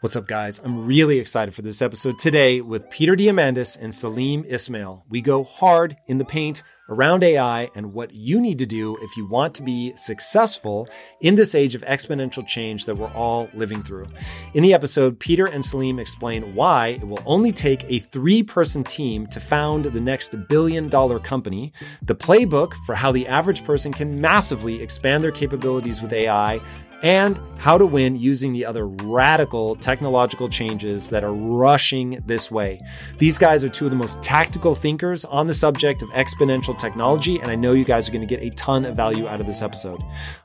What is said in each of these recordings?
What's up, guys? I'm really excited for this episode today with Peter Diamandis and Salim Ismail. We go hard in the paint around AI and what you need to do if you want to be successful in this age of exponential change that we're all living through. In the episode, Peter and Salim explain why it will only take a three person team to found the next billion dollar company, the playbook for how the average person can massively expand their capabilities with AI and how to win using the other radical technological changes that are rushing this way. These guys are two of the most tactical thinkers on the subject of exponential technology, and I know you guys are going to get a ton of value out of this episode.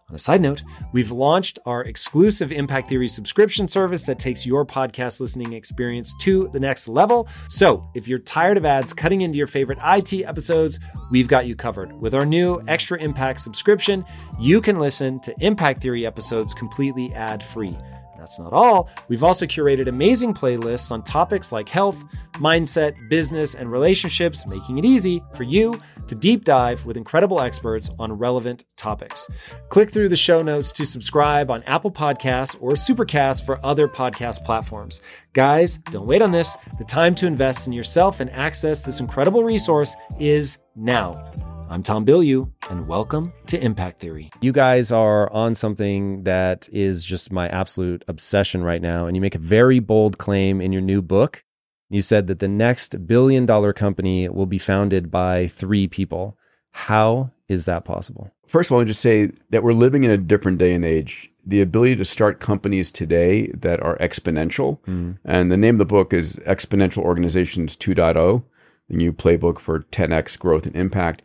On a side note, we've launched our exclusive Impact Theory subscription service that takes your podcast listening experience to the next level. So, if you're tired of ads cutting into your favorite IT episodes, we've got you covered. With our new Extra Impact subscription, you can listen to Impact Theory episodes completely ad free. That's not all. We've also curated amazing playlists on topics like health, mindset, business, and relationships, making it easy for you to deep dive with incredible experts on relevant topics. Click through the show notes to subscribe on Apple Podcasts or Supercast for other podcast platforms. Guys, don't wait on this. The time to invest in yourself and access this incredible resource is now. I'm Tom Bilyeu, and welcome to Impact Theory. You guys are on something that is just my absolute obsession right now, and you make a very bold claim in your new book. You said that the next billion dollar company will be founded by three people. How is that possible? First of all, I'll just say that we're living in a different day and age. The ability to start companies today that are exponential, mm. and the name of the book is Exponential Organizations 2.0, the new playbook for 10x growth and impact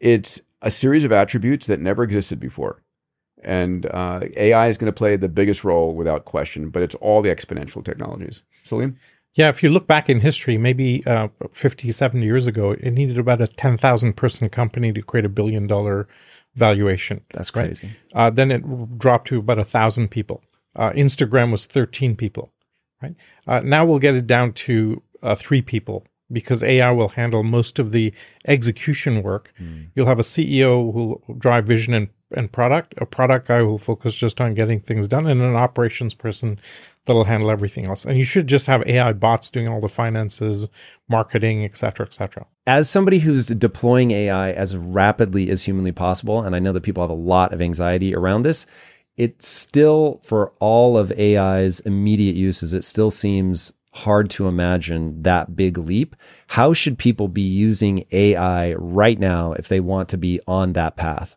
it's a series of attributes that never existed before. And uh, AI is going to play the biggest role without question, but it's all the exponential technologies. Salim? Yeah, if you look back in history, maybe uh, 50, 70 years ago, it needed about a 10,000 person company to create a billion dollar valuation. That's crazy. Right? Uh, then it dropped to about a thousand people. Uh, Instagram was 13 people, right? Uh, now we'll get it down to uh, three people because AI will handle most of the execution work. Mm. You'll have a CEO who will drive vision and, and product, a product guy who will focus just on getting things done, and an operations person that'll handle everything else. And you should just have AI bots doing all the finances, marketing, et cetera, et cetera. As somebody who's deploying AI as rapidly as humanly possible, and I know that people have a lot of anxiety around this, it still, for all of AI's immediate uses, it still seems hard to imagine that big leap. How should people be using AI right now if they want to be on that path?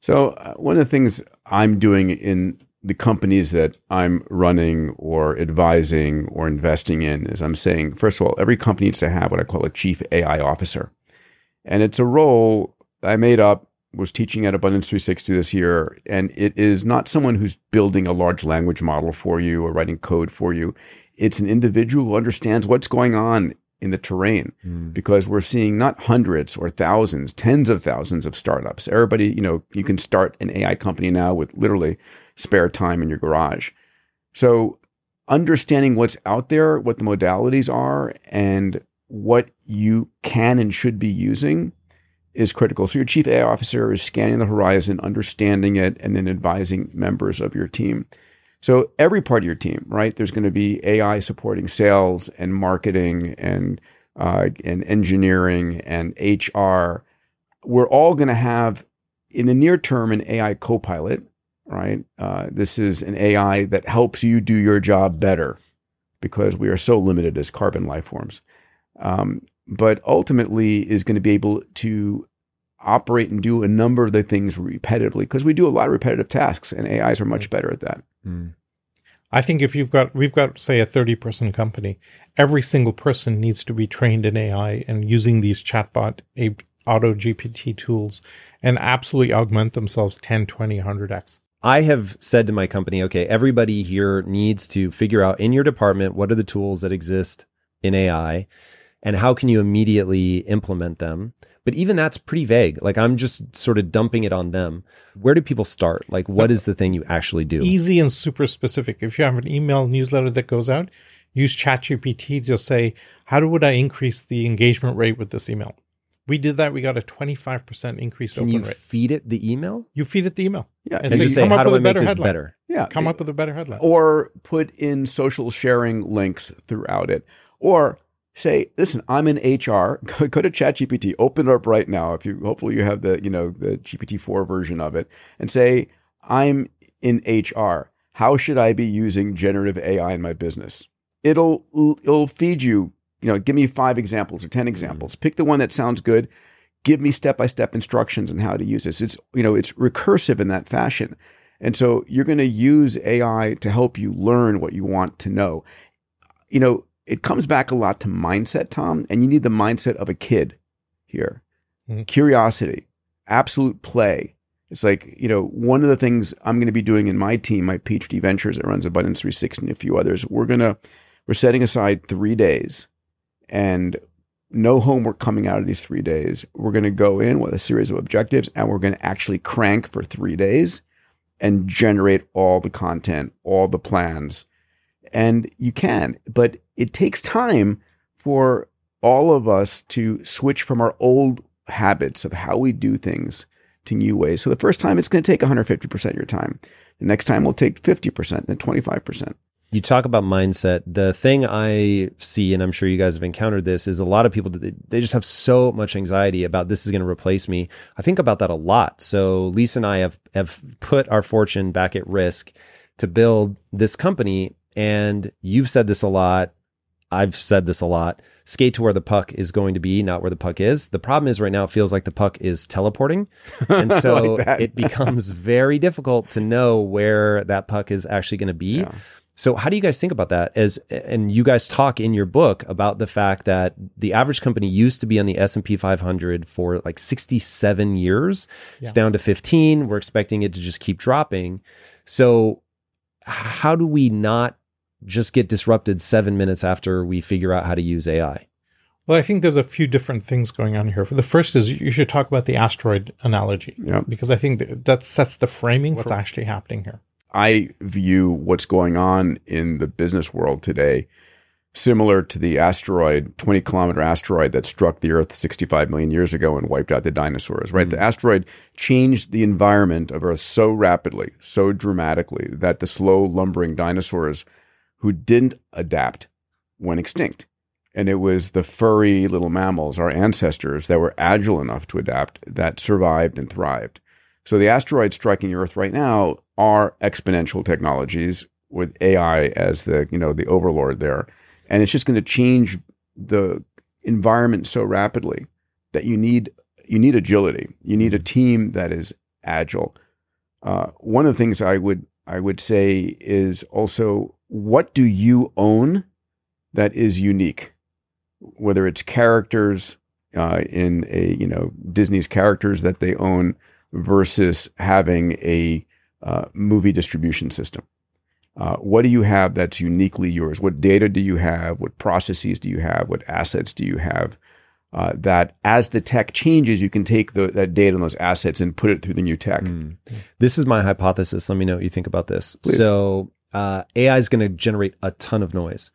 So, uh, one of the things I'm doing in the companies that I'm running or advising or investing in is I'm saying, first of all, every company needs to have what I call a chief AI officer. And it's a role I made up, was teaching at Abundance 360 this year. And it is not someone who's building a large language model for you or writing code for you. It's an individual who understands what's going on in the terrain mm. because we're seeing not hundreds or thousands, tens of thousands of startups. Everybody, you know, you can start an AI company now with literally spare time in your garage. So understanding what's out there, what the modalities are, and what you can and should be using is critical. So your chief AI officer is scanning the horizon, understanding it, and then advising members of your team. So every part of your team, right? There's going to be AI supporting sales and marketing and uh, and engineering and HR. We're all going to have in the near term an AI co-pilot, right? Uh, this is an AI that helps you do your job better because we are so limited as carbon life forms. Um, but ultimately is going to be able to operate and do a number of the things repetitively because we do a lot of repetitive tasks and AIs are much better at that. Mm. I think if you've got, we've got, say, a 30 person company, every single person needs to be trained in AI and using these chatbot a, auto GPT tools and absolutely augment themselves 10, 20, 100x. I have said to my company, okay, everybody here needs to figure out in your department what are the tools that exist in AI and how can you immediately implement them. But even that's pretty vague. Like I'm just sort of dumping it on them. Where do people start? Like what is the thing you actually do? Easy and super specific. If you have an email newsletter that goes out, use ChatGPT to say, how would I increase the engagement rate with this email? We did that. We got a 25% increase Can open you rate. feed it the email? You feed it the email. Yeah. And And so you say, come up how do with I a make better this headline. better? Yeah. Come up with a better headline. or put in social sharing links throughout it, or say, "Listen, I'm in HR. Go, go to ChatGPT. Open it up right now. If you hopefully you have the you know the GPT four version of it, and say, "I'm in HR. How should I be using generative AI in my business?" It'll it'll feed you. You know, give me five examples or ten mm-hmm. examples. Pick the one that sounds good. Give me step by step instructions on how to use this. It's you know it's recursive in that fashion. And so you're going to use AI to help you learn what you want to know. You know, it comes back a lot to mindset, Tom, and you need the mindset of a kid here. Mhm. Curiosity, absolute play. It's like, you know, one of the things I'm going to be doing in my team, my PhD Ventures that runs Abundance 360 and a few others, we're going to, we're setting aside three days and no homework coming out of these three days. We're going to go in with a series of objectives and we're going to actually crank for three days and generate all the content, all the plans. And you can, but it takes time for all of us to switch from our old habits of how we do things to new ways. So the first time it's going to take 150% of your time. The next time will take 50%, then 25%. You talk about mindset. The thing I see, and I'm sure you guys have encountered this, is a lot of people, they just have so much anxiety about this is going to replace me. I think about that a lot. So Lisa and I have, have put our fortune back at risk to build this company. And you've said this a lot. I've said this a lot. Skate to where the puck is going to be, not where the puck is. The problem is right now it feels like the puck is teleporting. And so like it becomes very difficult to know where that puck is actually going to be. Yeah. So how do you guys think about that as and you guys talk in your book about the fact that the average company used to be on the S&P 500 for like 67 years. It's down to 15. We're expecting it to just keep dropping. So how do we not just get disrupted 7 minutes after we figure out how to use AI? Well, I think there's a few different things going on here. For the first is you should talk about the asteroid analogy Yeah. because I think that, that sets the framing for what's actually happening here. I view what's going on in the business world today similar to the asteroid, 20 kilometer asteroid that struck the Earth 65 million years ago and wiped out the dinosaurs, right? The mm-hmm. asteroid changed the environment of Earth so rapidly, so dramatically that the slow lumbering dinosaurs who didn't adapt went extinct. And it was the furry little mammals, our ancestors, that were agile enough to adapt that survived and thrived. So the asteroids striking Earth right now are exponential technologies with AI as the you know the overlord there, and it's just going to change the environment so rapidly that you need you need agility. You need a team that is agile. Uh, one of the things I would I would say is also what do you own that is unique, whether it's characters uh, in a you know Disney's characters that they own versus having a uh, movie distribution system. Uh, what do you have that's uniquely yours? What data do you have? What processes do you have? What assets do you have? Uh, that as the tech changes, you can take the, that data and those assets and put it through the new tech. Mm. This is my hypothesis. Let me know what you think about this. Please. So, uh, AI is going to generate a ton of noise.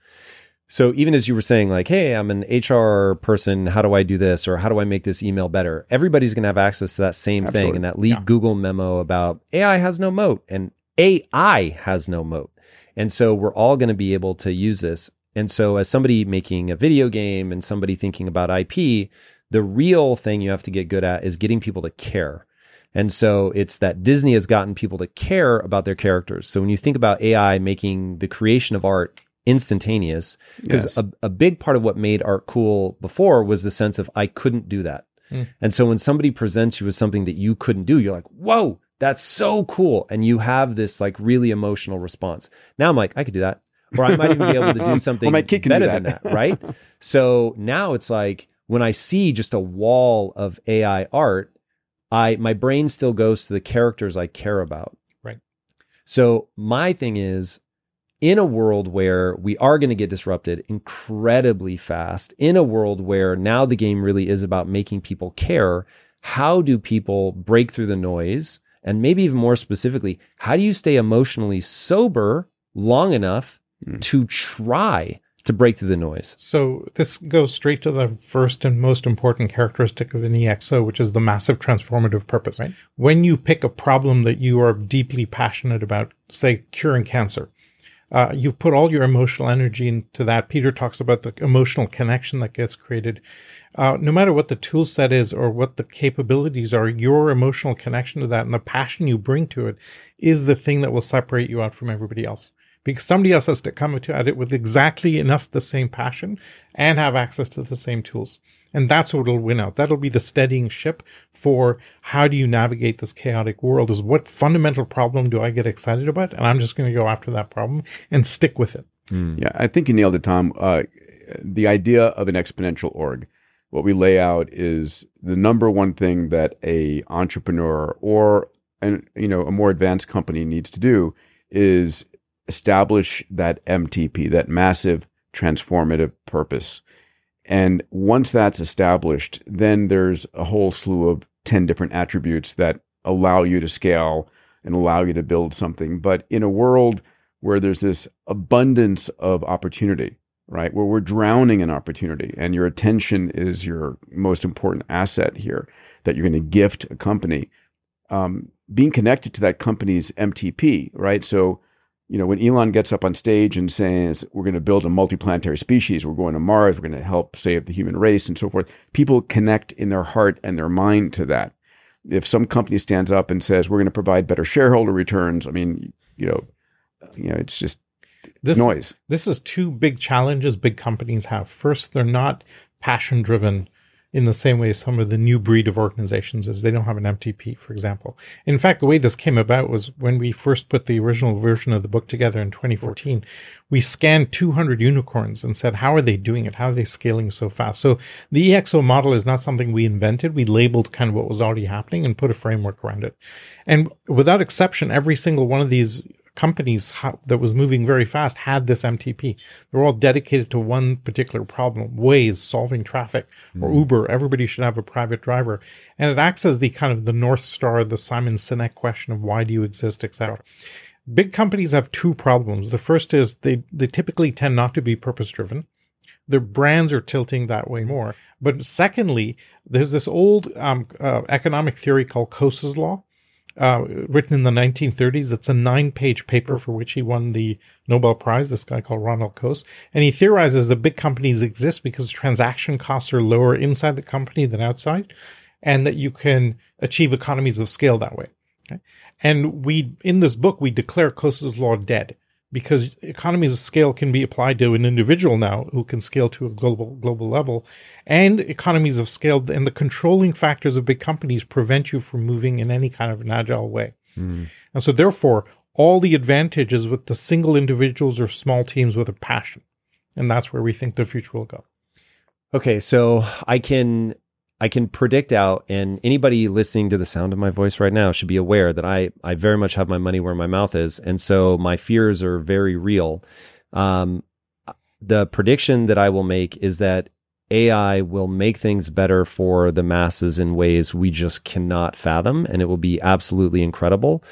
So, even as you were saying, like, hey, I'm an HR person, how do I do this? Or how do I make this email better? Everybody's going to have access to that same thing. Absolutely. And that lead Yeah. Google memo about AI has no moat and AI has no moat. And so, we're all going to be able to use this. And so, as somebody making a video game and somebody thinking about IP, the real thing you have to get good at is getting people to care. And so it's that Disney has gotten people to care about their characters. So when you think about AI making the creation of art instantaneous, because Yes. a, a big part of what made art cool before was the sense of I couldn't do that. Hmm. And so when somebody presents you with something that you couldn't do, you're like, whoa, that's so cool. And you have this like really emotional response. Now I'm like, I could do that. Or I might even be able to do something kid can do better than that. that, right? so now it's like when I see just a wall of AI art, I my brain still goes to the characters I care about. Right. So my thing is in a world where we are going to get disrupted incredibly fast, in a world where now the game really is about making people care, how do people break through the noise? And maybe even more specifically, how do you stay emotionally sober long enough hmm. to try to break through the noise? So this goes straight to the first and most important characteristic of an EXO, which is the massive transformative purpose. Right? When you pick a problem that you are deeply passionate about, say curing cancer, uh, you put all your emotional energy into that. Peter talks about the emotional connection that gets created. Uh, no matter what the tool set is or what the capabilities are, your emotional connection to that and the passion you bring to it is the thing that will separate you out from everybody else because somebody else has to come to at it with exactly enough the same passion and have access to the same tools. And that's what will win out. That'll be the steadying ship for how do you navigate this chaotic world is what fundamental problem do I get excited about? And I'm just going to go after that problem and stick with it. Yeah, I think you nailed it, Tom. Uh, the idea of an exponential org, what we lay out is the number one thing that a entrepreneur or an, you know a more advanced company needs to do is establish that MTP, that massive transformative purpose. And once that's established, then there's a whole slew of 10 different attributes that allow you to scale and allow you to build something. But in a world where there's this abundance of opportunity, right? Where we're drowning in opportunity and your attention is your most important asset here that you're going to gift a company. Um, being connected to that company's MTP, right? So, you know, when Elon gets up on stage and says, we're going to build a multiplanetary species, we're going to Mars, we're going to help save the human race and so forth, people connect in their heart and their mind to that. If some company stands up and says, we're going to provide better shareholder returns, I mean, you know, you know, it's just This noise. This is two big challenges big companies have. First, they're not passion driven in the same way some of the new breed of organizations is. They don't have an MTP, for example. In fact, the way this came about was when we first put the original version of the book together in 2014, we scanned 200 unicorns and said, how are they doing it? How are they scaling so fast? So the EXO model is not something we invented. We labeled kind of what was already happening and put a framework around it. And without exception, every single one of these companies ha- that was moving very fast had this MTP. They're all dedicated to one particular problem. ways solving traffic, or Uber. Everybody should have a private driver, and it acts as the kind of the north star, the Simon Sinek question of why do you exist, etc. Big companies have two problems. The first is they they typically tend not to be purpose driven. Their brands are tilting that way more. But secondly, there's this old um, uh, economic theory called Coase's law uh, written in the 1930s. It's a nine page paper for which he won the Nobel Prize, this guy called Ronald Coase. And he theorizes that big companies exist because transaction costs are lower inside the company than outside, and that you can achieve economies of scale that way. Okay? And we, in this book, we declare Coase's law dead because economies of scale can be applied to an individual now who can scale to a global global level. And economies of scale and the controlling factors of big companies prevent you from moving in any kind of an agile way. Hmm. And so therefore all the advantages with the single individuals or small teams with a passion. And that's where we think the future will go. Okay, so I can I can predict out, and anybody listening to the sound of my voice right now should be aware that I I very much have my money where my mouth is, and so my fears are very real. Um, the prediction that I will make is that AI will make things better for the masses in ways we just cannot fathom, and it will be absolutely incredible.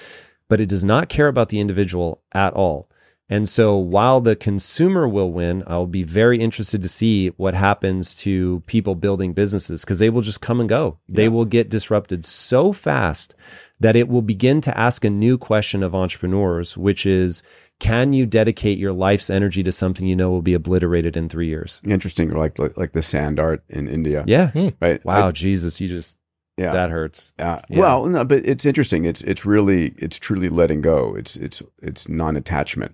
But it does not care about the individual at all. And so while the consumer will win, I'll be very interested to see what happens to people building businesses because they will just come and go. They will get disrupted so fast that it will begin to ask a new question of entrepreneurs, which is can you dedicate your life's energy to something you know will be obliterated in three years? Interesting, like like, like the sand art in India. Yeah. Right. Wow, I- Jesus, you just Yeah. That hurts. Uh, Yeah. Well, no, but it's interesting. It's it's really it's truly letting go. It's it's it's non-attachment.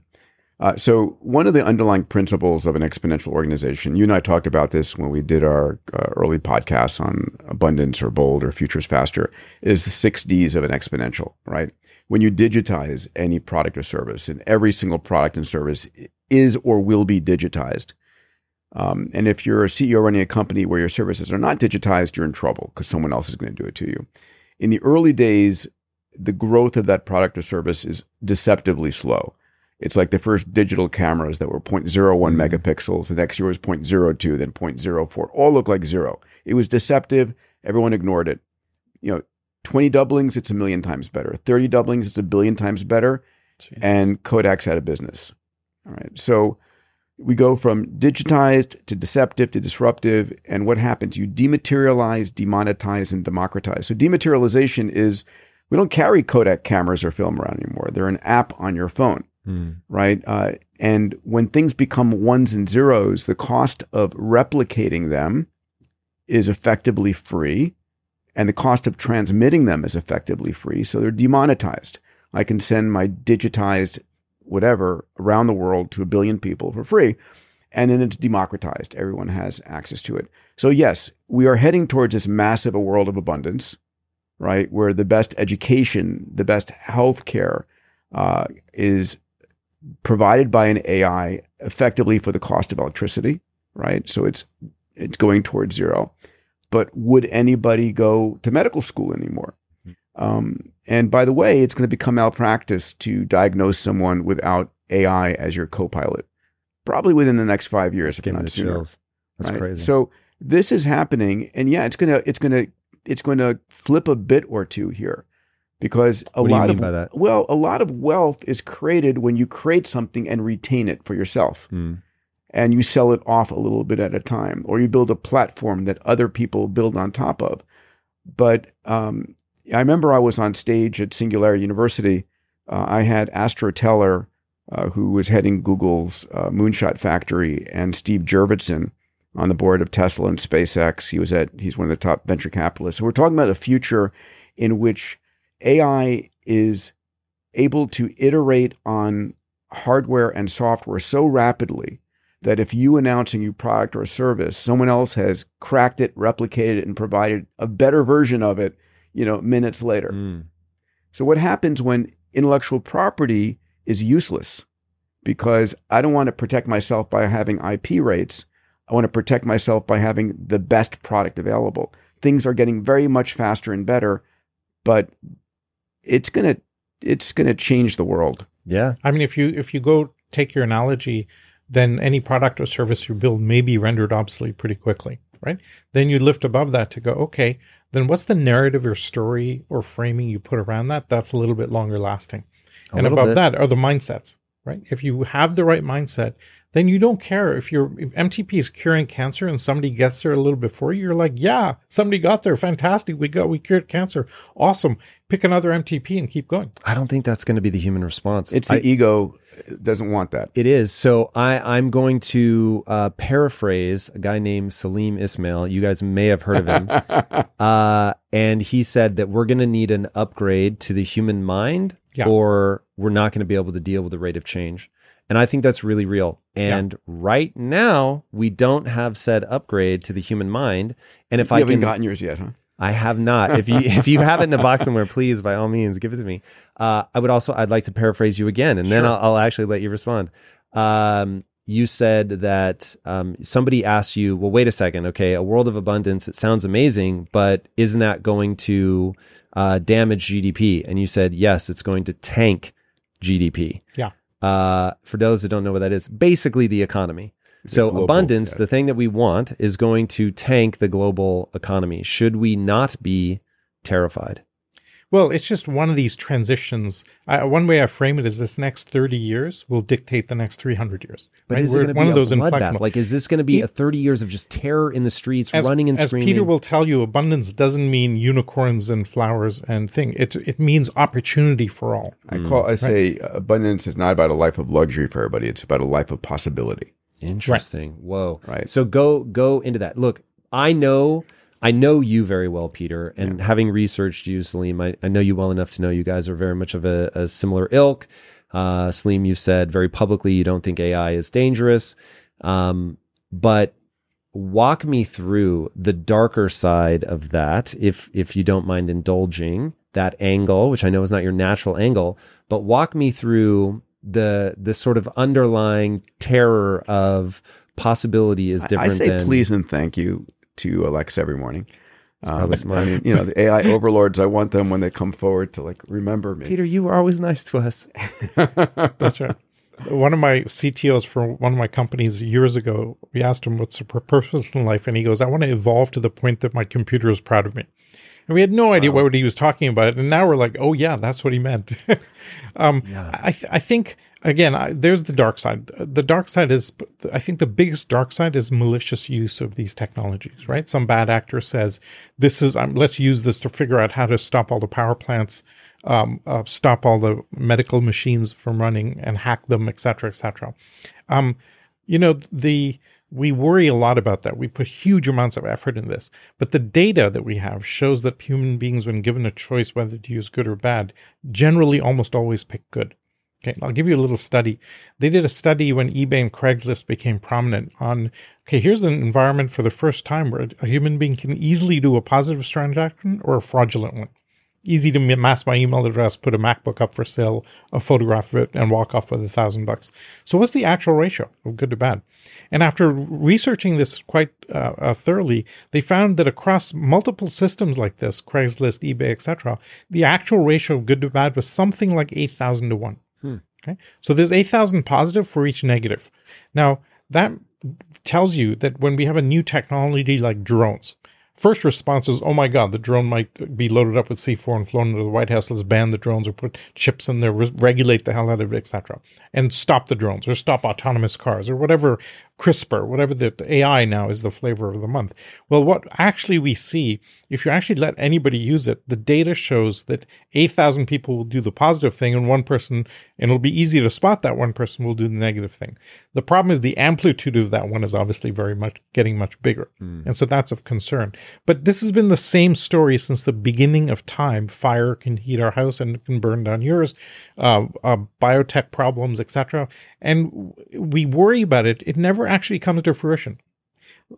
Uh, so one of the underlying principles of an exponential organization, you and I talked about this when we did our uh, early podcasts on abundance or bold or futures faster, is the six Ds of an exponential, right? When you digitize any product or service, and every single product and service is or will be digitized. Um, and if you're a CEO running a company where your services are not digitized, you're in trouble because someone else is going to do it to you. In the early days, the growth of that product or service is deceptively slow. It's like the first digital cameras that were 0.01 mm. megapixels. The next year was 0.02, then 0.04. All looked like zero. It was deceptive. Everyone ignored it. You know, 20 doublings, it's a million times better. 30 doublings, it's a billion times better. And Kodak's out of business. All right. So we go from digitized to deceptive to disruptive. And what happens? You dematerialize, demonetize, and democratize. So dematerialization is we don't carry Kodak cameras or film around anymore. They're an app on your phone Hmm. right? Uh, and when things become ones and zeros, the cost of replicating them is effectively free, and the cost of transmitting them is effectively free. So they're demonetized. I can send my digitized whatever around the world to a billion people for free, and then it's democratized. Everyone has access to it. So, yes, we are heading towards this massive a world of abundance, right? Where the best education, the best healthcare uh, is provided by an AI effectively for the cost of electricity, right? So it's it's going towards zero. But would anybody go to medical school anymore? Um, and by the way, it's going to become malpractice to diagnose someone without AI as your co-pilot, probably within the next five years, give me the sooner. chills. That's right? crazy. So this is happening, and yeah, it's gonna it's gonna it's going to flip a bit or two here, because a What do you lot of well, a lot of wealth is created when you create something and retain it for yourself, Hmm. and you sell it off a little bit at a time, or you build a platform that other people build on top of. But um, I remember I was on stage at Singularity University. Uh, I had Astro Teller, uh, who was heading Google's uh, Moonshot Factory, and Steve Jurvetson on the board of Tesla and SpaceX. He was at he's one of the top venture capitalists. So we're talking about a future in which AI is able to iterate on hardware and software so rapidly that if you announce a new product or a service, someone else has cracked it, replicated it, and provided a better version of it, you know, minutes later. Hmm. So what happens when intellectual property is useless? Because I don't want to protect myself by having IP rates. I want to protect myself by having the best product available. Things are getting very much faster and better, but it's gonna it's gonna change the world. Yeah. I mean, if you if you go take your analogy, then any product or service you build may be rendered obsolete pretty quickly, right? Then you lift above that to go, okay, then what's the narrative or story or framing you put around that? That's a little bit longer lasting. A and above bit. that are the mindsets, right? If you have the right mindset, then you don't care if your MTP is curing cancer and somebody gets there a little before you. You're like, yeah, somebody got there, fantastic. We got we cured cancer, awesome. Pick another MTP and keep going. I don't think that's going to be the human response. It's the I- ego doesn't want that. It is. So I, I'm going to uh, paraphrase a guy named Salim Ismail. You guys may have heard of him. uh, and he said that we're going to need an upgrade to the human mind, Yeah. or we're not going to be able to deal with the rate of change. And I think that's really real. And right now, we don't have said upgrade to the human mind. And if you I haven't can, gotten yours yet, huh? I have not. If you if you have it in a box somewhere, please by all means give it to me. Uh, I would also I'd like to paraphrase you again, and then I'll, I'll actually let you respond. Um, you said that um, somebody asked you, well, wait a second, okay, a world of abundance. It sounds amazing, but isn't that going to uh, damage GDP? And you said yes, it's going to tank GDP. Yeah. Uh, for those that don't know what that is, basically the economy. So global, abundance, yes. the thing that we want, is going to tank the global economy. Should we not be terrified? Well, it's just one of these transitions. I, one way I frame it is this next 30 years will dictate the next 300 years. But right? is it going to one be of those inflection bloodbath? Like, is this going to be a 30 years of just terror in the streets, as, running and as screaming? Peter will tell you, abundance doesn't mean unicorns and flowers and thing. It it means opportunity for all. I call I mm. say uh, abundance is not about a life of luxury for everybody. It's about a life of possibility. Interesting. Whoa. Right. So go go into that. Look, I know I know you very well, Peter, and having researched you, Salim, I, I know you well enough to know you guys are very much of a, a similar ilk. Uh, Salim, you said very publicly you don't think AI is dangerous. Um, but walk me through the darker side of that, if if you don't mind indulging that angle, which I know is not your natural angle, but walk me through the the sort of underlying terror of possibility is different. I say than, please and thank you to Alexa every morning. Um, smart. I mean, you know, the AI overlords. I want them when they come forward to like remember me. Peter, you were always nice to us. That's right. One of my CTOs for one of my companies years ago, we asked him what's the purpose in life, and he goes, "I want to evolve to the point that my computer is proud of me." And we had no idea what he was talking about, and now we're like, "Oh yeah, that's what he meant." um, I, th- I think again, I, there's the dark side. The dark side is, I think, the biggest dark side is malicious use of these technologies. Right? Some bad actor says, "This is um, let's use this to figure out how to stop all the power plants." um, uh, stop all the medical machines from running and hack them, et cetera, et cetera. Um, you know, the we worry a lot about that. We put huge amounts of effort in this, but the data that we have shows that human beings, when given a choice whether to use good or bad, generally almost always pick good. Okay, I'll give you a little study. They did a study when eBay and Craigslist became prominent on, okay, here's an environment for the first time where a human being can easily do a positive transaction or a fraudulent one easy to mask my email address, put a MacBook up for sale, a photograph of it, and walk off with a thousand bucks. So, what's the actual ratio of good to bad? And after researching this quite uh, uh, thoroughly, they found that across multiple systems like this, Craigslist, eBay, etc., the actual ratio of good to bad was something like eight thousand to one. Hmm. Okay, so there's eight thousand positive for each negative. Now that tells you that when we have a new technology like drones, First response is, oh my God, the drone might be loaded up with C4 and flown into the White House. Let's ban the drones or put chips in there, re- regulate the hell out of it, etc. And stop the drones or stop autonomous cars or whatever CRISPR, whatever the, the AI now is the flavor of the month. Well, what actually we see, if you actually let anybody use it, the data shows that 8,000 people will do the positive thing and one person, and it'll be easy to spot that one person will do the negative thing. The problem is the amplitude of that one is obviously very much getting much bigger. Mm. And so that's of concern. But this has been the same story since the beginning of time. Fire can heat our house and can burn down yours, uh, uh, biotech problems, etc. And we worry about it. It never actually comes to fruition.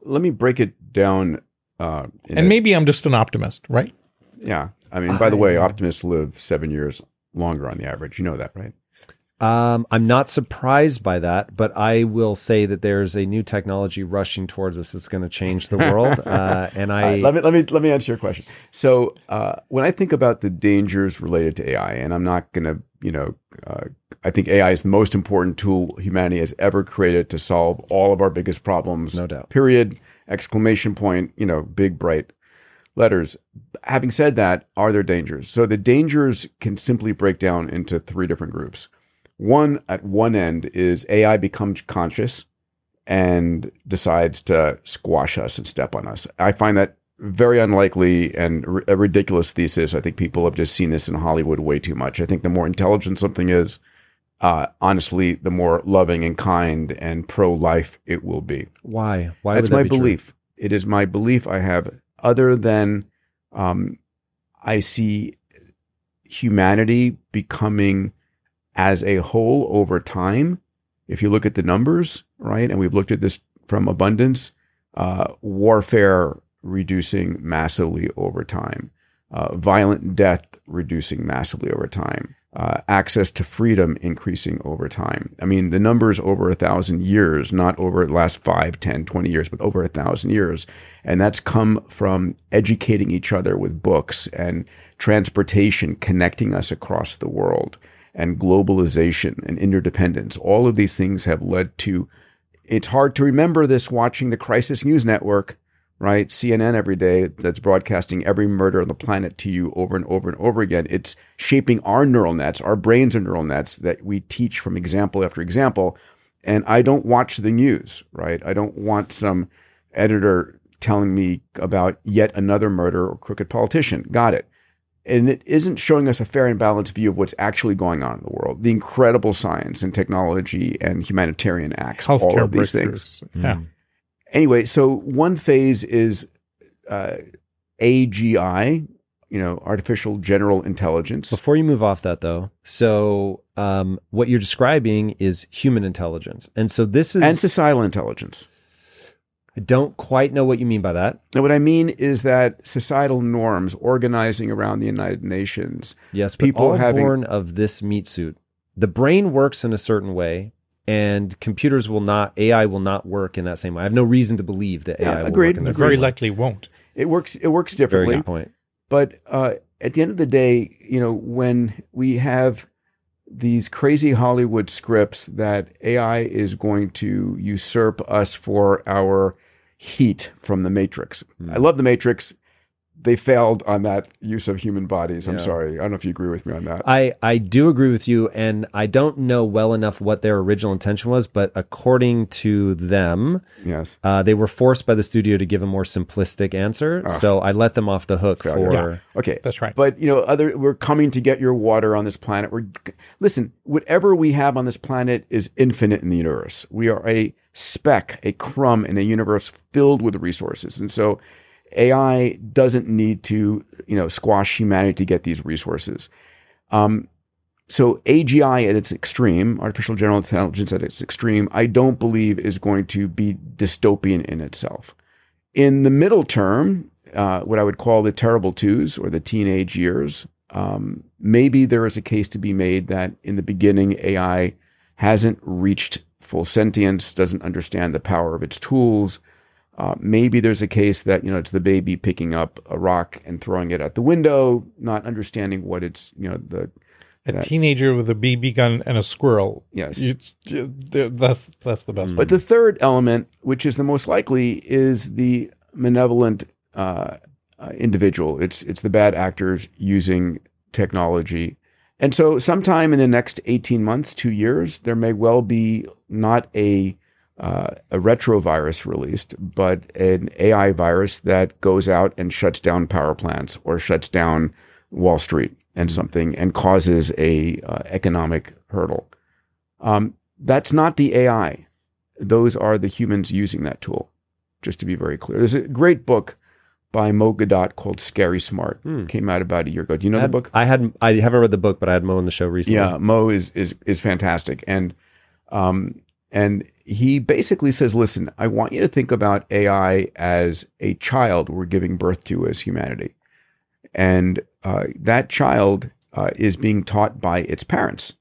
Let me break it down. Uh, and a, maybe I'm just an optimist, right? Yeah. I mean, by the way, optimists live seven years longer on the average. You know that, right? Um, I'm not surprised by that, but I will say that there's a new technology rushing towards us that's going to change the world. Uh, and I let me let me let me answer your question. So uh, when I think about the dangers related to AI, and I'm not going to, you know, uh, I think AI is the most important tool humanity has ever created to solve all of our biggest problems. No doubt. Period. Exclamation point. You know, big bright letters. Having said that, are there dangers? So the dangers can simply break down into three different groups. One at one end is AI becomes conscious and decides to squash us and step on us. I find that very unlikely and a ridiculous thesis. I think people have just seen this in Hollywood way too much. I think the more intelligent something is, uh, honestly, the more loving and kind and pro life it will be. Why? Why? That's that my be belief. True? It is my belief. I have other than um, I see humanity becoming as a whole over time, if you look at the numbers, right, and we've looked at this from abundance, uh, warfare reducing massively over time, uh, violent death reducing massively over time, uh, access to freedom increasing over time. I mean, the numbers over a thousand years, not over the last five, ten, twenty years, but over a thousand years. And that's come from educating each other with books and transportation connecting us across the world and globalization and interdependence. All of these things have led to, it's hard to remember this watching the Crisis News Network, right? CNN every day that's broadcasting every murder on the planet to you over and over and over again. It's shaping our neural nets. Our brains are neural nets that we teach from example after example. And I don't watch the news, right? I don't want some editor telling me about yet another murder or crooked politician. Got it and it isn't showing us a fair and balanced view of what's actually going on in the world. The incredible science and technology and humanitarian acts, Healthcare all of these things. Yeah. Anyway, so one phase is uh, AGI, you know, artificial general intelligence. Before you move off that, though, so um, what you're describing is human intelligence, and so this is and societal intelligence. I don't quite know what you mean by that. Now, what I mean is that societal norms organizing around the United Nations. Yes, but People all having- born of this meat suit. The brain works in a certain way, and computers will not. AI will not work in that same way. I have no reason to believe that Yeah, AI will agreed. work in that Very same way. likely won't. It works. It works Very differently. good point. But uh, at the end of the day, you know, when we have these crazy Hollywood scripts that AI is going to usurp us for our heat from the Matrix. Hmm. I love the Matrix. They failed on that use of human bodies. I'm Yeah. sorry. I don't know if you agree with me on that. I, I do agree with you, and I don't know well enough what their original intention was, but according to them, yes. uh, they were forced by the studio to give a more simplistic answer. So I let them off the hook Failure. for. Okay. That's right. But you know, other we're coming to get your water on this planet. We're listen, whatever we have on this planet is infinite in the universe. We are a speck, a crumb in a universe filled with resources. And so AI doesn't need to, you know, squash humanity to get these resources. Um, so AGI at its extreme, artificial general intelligence at its extreme, I don't believe is going to be dystopian in itself. In the middle term, uh, what I would call the terrible twos or the teenage years, um, maybe there is a case to be made that in the beginning AI hasn't reached full sentience, doesn't understand the power of its tools. Uh, maybe there's a case that you know it's the baby picking up a rock and throwing it at the window, not understanding what it's you know the A teenager with a BB gun and a squirrel. Yes. It's, that's that's the best. But the third element, which is the most likely, is the malevolent uh, uh, individual. It's it's the bad actors using technology, and so sometime in the next eighteen months, two years, there may well be not a uh, a retrovirus released, but an AI virus that goes out and shuts down power plants or shuts down Wall Street and something and causes a uh, economic hurdle. Um, that's not the AI. Those are the humans using that tool. Just to be very clear, there's a great book by Mo Gawdat called "Scary Smart." Hmm. Came out about a year ago. Do you know I the had- book? I had I haven't read the book, but I had Mo on the show recently. Yeah, Mo is is is fantastic, and um, and he basically says, "Listen, I want you to think about AI as a child we're giving birth to as humanity, and uh, that child uh, is being taught by its parents."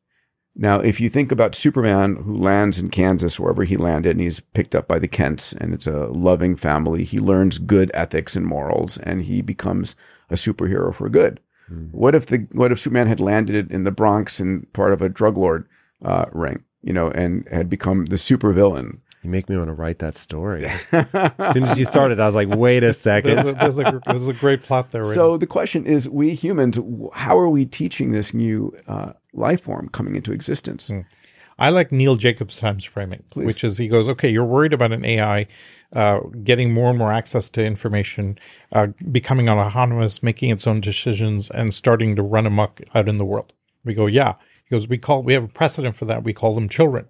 Now, if you think about Superman, who lands in Kansas, wherever he landed, and he's picked up by the Kents, and it's a loving family, he learns good ethics and morals, and he becomes a superhero for good. What if the what if Superman had landed in the Bronx and part of a drug lord uh, ring, you know, and had become the supervillain? You make me want to write that story. as soon as you started, I was like, wait a second. there's, a, there's, a, there's a great plot there. So the question is, we humans, how are we teaching this new uh, life form coming into existence? I like Neil Jacobstein's framing, which is he goes, okay, you're worried about an AI uh, getting more and more access to information, uh, becoming autonomous, making its own decisions, and starting to run amok out in the world. We go, yeah. He goes, we call we have a precedent for that. We call them children,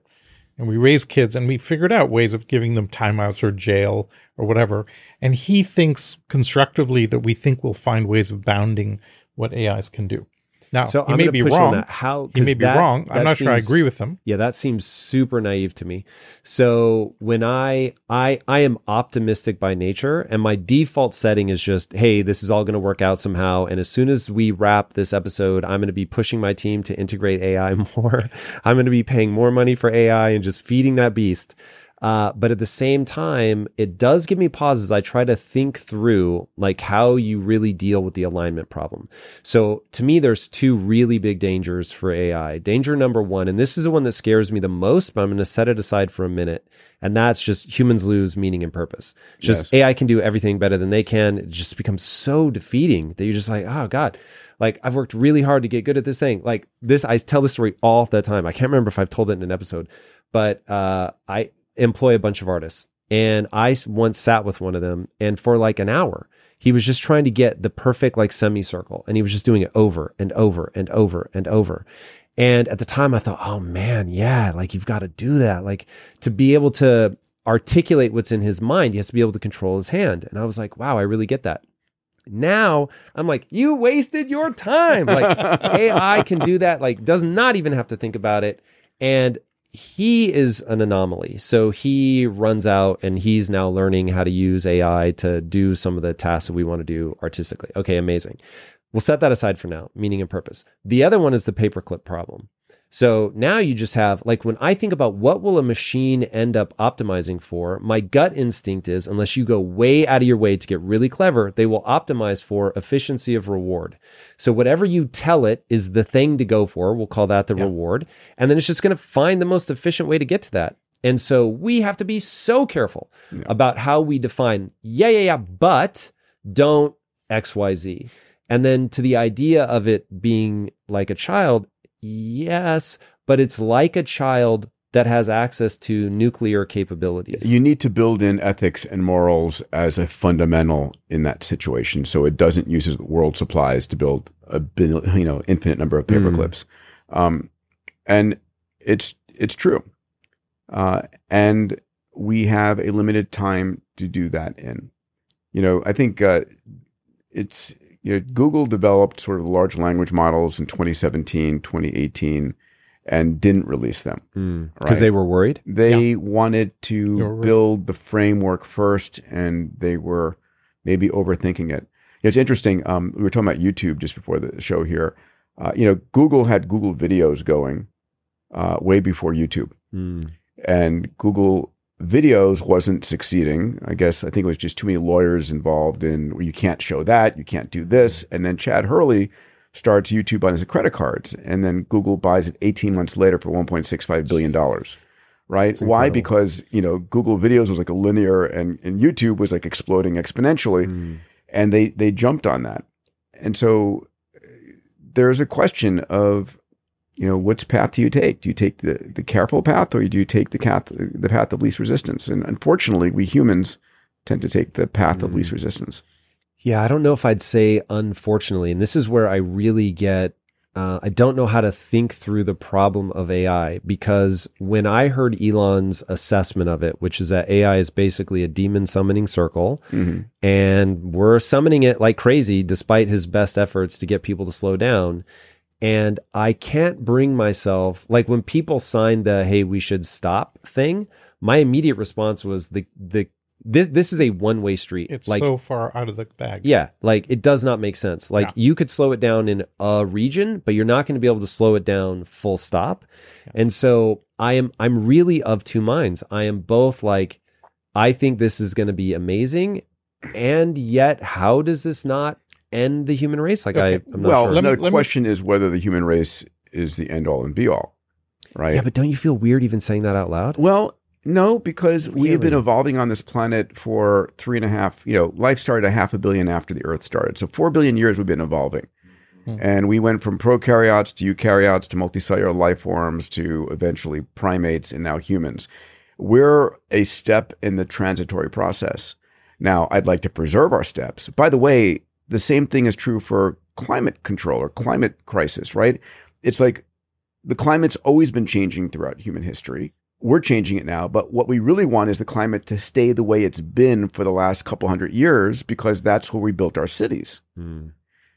and we raise kids, and we figured out ways of giving them timeouts or jail or whatever. And he thinks constructively that we think we'll find ways of bounding what AIs can do. Now, So he I'm may be wrong. that. How he may be wrong. I'm not sure I agree with him. Yeah, that seems super naive to me. So when I I I am optimistic by nature and my default setting is just, hey, this is all going to work out somehow and as soon as we wrap this episode, I'm going to be pushing my team to integrate AI more. I'm going to be paying more money for AI and just feeding that beast. Uh, but at the same time, it does give me pauses. I try to think through like how you really deal with the alignment problem. So to me, there's two really big dangers for AI. Danger number one, and this is the one that scares me the most, but I'm going to set it aside for a minute. And that's just humans lose meaning and purpose. Just AI can do everything better than they can. It just becomes so defeating that you're just like, oh God, like I've worked really hard to get good at this thing. Like this, I tell this story all the time. I can't remember if I've told it in an episode, but uh, I employ a bunch of artists. And I once sat with one of them, and for like an hour, he was just trying to get the perfect like semicircle, and he was just doing it over and over and over and over. And at the time, I thought, oh man, yeah, like you've got to do that. Like to be able to articulate what's in his mind. He has to be able to control his hand. And I was like, wow, I really get that. Now I'm like, you wasted your time. Like AI can do that, like does not even have to think about it. And he is an anomaly. So he runs out and he's now learning how to use AI to do some of the tasks that we want to do artistically. Okay, amazing. We'll set that aside for now, meaning and purpose. The other one is the paperclip problem. So now you just have like when I think about what will a machine end up optimizing for, my gut instinct is unless you go way out of your way to get really clever, they will optimize for efficiency of reward. So whatever you tell it is the thing to go for. We'll call that the yeah. reward. And then it's just going to find the most efficient way to get to that. And so we have to be so careful yeah. about how we define, yeah, yeah, yeah, but don't XYZ. And then to the idea of it being like a child, Yes, but it's like a child that has access to nuclear capabilities. You need to build in ethics and morals as a fundamental in that situation, so it doesn't use world supplies to build a you know infinite number of paper mm. clips. Um, and it's it's true, uh, and we have a limited time to do that in. You know, I think uh, it's you know, Google developed sort of large language models in 2017, 2018, and didn't release them because mm, right? they were worried. They yeah. wanted to build the framework first, and they were maybe overthinking it. It's interesting. Um, we were talking about YouTube just before the show here. Uh, you know, Google had Google videos going uh, way before YouTube, mm. and Google videos wasn't succeeding. I guess I think it was just too many lawyers involved in well, you can't show that, you can't do this. And then Chad Hurley starts YouTube on his credit cards, and then Google buys it 18 months later for 1.65 billion dollars. Right? Why? Because you know Google Videos was like a linear, and, and YouTube was like exploding exponentially, mm. and they they jumped on that. And so there's a question of you know, which path do you take? Do you take the, the careful path or do you take the path, the path of least resistance? And unfortunately, we humans tend to take the path mm. of least mm. resistance. Yeah, I don't know if I'd say unfortunately. And this is where I really get, uh, I don't know how to think through the problem of AI because when I heard Elon's assessment of it, which is that AI is basically a demon summoning circle mm-hmm. and we're summoning it like crazy despite his best efforts to get people to slow down and I can't bring myself, like when people signed the, hey, we should stop thing, my immediate response was the, the, this this is a one way street. It's like, so far out of the bag. Yeah, like it does not make sense. Like you could slow it down in a region, but you're not going to be able to slow it down full stop. Yeah. And so I am I'm really of two minds. I am both like I think this is going to be amazing, and yet how does this not end the human race? Like okay. I, am not well, sure. the me, question me... is whether the human race is the end all and be all, right? Yeah, but don't you feel weird even saying that out loud? Well, no, because really? we have been evolving on this planet for three and a half. You know, life started a half a billion after the Earth started, so four billion years we've been evolving. Hmm. And we went from prokaryotes to eukaryotes to multicellular life forms to eventually primates and now humans. We're a step in the transitory process. Now, I'd like to preserve our steps. By the way, the same thing is true for climate control or climate crisis, right? It's like the climate's always been changing throughout human history. We're changing it now, but what we really want is the climate to stay the way it's been for the last couple hundred years because that's where we built our cities. Mm.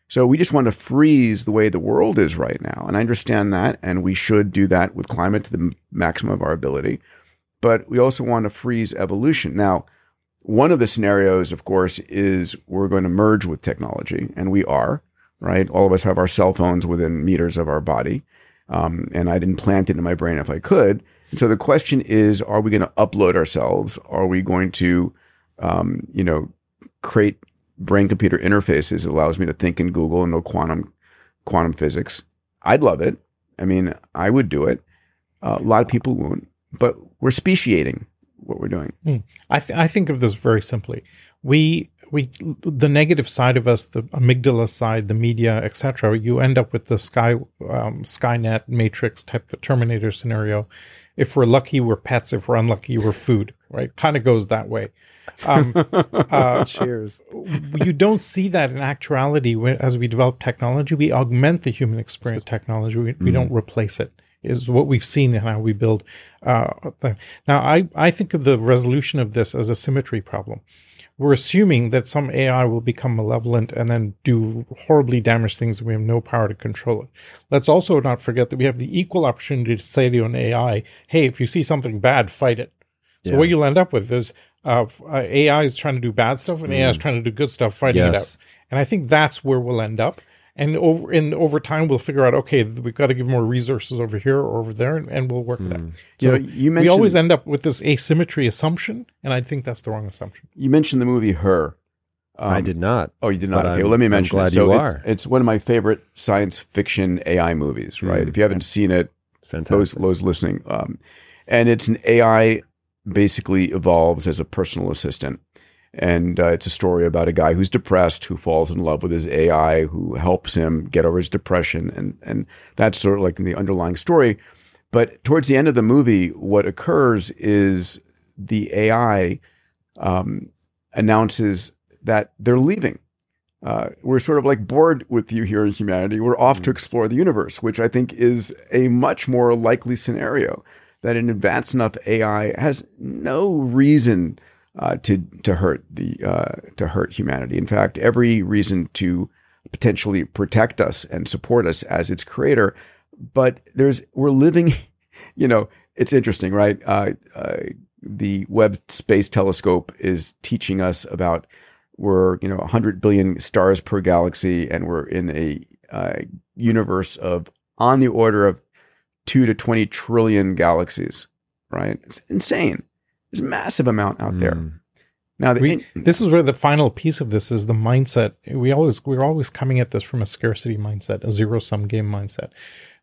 So we just want to freeze the way the world is right now. And I understand that. And we should do that with climate to the maximum of our ability. But we also want to freeze evolution. Now, one of the scenarios, of course, is we're going to merge with technology, and we are, right? All of us have our cell phones within meters of our body. Um, and I'd implant it in my brain if I could. And so the question is, are we going to upload ourselves? Are we going to, um, you know, create brain computer interfaces that allows me to think in Google and know quantum, quantum physics? I'd love it. I mean, I would do it. Uh, a lot of people won't, but we're speciating what we're doing. Mm. I th- I think of this very simply. We we the negative side of us, the amygdala side, the media, etc. You end up with the sky um, Skynet Matrix type of Terminator scenario. If we're lucky, we're pets. If we're unlucky, we're food. Right? Kind of goes that way. Um, uh, Cheers. You don't see that in actuality. As we develop technology, we augment the human experience. Technology. We, mm. we don't replace it is what we've seen and how we build. Uh, now, I, I think of the resolution of this as a symmetry problem. We're assuming that some AI will become malevolent and then do horribly damaged things and we have no power to control it. Let's also not forget that we have the equal opportunity to say to an AI, hey, if you see something bad, fight it. So Yeah. what you'll end up with is uh, uh, AI is trying to do bad stuff and AI is trying to do good stuff, fighting it Mm. Out. And I think that's where we'll end up. And over and over time, we'll figure out okay, we've got to give more resources over here or over there, and, and we'll work it out. Mm. You know, So you we always end up with this asymmetry assumption, and I think that's the wrong assumption. You mentioned the movie Her. I Um, did not. Oh, you did not. Okay, well, let me I'm mention glad it. So you it's, are. it's one of my favorite science fiction AI movies. Right? Mm. If you haven't seen it, those Fantastic. those listening, um, and it's an AI basically evolves as a personal assistant, and uh, it's a story about a guy who's depressed who falls in love with his AI who helps him get over his depression, and and that's sort of like the underlying story. But towards the end of the movie, what occurs is the AI um, announces that they're leaving. Uh, we're sort of like bored with you here in humanity. We're off to explore the universe, which I think is a much more likely scenario. That an advanced enough AI has no reason uh, to to hurt the uh, to hurt humanity. In fact, every reason to potentially protect us and support us as its creator. But there's we're living, you know, it's interesting, right? Uh, uh, the Webb Space Telescope is teaching us about we're you know 100 billion stars per galaxy, and we're in a uh, universe of on the order of two to 20 trillion galaxies. Right? It's insane. There's a massive amount out there. Mm. Now, the, We, this is where the final piece of this is the mindset. We always we're always coming at this from a scarcity mindset, a zero sum game mindset.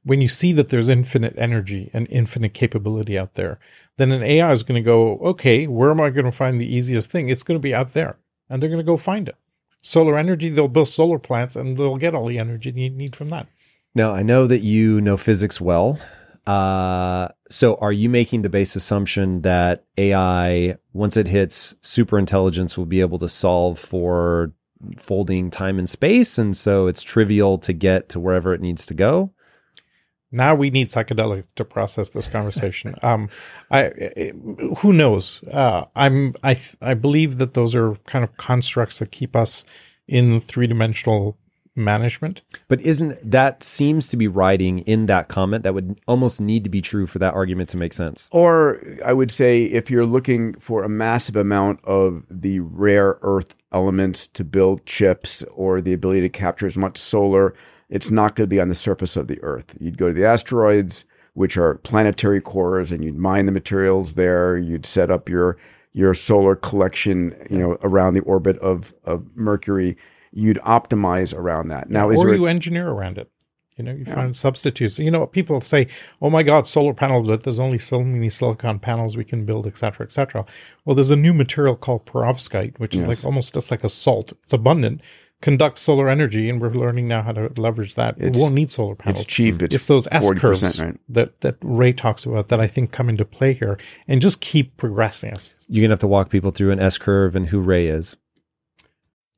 When you see that there's infinite energy and infinite capability out there, then an AI is going to go, okay, where am I going to find the easiest thing? It's going to be out there, and they're going to go find it. Solar energy, they'll build solar plants, and they'll get all the energy you need from that. Now, I know that you know physics well. Uh, so, are you making the base assumption that AI, once it hits super intelligence, will be able to solve for folding time and space? And so it's trivial to get to wherever it needs to go? Now we need psychedelics to process this conversation. um, I, I- who knows? Uh, I'm I I believe that those are kind of constructs that keep us in three dimensional management. But isn't that seems to be writing in that comment that would almost need to be true for that argument to make sense? Or I would say if you're looking for a massive amount of the rare earth elements to build chips or the ability to capture as much solar, it's not going to be on the surface of the earth. You'd go to the asteroids, which are planetary cores, and you'd mine the materials there. You'd set up your your solar collection, you know, around the orbit of of Mercury. You'd optimize around that. Now, is or there you engineer around it. You know, you find substitutes. You know, people say, "Oh my God, solar panels!" But there's only so many silicon panels we can build, et cetera, et cetera. Well, there's a new material called perovskite, which is like almost just like a salt. It's abundant, conducts solar energy, and we're learning now how to leverage that. It's- we won't need solar panels. it's cheap? It's, It's those S 40%, curves right? that that Ray talks about that I think come into play here, and just keep progressing us. You're gonna have to walk people through an S curve and who Ray is.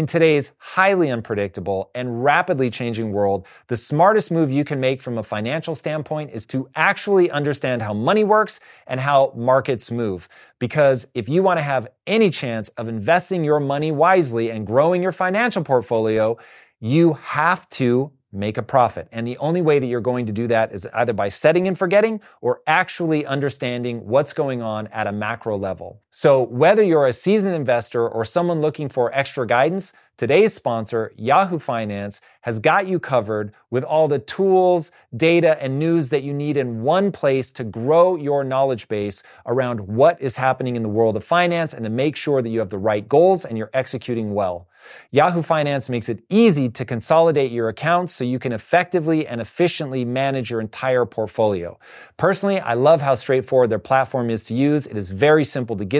In today's highly unpredictable and rapidly changing world, the smartest move you can make from a financial standpoint is to actually understand how money works and how markets move. Because if you want to have any chance of investing your money wisely and growing your financial portfolio, you have to make a profit. And the only way that you're going to do that is either by setting and forgetting or actually understanding what's going on at a macro level. So whether you're a seasoned investor or someone looking for extra guidance, today's sponsor, Yahoo Finance, has got you covered with all the tools, data, and news that you need in one place to grow your knowledge base around what is happening in the world of finance and to make sure that you have the right goals and you're executing well. Yahoo Finance makes it easy to consolidate your accounts so you can effectively and efficiently manage your entire portfolio. Personally, I love how straightforward their platform is to use. It is very simple to get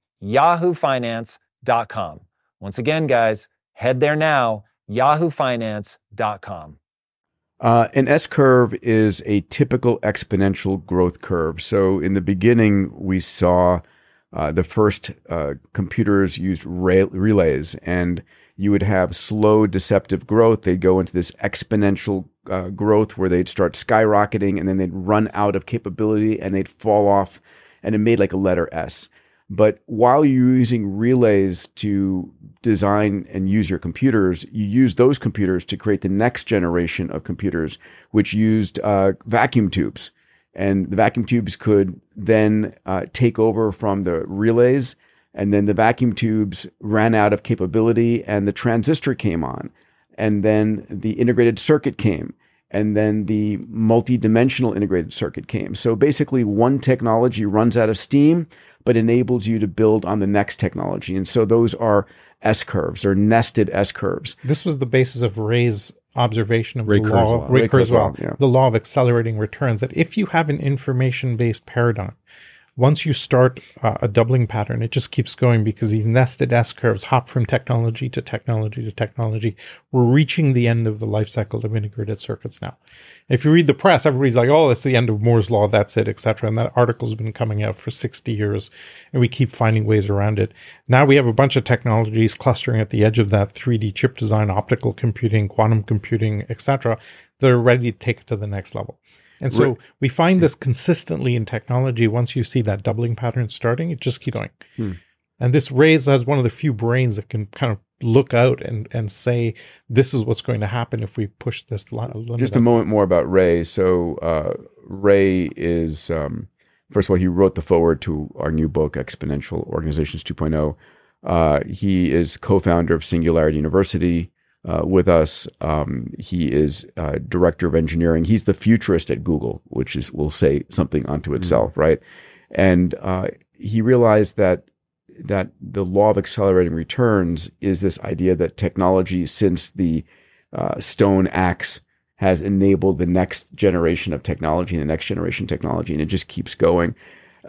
yahoofinance.com. Once again, guys, head there now, yahoofinance.com. Uh, an S curve is a typical exponential growth curve. So in the beginning, we saw uh, the first uh, computers used re- relays, and you would have slow, deceptive growth. They'd go into this exponential uh, growth where they'd start skyrocketing, and then they'd run out of capability and they'd fall off, and it made like a letter S. But while you're using relays to design and use your computers, you use those computers to create the next generation of computers, which used uh, vacuum tubes. And the vacuum tubes could then uh, take over from the relays. And then the vacuum tubes ran out of capability, and the transistor came on. And then the integrated circuit came and then the multi-dimensional integrated circuit came. So basically one technology runs out of steam but enables you to build on the next technology. And so those are S curves or nested S curves. This was the basis of Ray's observation of Ray the law, Kurzweil. Ray Ray Kurzweil, Kurzweil, yeah. the law of accelerating returns. That if you have an information-based paradigm, once you start uh, a doubling pattern, it just keeps going because these nested S curves hop from technology to technology to technology. We're reaching the end of the life cycle of integrated circuits now. If you read the press, everybody's like, "Oh, it's the end of Moore's law. That's it," etc. And that article's been coming out for 60 years, and we keep finding ways around it. Now we have a bunch of technologies clustering at the edge of that: 3D chip design, optical computing, quantum computing, etc. That are ready to take it to the next level. And so Right. we find this consistently in technology. Once you see that doubling pattern starting, it just keeps going. Hmm. And this Rays has one of the few brains that can kind of look out and, and say, this is what's going to happen if we push this li- limit. Just a up." moment more about Ray. So uh, Ray is um, first of all he wrote the forward to our new book Exponential Organizations 2.0. Uh, he is co-founder of Singularity University uh, with us. Um, he is uh, director of engineering. He's the futurist at Google, which is will say something unto itself, right? And uh, he realized that that the law of accelerating returns is this idea that technology, since the uh, stone axe, has enabled the next generation of technology and the next generation technology, and it just keeps going.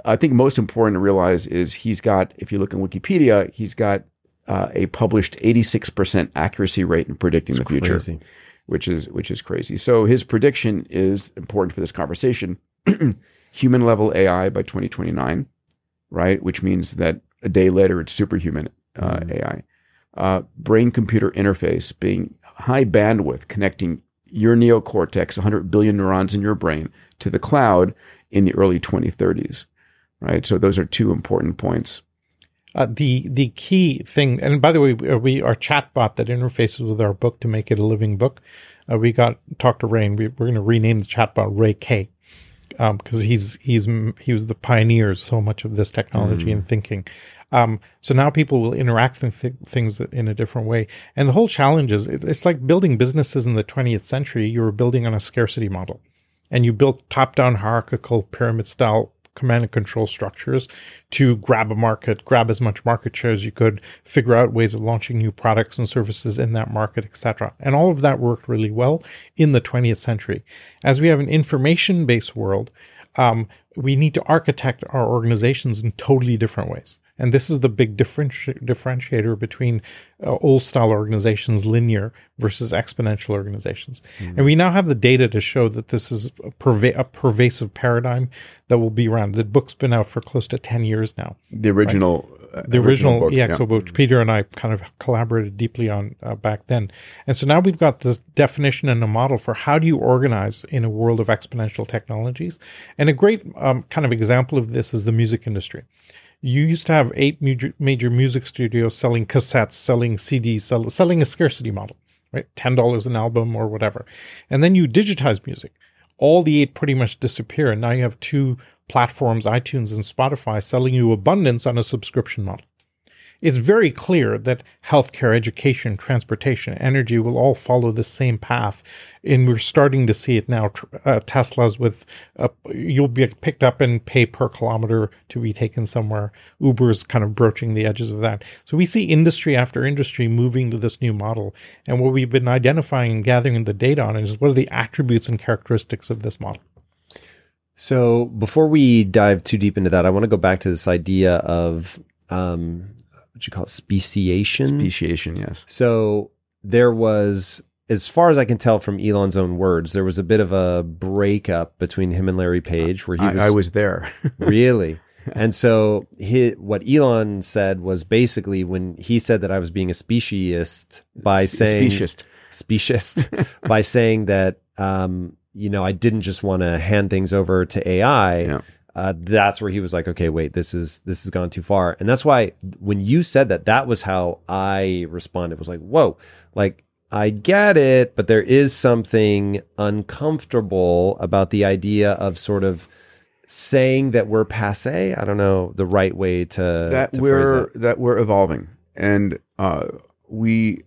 I think most important to realize is he's got, if you look in Wikipedia, he's got uh, a published 86% accuracy rate in predicting the future. Crazy. which is which is crazy. So his prediction is important for this conversation. Human level AI by 2029, right? Which means that a day later it's superhuman uh, AI. Uh, brain computer interface being high bandwidth, connecting your neocortex, 100 billion neurons in your brain, to the cloud in the early 2030s, right? So those are two important points. Uh, the the key thing, and by the way, we our chatbot that interfaces with our book to make it a living book. Uh, we got talked to Ray, and we, we're going to rename the chatbot Ray K because um, he's he's he was the pioneer of so much of this technology mm. and thinking. Um, so now people will interact with th- things in a different way. And the whole challenge is it, it's like building businesses in the 20th century. You were building on a scarcity model, and you built top-down hierarchical pyramid style command and control structures to grab a market, grab as much market share as you could, figure out ways of launching new products and services in that market, etc. And all of that worked really well in the 20th century. As we have an information based world, um, we need to architect our organizations in totally different ways. And this is the big differenti- differentiator between uh, old style organizations, linear versus exponential organizations. Mm-hmm. And we now have the data to show that this is a, perva- a, pervasive paradigm that will be around. The book's been out for close to 10 years now. The original. Right? Uh, the original, original book, EXO yeah. book, Peter and I kind of collaborated deeply on uh, back then. And so now we've got this definition and a model for how do you organize in a world of exponential technologies. And a great um, kind of example of this is the music industry you used to have eight major, major music studios selling cassettes, selling CDs, sell, selling a scarcity model, right? $10 an album or whatever. And then you digitize music. All the eight pretty much disappear. And now you have two platforms, iTunes and Spotify, selling you abundance on a subscription model it's very clear that healthcare, education, transportation, energy will all follow the same path. And we're starting to see it now. Uh, Teslas with, uh, you'll be picked up and pay per kilometer to be taken somewhere. Uber's kind of broaching the edges of that. So we see industry after industry moving to this new model. And what we've been identifying and gathering the data on is what are the attributes and characteristics of this model. So before we dive too deep into that, I want to go back to this idea of um, what you call it, speciation. Speciation, yes. So there was, as far as I can tell from Elon's own words, there was a bit of a breakup between him and Larry Page, where he was. I, I was there. really. And so he, what Elon said was basically when he said that I was being a speciesist by Spe- saying speciesist by saying that um, you know I didn't just want to hand things over to AI. Yeah uh, that's where he was like, okay, wait, this is this has gone too far, and that's why when you said that, that was how I responded. Was like, whoa, like I get it, but there is something uncomfortable about the idea of sort of saying that we're passe. I don't know the right way to that to we're that we're evolving, and uh, we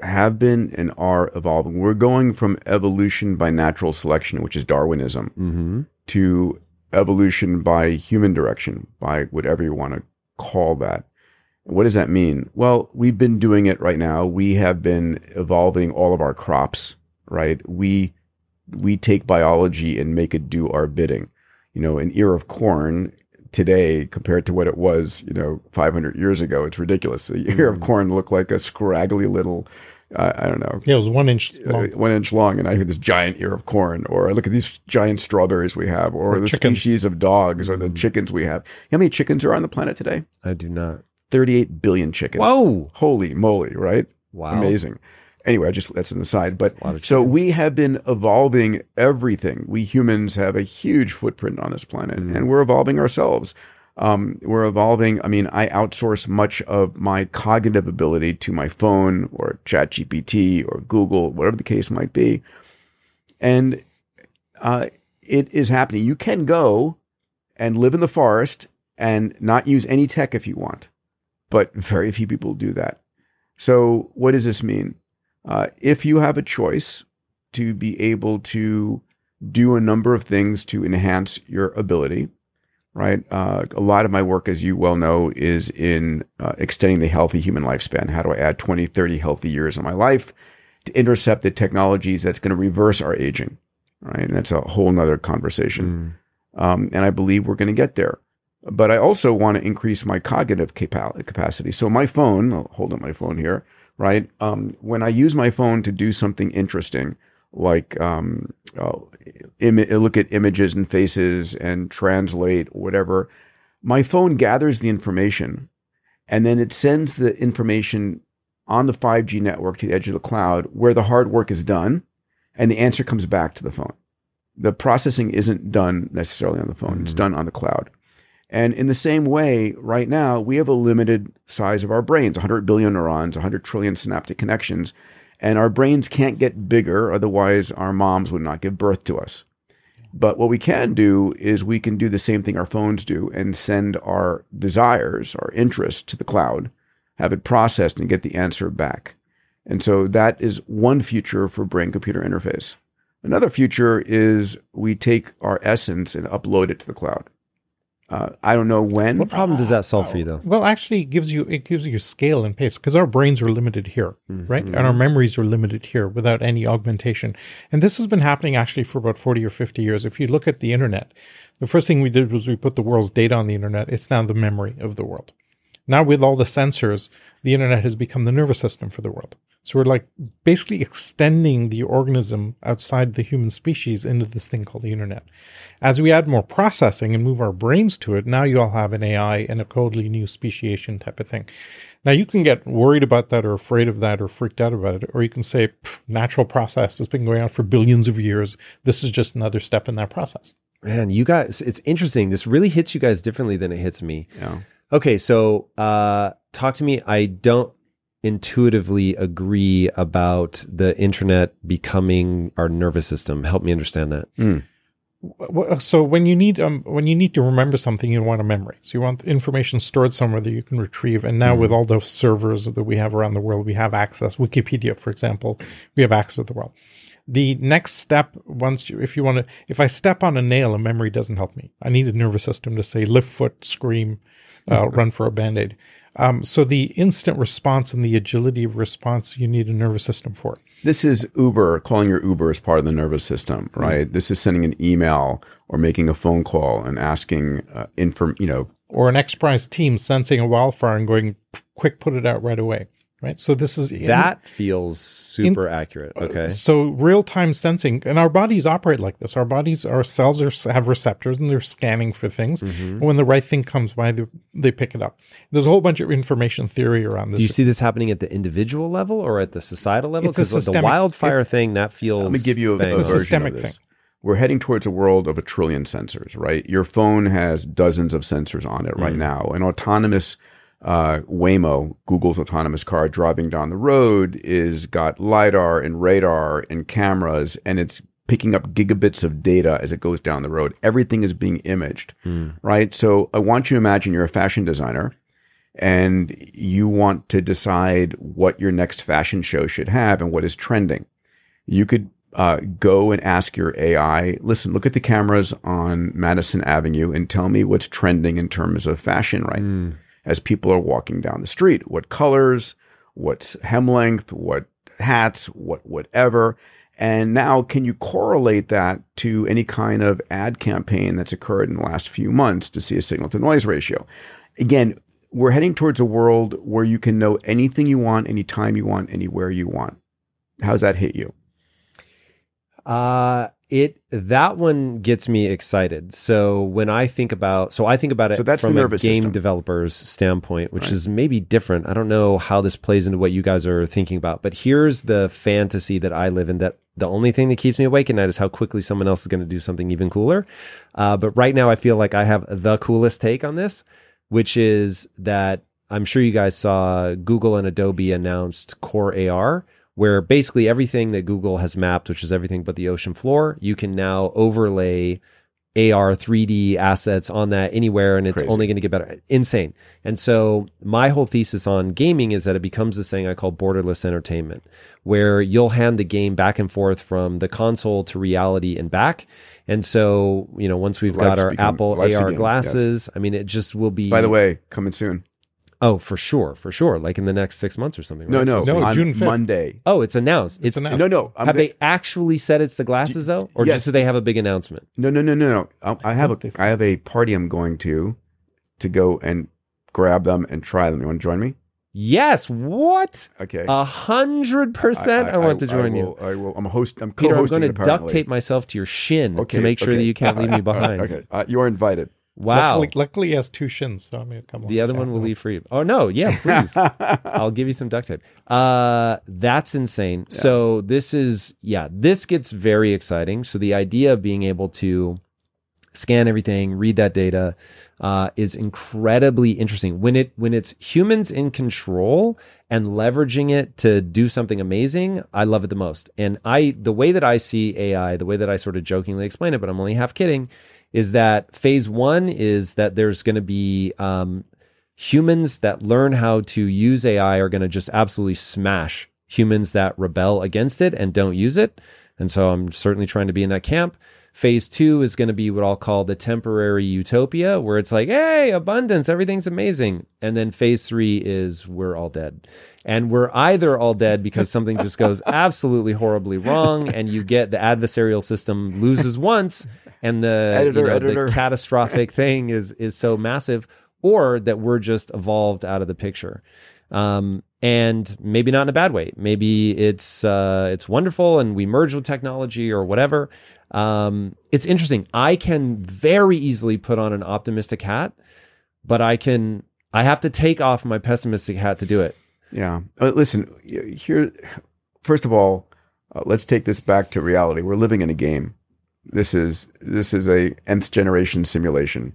have been and are evolving. We're going from evolution by natural selection, which is Darwinism, mm-hmm. to evolution by human direction, by whatever you want to call that. What does that mean? Well, we've been doing it right now. We have been evolving all of our crops, right? We we take biology and make it do our bidding. You know, an ear of corn today compared to what it was, you know, 500 years ago, it's ridiculous. The ear of mm. corn looked like a scraggly little uh, I don't know. Yeah, it was one inch uh, long. Uh, one inch long, and I have this giant ear of corn. Or I look at these giant strawberries we have, or, or the chickens. species of dogs, or the mm. chickens we have. How many chickens are on the planet today? I do not. 38 billion chickens. Whoa. Holy moly, right? Wow. Amazing. Anyway, I just that's an aside. But so we have been evolving everything. We humans have a huge footprint on this planet, mm. and we're evolving ourselves. Um, we're evolving. I mean, I outsource much of my cognitive ability to my phone or ChatGPT or Google, whatever the case might be. And uh, it is happening. You can go and live in the forest and not use any tech if you want, but very few people do that. So, what does this mean? Uh, if you have a choice to be able to do a number of things to enhance your ability, right? Uh, a lot of my work, as you well know, is in uh, extending the healthy human lifespan. How do I add 20, 30 healthy years in my life to intercept the technologies that's going to reverse our aging, right? And that's a whole nother conversation. Mm. Um, and I believe we're going to get there. But I also want to increase my cognitive capa- capacity. So my phone, I'll hold up my phone here, right? Um, when I use my phone to do something interesting, like um, uh, Im- look at images and faces and translate whatever, my phone gathers the information and then it sends the information on the 5G network to the edge of the cloud where the hard work is done and the answer comes back to the phone. The processing isn't done necessarily on the phone, it's done on the cloud. And in the same way, right now, we have a limited size of our brains 100 billion neurons, 100 trillion synaptic connections. And our brains can't get bigger, otherwise, our moms would not give birth to us. But what we can do is we can do the same thing our phones do and send our desires, our interests to the cloud, have it processed, and get the answer back. And so that is one future for brain computer interface. Another future is we take our essence and upload it to the cloud. Uh, I don't know when. What problem does that solve for you, though? Well, actually, it gives you it gives you scale and pace because our brains are limited here, right, and our memories are limited here without any augmentation. And this has been happening actually for about forty or fifty years. If you look at the internet, the first thing we did was we put the world's data on the internet. It's now the memory of the world. Now, with all the sensors, the internet has become the nervous system for the world. So we're like basically extending the organism outside the human species into this thing called the internet. As we add more processing and move our brains to it, now you all have an AI and a totally new speciation type of thing. Now you can get worried about that or afraid of that or freaked out about it, or you can say natural process has been going on for billions of years. This is just another step in that process. Man, you guys, it's interesting. This really hits you guys differently than it hits me. Yeah. Okay, so uh, talk to me. I don't intuitively agree about the internet becoming our nervous system. Help me understand that. Well, So when you need um when you need to remember something, you want a memory. So you want information stored somewhere that you can retrieve. And now with all the servers that we have around the world, we have access. Wikipedia, for example, we have access to the world. The next step, once you, if you want to, if I step on a nail, a memory doesn't help me. I need a nervous system to say lift foot, scream, uh, run for a band aid. Um, so the instant response and the agility of response, you need a nervous system for. This is Uber, calling your Uber as part of the nervous system, right? This is sending an email or making a phone call and asking uh, inform, you know, Or an X Prize team sensing a wildfire and going, quick, put it out right away. Right. So this is in- That feels super accurate. Okay. So real time sensing, and our bodies operate like this. Our bodies, our cells are, have receptors, and they're scanning for things. Mm-hmm. When the right thing comes by, they, they pick it up. There's a whole bunch of information theory around this. Do you see this happening at the individual level or at the societal level? It's a 'Cause the systemic- wildfire thing that feels. Let me give you a, bang. a It's a systemic of this. thing. We're heading towards a world of a trillion sensors, right? Your phone has dozens of sensors on it right now. An autonomous uh, Waymo, Google's autonomous car driving down the road, is got lidar and radar and cameras, and it's picking up gigabits of data as it goes down the road. Everything is being imaged, right? So I want you to imagine you're a fashion designer and you want to decide what your next fashion show should have and what is trending. You could uh, go and ask your AI, listen, look at the cameras on Madison Avenue and tell me what's trending in terms of fashion right as people are walking down the street. What colors, what's hem length, what hats, what whatever. And now, can you correlate that to any kind of ad campaign that's occurred in the last few months to see a signal to noise ratio? Again, we're heading towards a world where you can know anything you want, anytime you want, anywhere you want. How's that hit you? Uh it that one gets me excited. So when I think about so I think about it So that's the from a game system. developer's standpoint, which Right. is maybe different. I don't know how this plays into what you guys are thinking about, but here's the fantasy that I live in that the only thing that keeps me awake at night is how quickly someone else is going to do something even cooler. Uh, but right now I feel like I have the coolest take on this, which is that I'm sure you guys saw Google and Adobe announced Core AR, where basically everything that Google has mapped, which is everything but the ocean floor, you can now overlay AR 3D assets on that anywhere, and it's Crazy. only going to get better. Insane. And so my whole thesis on gaming is that it becomes this thing I call borderless entertainment, where you'll hand the game back and forth from the console to reality and back. And so, you know, once we've got our become- Apple AR game, yes. glasses, I mean, it just will be. By the way, coming soon. Oh, for sure, for sure, like in the next six months or something. No, right? no, No, on June 5th. Monday. Oh, it's announced. It's, announced. No, no. I'm have gonna- they actually said it's the glasses though, or yes. just do they have a big announcement? No, no, no, no, no. I- I have What a the- I have a party I'm going to to go and grab them and try them. You want to join me? Yes. What? Okay. A hundred percent. I want to join I you. I will. I'm a host. I'm Peter, I'm going to duct tape myself to your shin Okay, to make sure okay. that you can't leave me behind. okay. Uh, you are invited. Wow. Luckily, luckily, he has two shins, so I'm gonna come on. The other one will leave for you. Oh no, yeah, please. I'll give you some duct tape. Uh, that's insane. So this is yeah, this gets very exciting. So the idea of being able to scan everything, read that data, uh, is incredibly interesting. When it when it's humans in control and leveraging it to do something amazing, I love it the most. And I the way that I see AI, the way that I sort of jokingly explain it, but I'm only half kidding, is that phase one is that there's going to be um, humans that learn how to use AI are going to just absolutely smash humans that rebel against it and don't use it. And so I'm certainly trying to be in that camp. Phase two is going to be what I'll call the temporary utopia, where it's like, hey, abundance, everything's amazing. And then phase three is we're all dead. And we're either all dead because something just goes absolutely horribly wrong, and you get the adversarial system loses once, and the, Editor, you know, editor. the catastrophic thing is is so massive, or that we're just evolved out of the picture. Um, and maybe not in a bad way. Maybe it's uh, it's wonderful, and we merge with technology or whatever. Um, it's interesting. I can very easily put on an optimistic hat, but I can I have to take off my pessimistic hat to do it. Yeah. Uh, listen, here. First of all, uh, let's take this back to reality. We're living in a game. This is this is a nth generation simulation.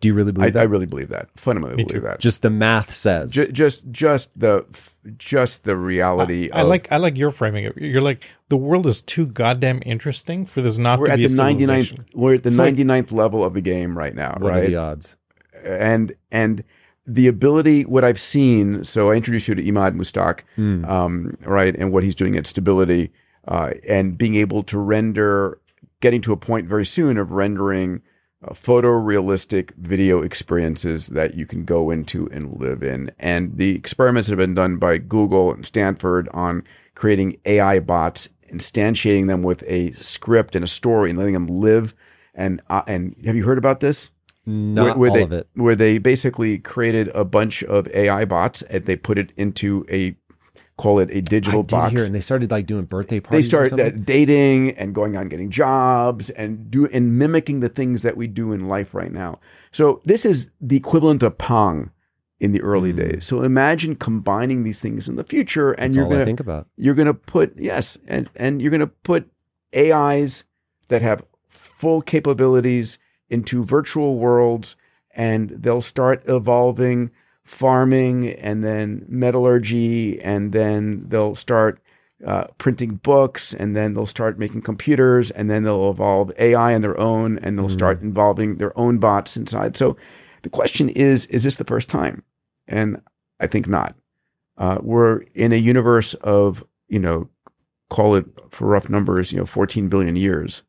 Do you really believe I that? I really believe that. Fundamentally Me believe too. that. just the math says. Ju- just just the just the reality. I of, like I like your framing. it. You're like the world is too goddamn interesting for this not we're to at be the a 99th civilization. we're at the Like- 99th level of the game right now, what are right? the odds? and and the ability what i've seen so i introduced you to Emad Mostaque um, right and what he's doing at stability uh, and being able to render getting to a point very soon of rendering uh, photorealistic video experiences that you can go into and live in. And the experiments that have been done by google and stanford on creating ai bots instantiating them with a script and a story and letting them live. And uh, and have you heard about this? Not where, where all they, of it. Where they basically created a bunch of AI bots and they put it into a call it a digital did box. hear, and they started like doing birthday parties. They started uh, dating and going on getting jobs and do and mimicking the things that we do in life right now. So this is the equivalent of Pong in the early days. So imagine combining these things in the future, and That's you're gonna think about. you're going to put yes and and you're going to put AIs that have full capabilities into virtual worlds and they'll start evolving farming and then metallurgy and then they'll start uh, printing books and then they'll start making computers and then they'll evolve AI on their own and they'll start involving their own bots inside. So the question is, is this the first time? And I think not. Uh, we're in a universe of, you know, call it for rough numbers, you know, 14 billion years.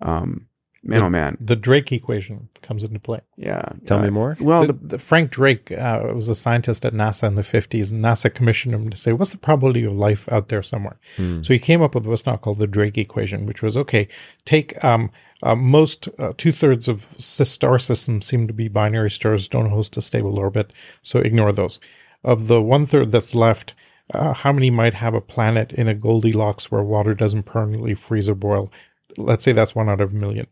Um, man, oh man. The Drake equation comes into play. Yeah. Tell Uh, me more. Well, the, the, the Frank Drake uh, was a scientist at NASA in the 50s. And NASA commissioned him to say, what's the probability of life out there somewhere? Hmm. So he came up with what's now called the Drake equation, which was okay, take um, uh, most uh, two thirds of sys- star systems seem to be binary stars, don't host a stable orbit. So ignore those. Of the one third that's left, uh, how many might have a planet in a Goldilocks where water doesn't permanently freeze or boil? Let's say that's one out of a million.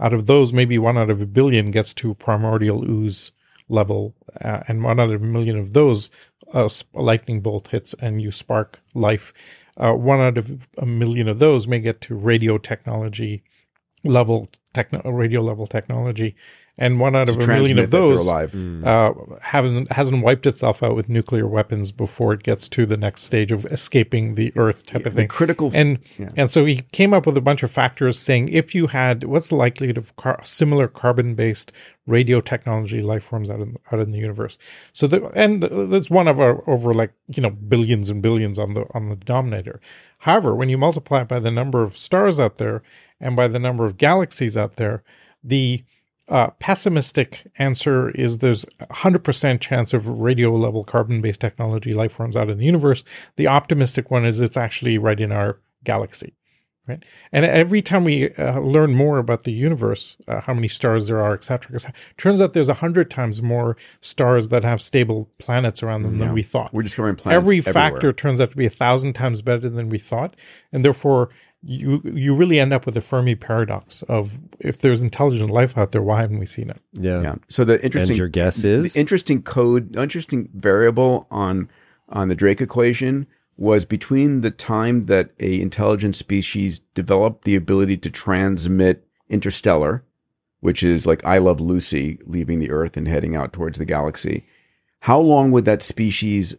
Out of those, maybe one out of a billion gets to primordial ooze level, uh, and one out of a million of those, uh, a lightning bolt hits and you spark life. Uh, one out of a million of those may get to radio technology level, techno- radio level technology, and one out of a million of those alive. uh, hasn't hasn't wiped itself out with nuclear weapons before it gets to the next stage of escaping the Earth type of thing. critical- and and so he came up with a bunch of factors saying if you had what's the likelihood of car- similar carbon based radio technology life forms out in out in the universe. So the, and that's one of our over like you know billions and billions on the on the denominator. However, when you multiply it by the number of stars out there and by the number of galaxies out there, the uh, pessimistic answer is there's a 100% chance of radio level carbon based technology life forms out in the universe. The optimistic one is it's actually right in our galaxy. right? And every time we uh, learn more about the universe, uh, how many stars there are, et cetera, et turns out there's a hundred times more stars that have stable planets around them than we thought. We're discovering planets Every everywhere. factor turns out to be a thousand times better than we thought, and therefore you you really end up with a Fermi paradox of if there's intelligent life out there, why haven't we seen it? Yeah. Yeah. So the interesting And your guess is? the interesting code, interesting variable on on the Drake equation was between the time that a intelligent species developed the ability to transmit interstellar, which is like I Love Lucy leaving the Earth and heading out towards the galaxy. How long would that species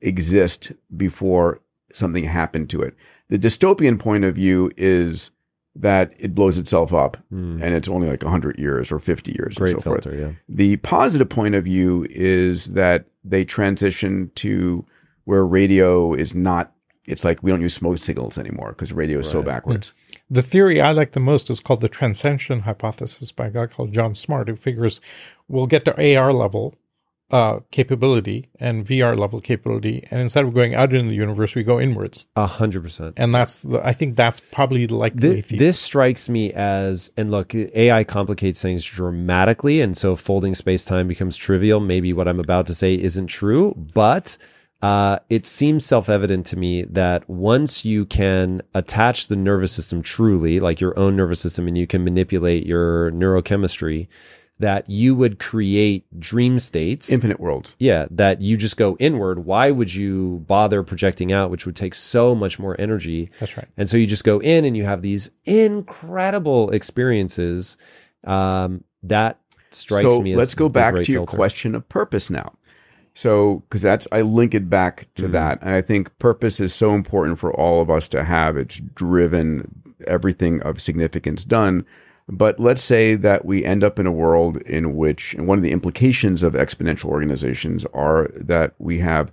exist before something happened to it? The dystopian point of view is that it blows itself up hmm. and it's only like 100 years or 50 years Great and so forth. filter, yeah. The positive point of view is that they transition to where radio is not, it's like we don't use smoke signals anymore because radio is so backwards. The theory I like the most is called the transcension hypothesis by a guy called John Smart, who figures we'll get to AR level uh, capability and VR level capability, and instead of going out into the universe, we go inwards, A hundred percent. and that's the, I think that's probably like This, this strikes me as, and look, AI complicates things dramatically, and so folding space time becomes trivial. Maybe what I'm about to say isn't true, but uh, it seems self evident to me that once you can attach the nervous system truly, like your own nervous system, and you can manipulate your neurochemistry, that you would create dream states. Infinite worlds. Yeah, that you just go inward. Why would you bother projecting out, which would take so much more energy? That's right. And so you just go in and you have these incredible experiences. Um, that strikes so me as let's go back to your filter. question of purpose now. So, because that's, I link it back to Mm-hmm. that. And I think purpose is so important for all of us to have. It's driven everything of significance done. But let's say that we end up in a world in which, and one of the implications of exponential organizations are that we have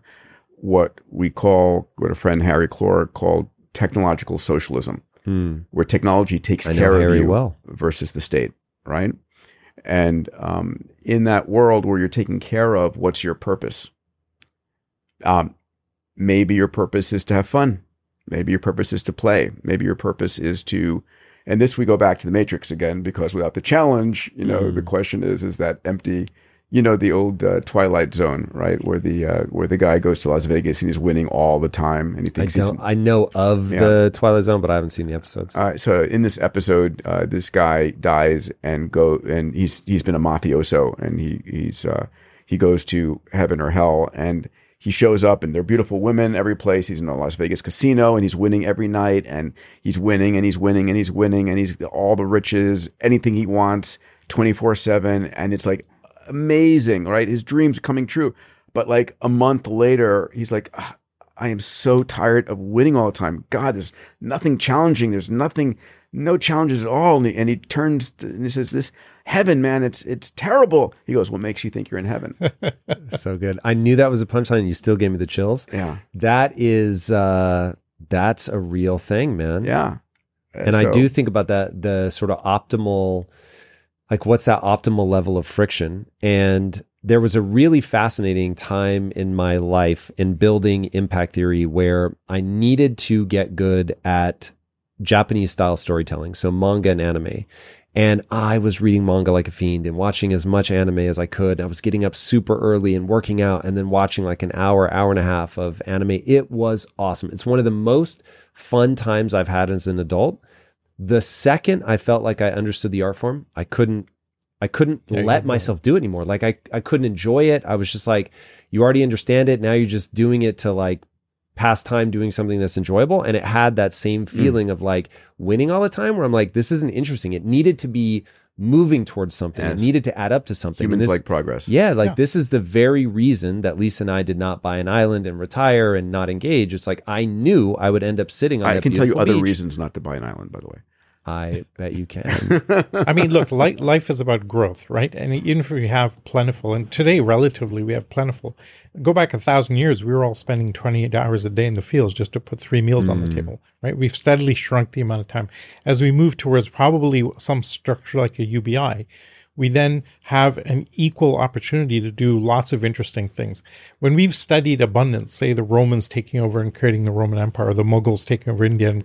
what we call, what a friend Harry Kloor called technological socialism, where technology takes Hmm. I care of you well. versus the state, right? And um, in that world where you're taken care of, what's your purpose? Um, maybe your purpose is to have fun. Maybe your purpose is to play. Maybe your purpose is to, and this we go back to the Matrix again because without the challenge, you know, Hmm. the question is, is that empty? You know, the old uh, Twilight Zone, right, where the uh, where the guy goes to Las Vegas and he's winning all the time, and he I thinks he's. I know of Yeah. the Twilight Zone, but I haven't seen the episodes. uh, so in this episode, uh, this guy dies and go and he's he's been a mafioso and he he's uh, he goes to heaven or hell and he shows up and they're beautiful women every place. He's in a Las Vegas casino and he's winning every night and he's winning and he's winning and he's winning and he's all the riches, anything he wants, twenty four seven, and it's like amazing, right? His dreams coming true. But like a month later, he's like, "Ah, I am so tired of winning all the time. God, there's nothing challenging. There's nothing, no challenges at all. And he, and he turns to, and he says, "This heaven, man, it's it's terrible." He goes, "What makes you think you're in heaven?" so good. I knew that was a punchline. You still gave me the chills. yeah, That is, uh, that's a real thing, man. yeah. and I do think about that the sort of optimal like what's that optimal level of friction and there was a really fascinating time in my life in building impact theory where I needed to get good at Japanese style storytelling so manga and anime and I was reading manga like a fiend and watching as much anime as I could. I was getting up super early and working out and then watching like an hour, hour and a half of anime. It was awesome. It's one of the most fun times I've had as an adult. The second I felt like I understood the art form, I couldn't I couldn't Yeah, let myself do it anymore. Like I I couldn't enjoy it. I was just like you already understand it. Now you're just doing it to like pass time doing something that's enjoyable and it had that same Mm. feeling of like winning all the time where I'm like this isn't interesting. It needed to be moving towards something. Yes. It needed to add up to something. And humans this- like progress. yeah, like Yeah. this is the very reason that Lisa and I did not buy an island and retire and not engage. It's like I knew I would end up sitting on I that can tell you other beach. reasons not to buy an island. By the way, I bet you can. I mean, look, life is about growth, right? And even if we have plentiful, and today, relatively, we have plentiful. Go back a thousand years, we were all spending 28 hours a day in the fields just to put three meals on the hmm. table, right? We've steadily shrunk the amount of time. As we move towards probably some structure like a UBI, we then have an equal opportunity to do lots of interesting things. When we've studied abundance, say the Romans taking over and creating the Roman Empire, or the Mughals taking over India and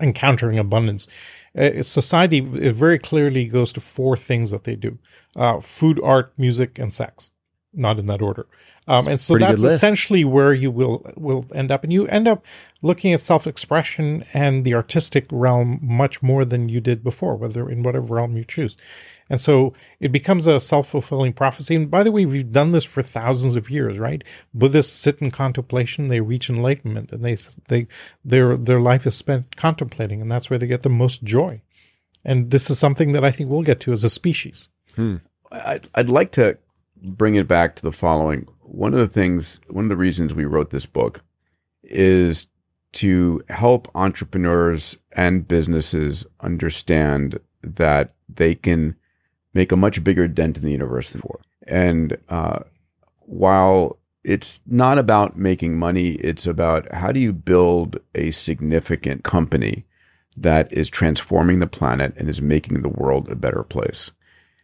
encountering abundance, uh, society very clearly goes to four things that they do uh, food, art, music, and sex. Not in that order. Um, and so that's essentially where you will will end up, and you end up looking at self expression and the artistic realm much more than you did before, whether in whatever realm you choose. And so it becomes a self fulfilling prophecy. And by the way, we've done this for thousands of years, right? Buddhists sit in contemplation; they reach enlightenment, and they they their their life is spent contemplating, and that's where they get the most joy. And this is something that I think we'll get to as a species. Hmm. I'd, I'd like to bring it back to the following one of the things, one of the reasons we wrote this book is to help entrepreneurs and businesses understand that they can make a much bigger dent in the universe than before. And uh, while it's not about making money, it's about how do you build a significant company that is transforming the planet and is making the world a better place.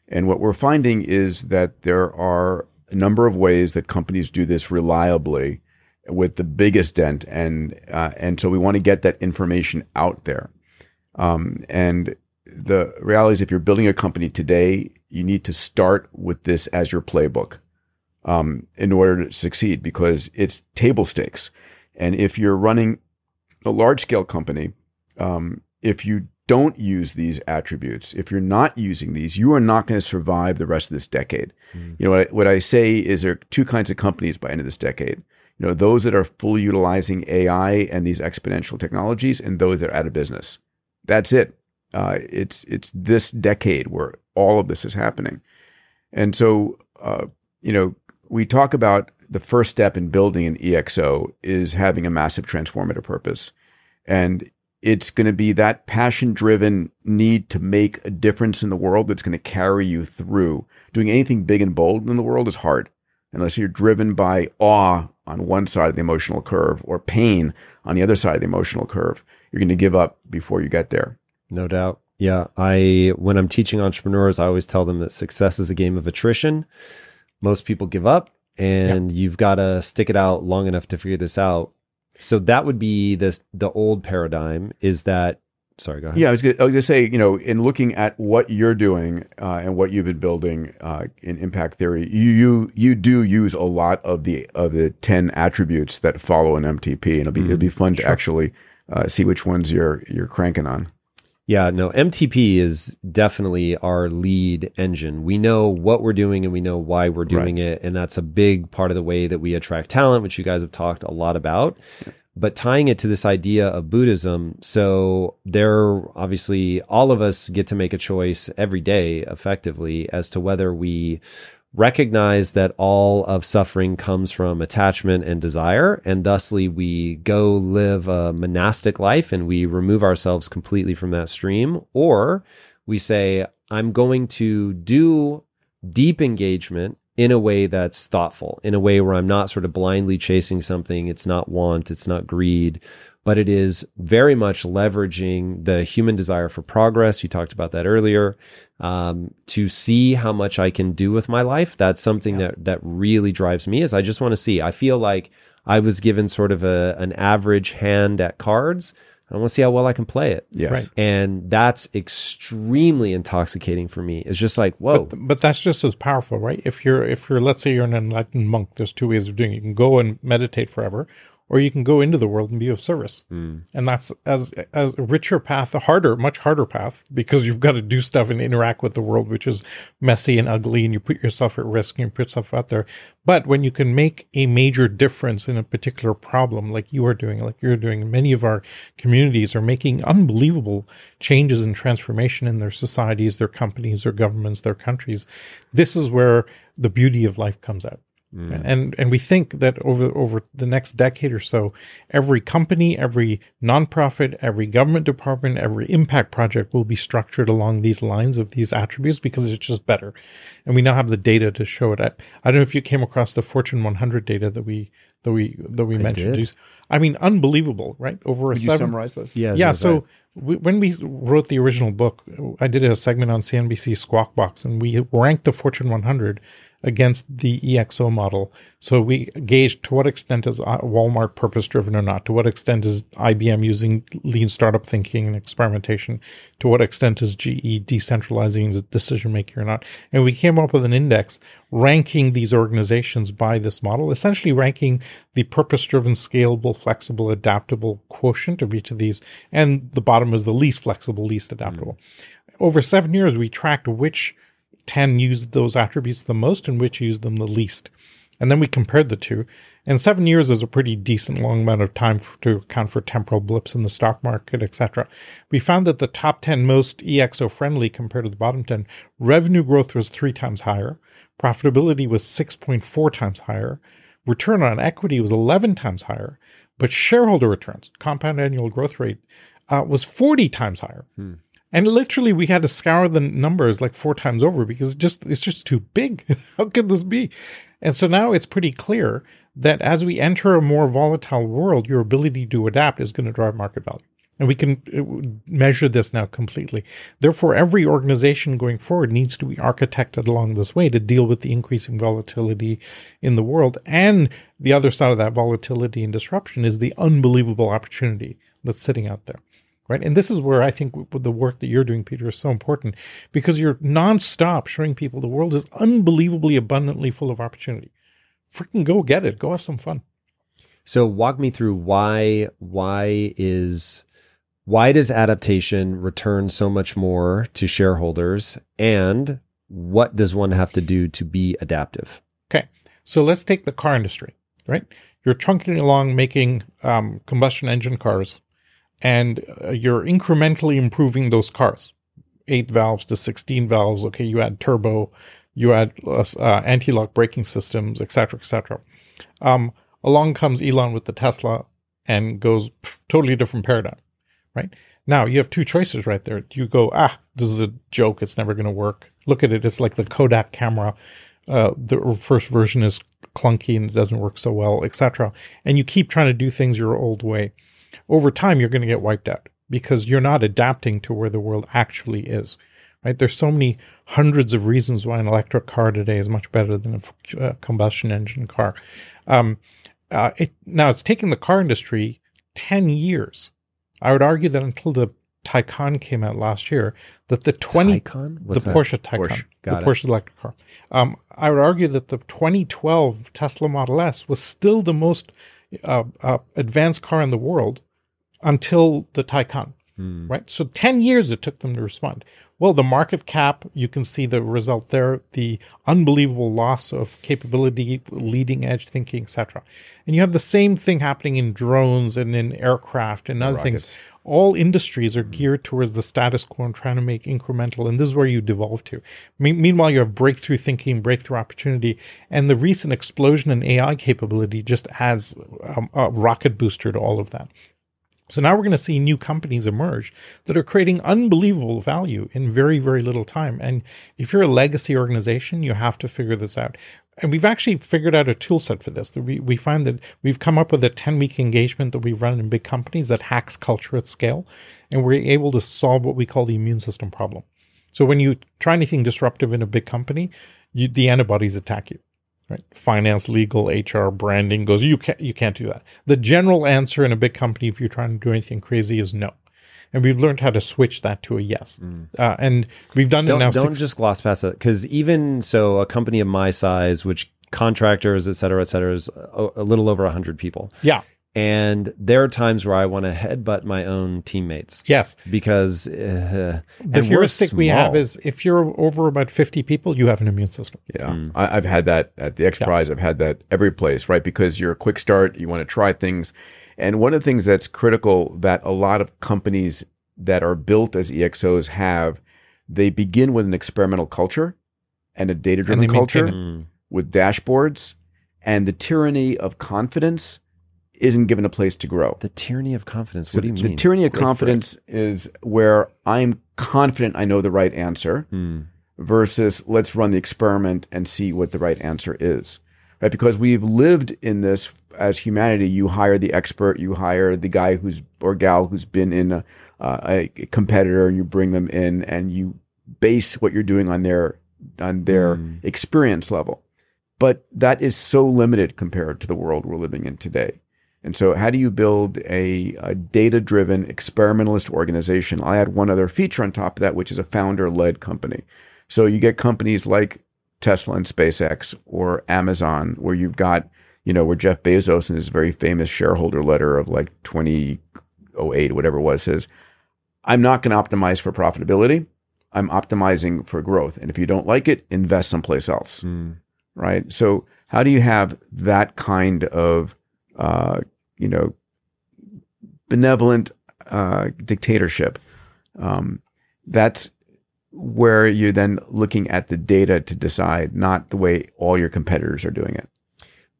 And what we're finding is that there are a number of ways that companies do this reliably with the biggest dent, and uh, and so we want to get that information out there. Um, and the reality is, if you're building a company today, you need to start with this as your playbook um, in order to succeed because it's table stakes. And if you're running a large scale company, um, if you don't use these attributes, if you're not using these, you are not going to survive the rest of this decade. Mm. You know, what I, what I say is there are two kinds of companies by the end of this decade. You know, those that are fully utilizing AI and these exponential technologies, and those that are out of business. That's it. Uh, it's it's this decade where all of this is happening, and so uh, you know we talk about the first step in building an EXO is having a massive transformative purpose, and it's going to be that passion driven need to make a difference in the world that's going to carry you through. Doing anything big and bold in the world is hard unless you're driven by awe on one side of the emotional curve or pain on the other side of the emotional curve. You're going to give up before you get there. No doubt. Yeah. I, when I'm teaching entrepreneurs, I always tell them that success is a game of attrition. Most people give up and you've got to stick it out long enough to figure this out so that would be the the old paradigm is that sorry go ahead yeah i was going to say you know in looking at what you're doing uh, and what you've been building uh, in impact theory you, you you do use a lot of the of the 10 attributes that follow an mtp and it'll be mm, it'll be mm-hmm. fun sure. to actually uh, see which ones you're you're cranking on yeah, no, MTP is definitely our lead engine. We know what we're doing and we know why we're doing right. it. And that's a big part of the way that we attract talent, which you guys have talked a lot about. Yeah. But tying it to this idea of Buddhism, so there obviously all of us get to make a choice every day effectively as to whether we recognize that all of suffering comes from attachment and desire, and thusly we go live a monastic life and we remove ourselves completely from that stream, or we say, I'm going to do deep engagement in a way that's thoughtful, in a way where I'm not sort of blindly chasing something. It's not want, it's not greed, but it is very much leveraging the human desire for progress. You talked about that earlier. Um, to see how much I can do with my life. That's something yeah. that that really drives me. Is I just want to see. I feel like I was given sort of a an average hand at cards. I want to see how well I can play it. Yes. Right. And that's extremely intoxicating for me. It's just like, whoa. But, but, that's just as powerful, right? If you're, if you're, let's say you're an enlightened monk, there's two ways of doing it. You can go and meditate forever, or you can go into the world and be of service. Mm. And that's as, as a richer path, a harder, much harder path because you've got to do stuff and interact with the world, which is messy and ugly and you put yourself at risk and you put yourself out there. But when you can make a major difference in a particular problem, like you are doing, like you're doing, many of our communities are making unbelievable changes and transformation in their societies, their companies, their governments, their countries. This is where the beauty of life comes out Mm. And and we think that over over the next decade or so, every company, every nonprofit, every government department, every impact project will be structured along these lines of these attributes because it's just better. And we now have the data to show it. I, I don't know if you came across the Fortune 100 data that we that we that we mentioned. did. I mean, unbelievable, right? Over a Would you seven, summarize those? Yeah. yeah. So right. we, when we wrote the original book, I did a segment on CNBC Squawk Box, and we ranked the Fortune 100 against the EXO model. So we gauged to what extent is uh, Walmart purpose driven or not. To what extent is IBM using lean startup thinking and experimentation? To what extent is GE decentralizing decision making or not? And we came up with an index ranking these organizations by this model, essentially ranking the purpose driven, scalable, flexible, adaptable quotient of each of these. And the bottom is the least flexible, least adaptable. Over seven years, we tracked which 10 used those attributes the most and which used them the least. And then we compared the two. And seven years is a pretty decent long amount of time for, to account for temporal blips in the stock market, etc. We found that the top 10 most EXO friendly compared to the bottom 10, revenue growth was three times higher, profitability was 6.4 times higher, return on equity was 11 times higher, but shareholder returns, compound annual growth rate, uh, was 40 times higher. And literally, we had to scour the numbers like four times over because just it's just too big. How could this be? And so now it's pretty clear that as we enter a more volatile world, your ability to adapt is going to drive market value. And we can uh, measure this now completely. Therefore, every organization going forward needs to be architected along this way to deal with the increasing volatility in the world. And the other side of that volatility and disruption is the unbelievable opportunity that's sitting out there right? And this is where I think the work that you're doing, Peter, is so important because you're nonstop showing people the world is unbelievably abundantly full of opportunity. Freaking go get it. Go have some fun. So walk me through why why is why does adaptation return so much more to shareholders and what does one have to do to be adaptive? Okay. So let's take the car industry, right? You're trunking along making um, combustion engine cars and uh, you're incrementally improving those cars. Eight valves to 16 valves. Okay. You add turbo, you add uh, uh, anti-lock braking systems, et cetera, et cetera. Um, along comes Elon with the Tesla and goes pff, totally different paradigm, right? Now you have two choices right there. You go, ah, this is a joke. It's never going to work. Look at it. It's like the Kodak camera. Uh, the first version is clunky and it doesn't work so well, etc. And you keep trying to do things your old way. Over time, you're going to get wiped out because you're not adapting to where the world actually is. Right? There's so many hundreds of reasons why an electric car today is much better than a uh, combustion engine car. Um, uh, it, now it's taken the car industry 10 years. I would argue that until the Taycan came out last year, that the 20, Taycan? the that? Porsche Taycan, Porsche. the it. Porsche electric car. Um, I would argue that the 2012 Tesla Model S was still the most uh, uh, advanced car in the world until the Taycan, Hmm. right? So 10 years it took them to respond. Well, the market cap, you can see the result there, the unbelievable loss of capability, leading edge thinking, etc. And you have the same thing happening in drones and in aircraft and other things. All industries are geared towards the status quo and trying to make incremental, and this is where you devolve to. Me- meanwhile, you have breakthrough thinking, breakthrough opportunity, and the recent explosion in AI capability just adds um, a rocket booster to all of that. So now we're going to see new companies emerge that are creating unbelievable value in very, very little time. And if you're a legacy organization, you have to figure this out. And we've actually figured out a tool set for this. We, we find that we've come up with a 10 week engagement that we've run in big companies that hacks culture at scale. And we're able to solve what we call the immune system problem. So when you try anything disruptive in a big company, you, the antibodies attack you right? Finance, legal, HR, branding goes, you can't, you can't do that. The general answer in a big company, if you're trying to do anything crazy, is no. And we've learned how to switch that to a yes. Uh, and we've done it Don't, now. don't six, just gloss past it because even so, a company of my size, which contractors, et cetera, et cetera, is a, a little over 100 people. yeah. And there are times where I want to headbutt my own teammates Yes. because uh, The and we're heuristic we have is if you're over about 50 people, you have an immune system. Yeah, I, I've had that at the X Prize. I've had that every place, right? Because you're a quick start, you want to try things, and one of the things that's critical that a lot of companies that are built as EXOs have, they begin with an experimental culture and a data-driven And they culture with dashboards and the tyranny of confidence isn't given a place to grow. The tyranny of confidence. So what do you the mean? The tyranny of Great confidence is where I'm confident I know the right answer phrase. Hmm. versus let's run the experiment and see what the right answer is. Right? Because we've lived in this as humanity. You hire the expert, you hire the guy who's or gal who's been in a, uh, a competitor, and you bring them in, and you base what you're doing on their on their Mm. experience level. But that is so limited compared to the world we're living in today. And so, how do you build a, a data driven experimentalist organization? I add one other feature on top of that, which is a founder led company. So, you get companies like Tesla and SpaceX or Amazon, where you've got, you know, where Jeff Bezos in his very famous shareholder letter of like 2008, whatever it was, says, I'm not going to optimize for profitability. I'm optimizing for growth. And if you don't like it, invest someplace else Hmm. right? So how do you have that kind of uh, you know benevolent uh, dictatorship? Um, that's where you're then looking at the data to decide, not the way all your competitors are doing it.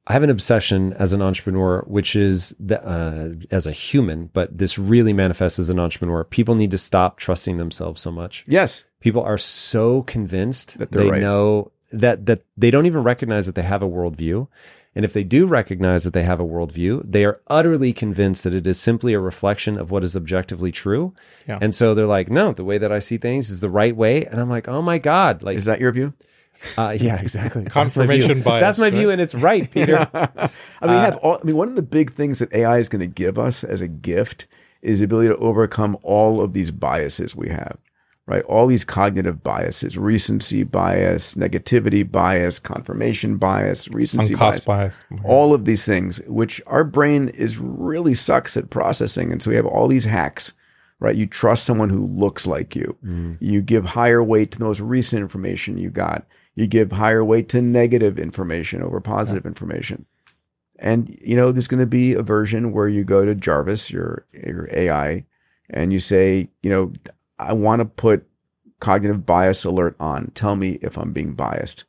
I have an obsession as an entrepreneur, which is the, uh, as a human, but this really manifests as an entrepreneur. People need to stop trusting themselves so much. Yes, People are so convinced That they're they right. know that that they don't even recognize that they have a worldview. And if they do recognize that they have a worldview, they are utterly convinced that it is simply a reflection of what is objectively true. Yeah. And so they're like, no, the way that I see things is the right way. And I'm like, oh my God. Like, is that your view? uh, yeah, exactly. Confirmation That's bias, That's my view, and it's right, Peter. I mean, you have all, I mean, one of the big things that AI is going to give us as a gift is the ability to overcome all of these biases we have, right? All these cognitive biases, recency bias, negativity bias, confirmation bias, recency bias. bias. All of these things, which our brain is really sucks at processing. And so we have all these hacks, right? You trust someone who looks like you. Mm. You give higher weight to the most recent information you got. You give higher weight to negative information over positive information. And you know, there's going to be a version where you go to Jarvis, your your AI, and you say, you know, I want to put cognitive bias alert on. Tell me if I'm being biased.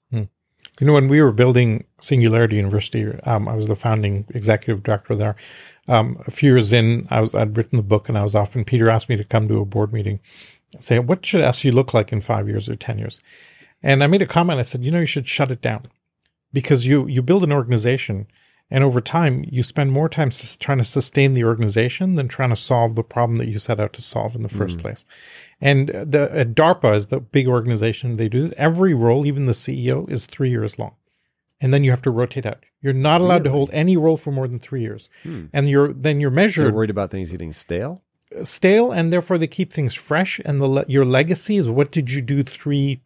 You know, when we were building Singularity University, um, I was the founding executive director there. Um, a few years in, I was I'd written the book, and I was often Peter asked me to come to a board meeting, say, "What should SU look like in five years or ten years?" And I made a comment. I said, "You know, you should shut it down because you you build an organization, and over time, you spend more time sus- trying to sustain the organization than trying to solve the problem that you set out to solve in the first place." And the uh, DARPA is the big organization. They do this. Every role, even the CEO, is three years long, and then you have to rotate out. You're not allowed to hold any role for more than three years, and you're then you're They're measured worried about things getting stale. stale, and therefore they keep things fresh. And the your legacy is what did you do three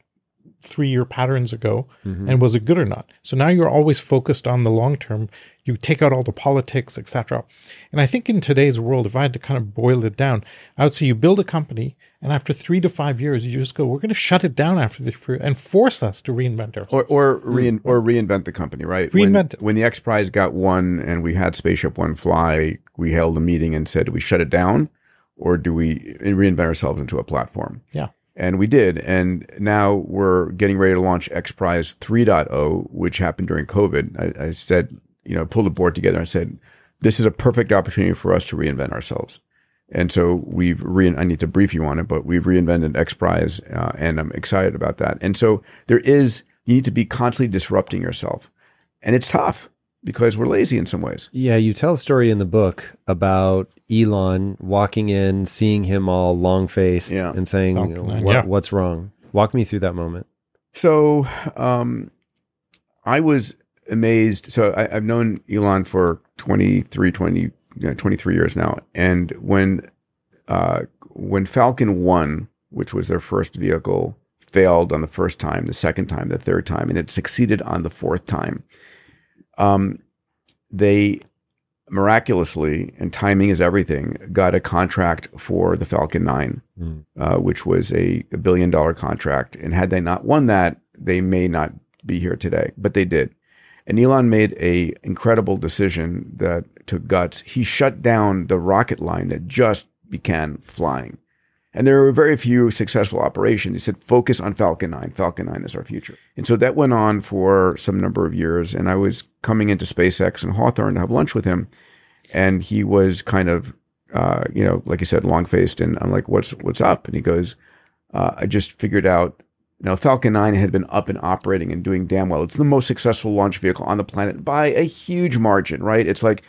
three year patterns ago, mm-hmm. and was it good or not? So now you're always focused on the long term. You take out all the politics, etc. And I think in today's world, if I had to kind of boil it down, I would say you build a company, and after three to five years, you just go, we're going to shut it down after the and force us to reinvent ourselves. Or or, hmm. rein, or reinvent the company, right? Reinvent when, it. when the X Prize got won and we had Spaceship One fly, we held a meeting and said, do we shut it down or do we reinvent ourselves into a platform? yeah. And we did. And now we're getting ready to launch X Prize 3.0, which happened during COVID. I, I said, you know, pulled the board together and said, this is a perfect opportunity for us to reinvent ourselves. And so we've re- I need to brief you on it, but we've reinvented X Prize, uh, and I'm excited about that. And so there is, you need to be constantly disrupting yourself. And it's tough because we're lazy in some ways. Yeah, you tell a story in the book about Elon walking in, seeing him all long faced, Yeah. and saying, what, yeah. "What's wrong?" Walk me through that moment. So um, I was amazed. So I, I've known Elon for 23, 20, you know, 23 years now. And when uh, when Falcon 1, which was their first vehicle, failed on the first time, the second time, the third time, and it succeeded on the fourth time, um, they miraculously, and timing is everything, got a contract for the Falcon 9 Mm. uh, which was a, a billion dollar contract. And had they not won that, they may not be here today, but they did. And Elon made a incredible decision that took guts. He shut down the rocket line that just began flying. And there were very few successful operations. He said, focus on Falcon 9. Falcon 9 is our future. And so that went on for some number of years. And I was coming into SpaceX and Hawthorne to have lunch with him. And he was kind of, uh, you know, like you said, long faced. And I'm like, what's, what's up? And he goes, uh, I just figured out, know, Falcon 9 had been up and operating and doing damn well. It's the most successful launch vehicle on the planet by a huge margin, right? It's like,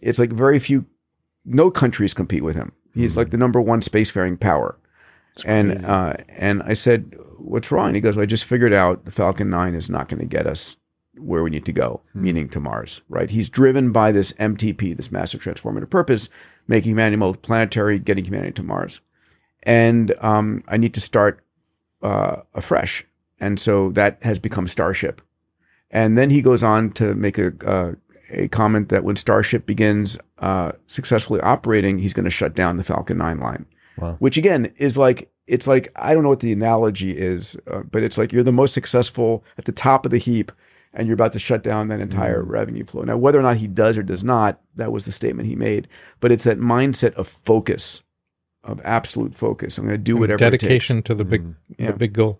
it's like very few, no countries compete with him. He's like the number one spacefaring power. And uh, and I said, "What's wrong?" He goes, well, "I just figured out the Falcon 9 is not going to get us where we need to go, meaning to Mars." Right? He's driven by this MTP, this massive transformative purpose, making humanity multiplanetary, getting humanity to Mars. And um, I need to start uh, afresh, and so that has become Starship. And then he goes on to make a uh, a comment that when Starship begins uh, successfully operating, he's going to shut down the Falcon 9 line. Wow. Which again is like it's like I don't know what the analogy is, uh, but it's like you're the most successful at the top of the heap, and you're about to shut down that entire revenue flow. Now, whether or not he does or does not, that was the statement he made. But it's that mindset of focus, of absolute focus. I'm going to do whatever dedication to the big Yeah. the big goal.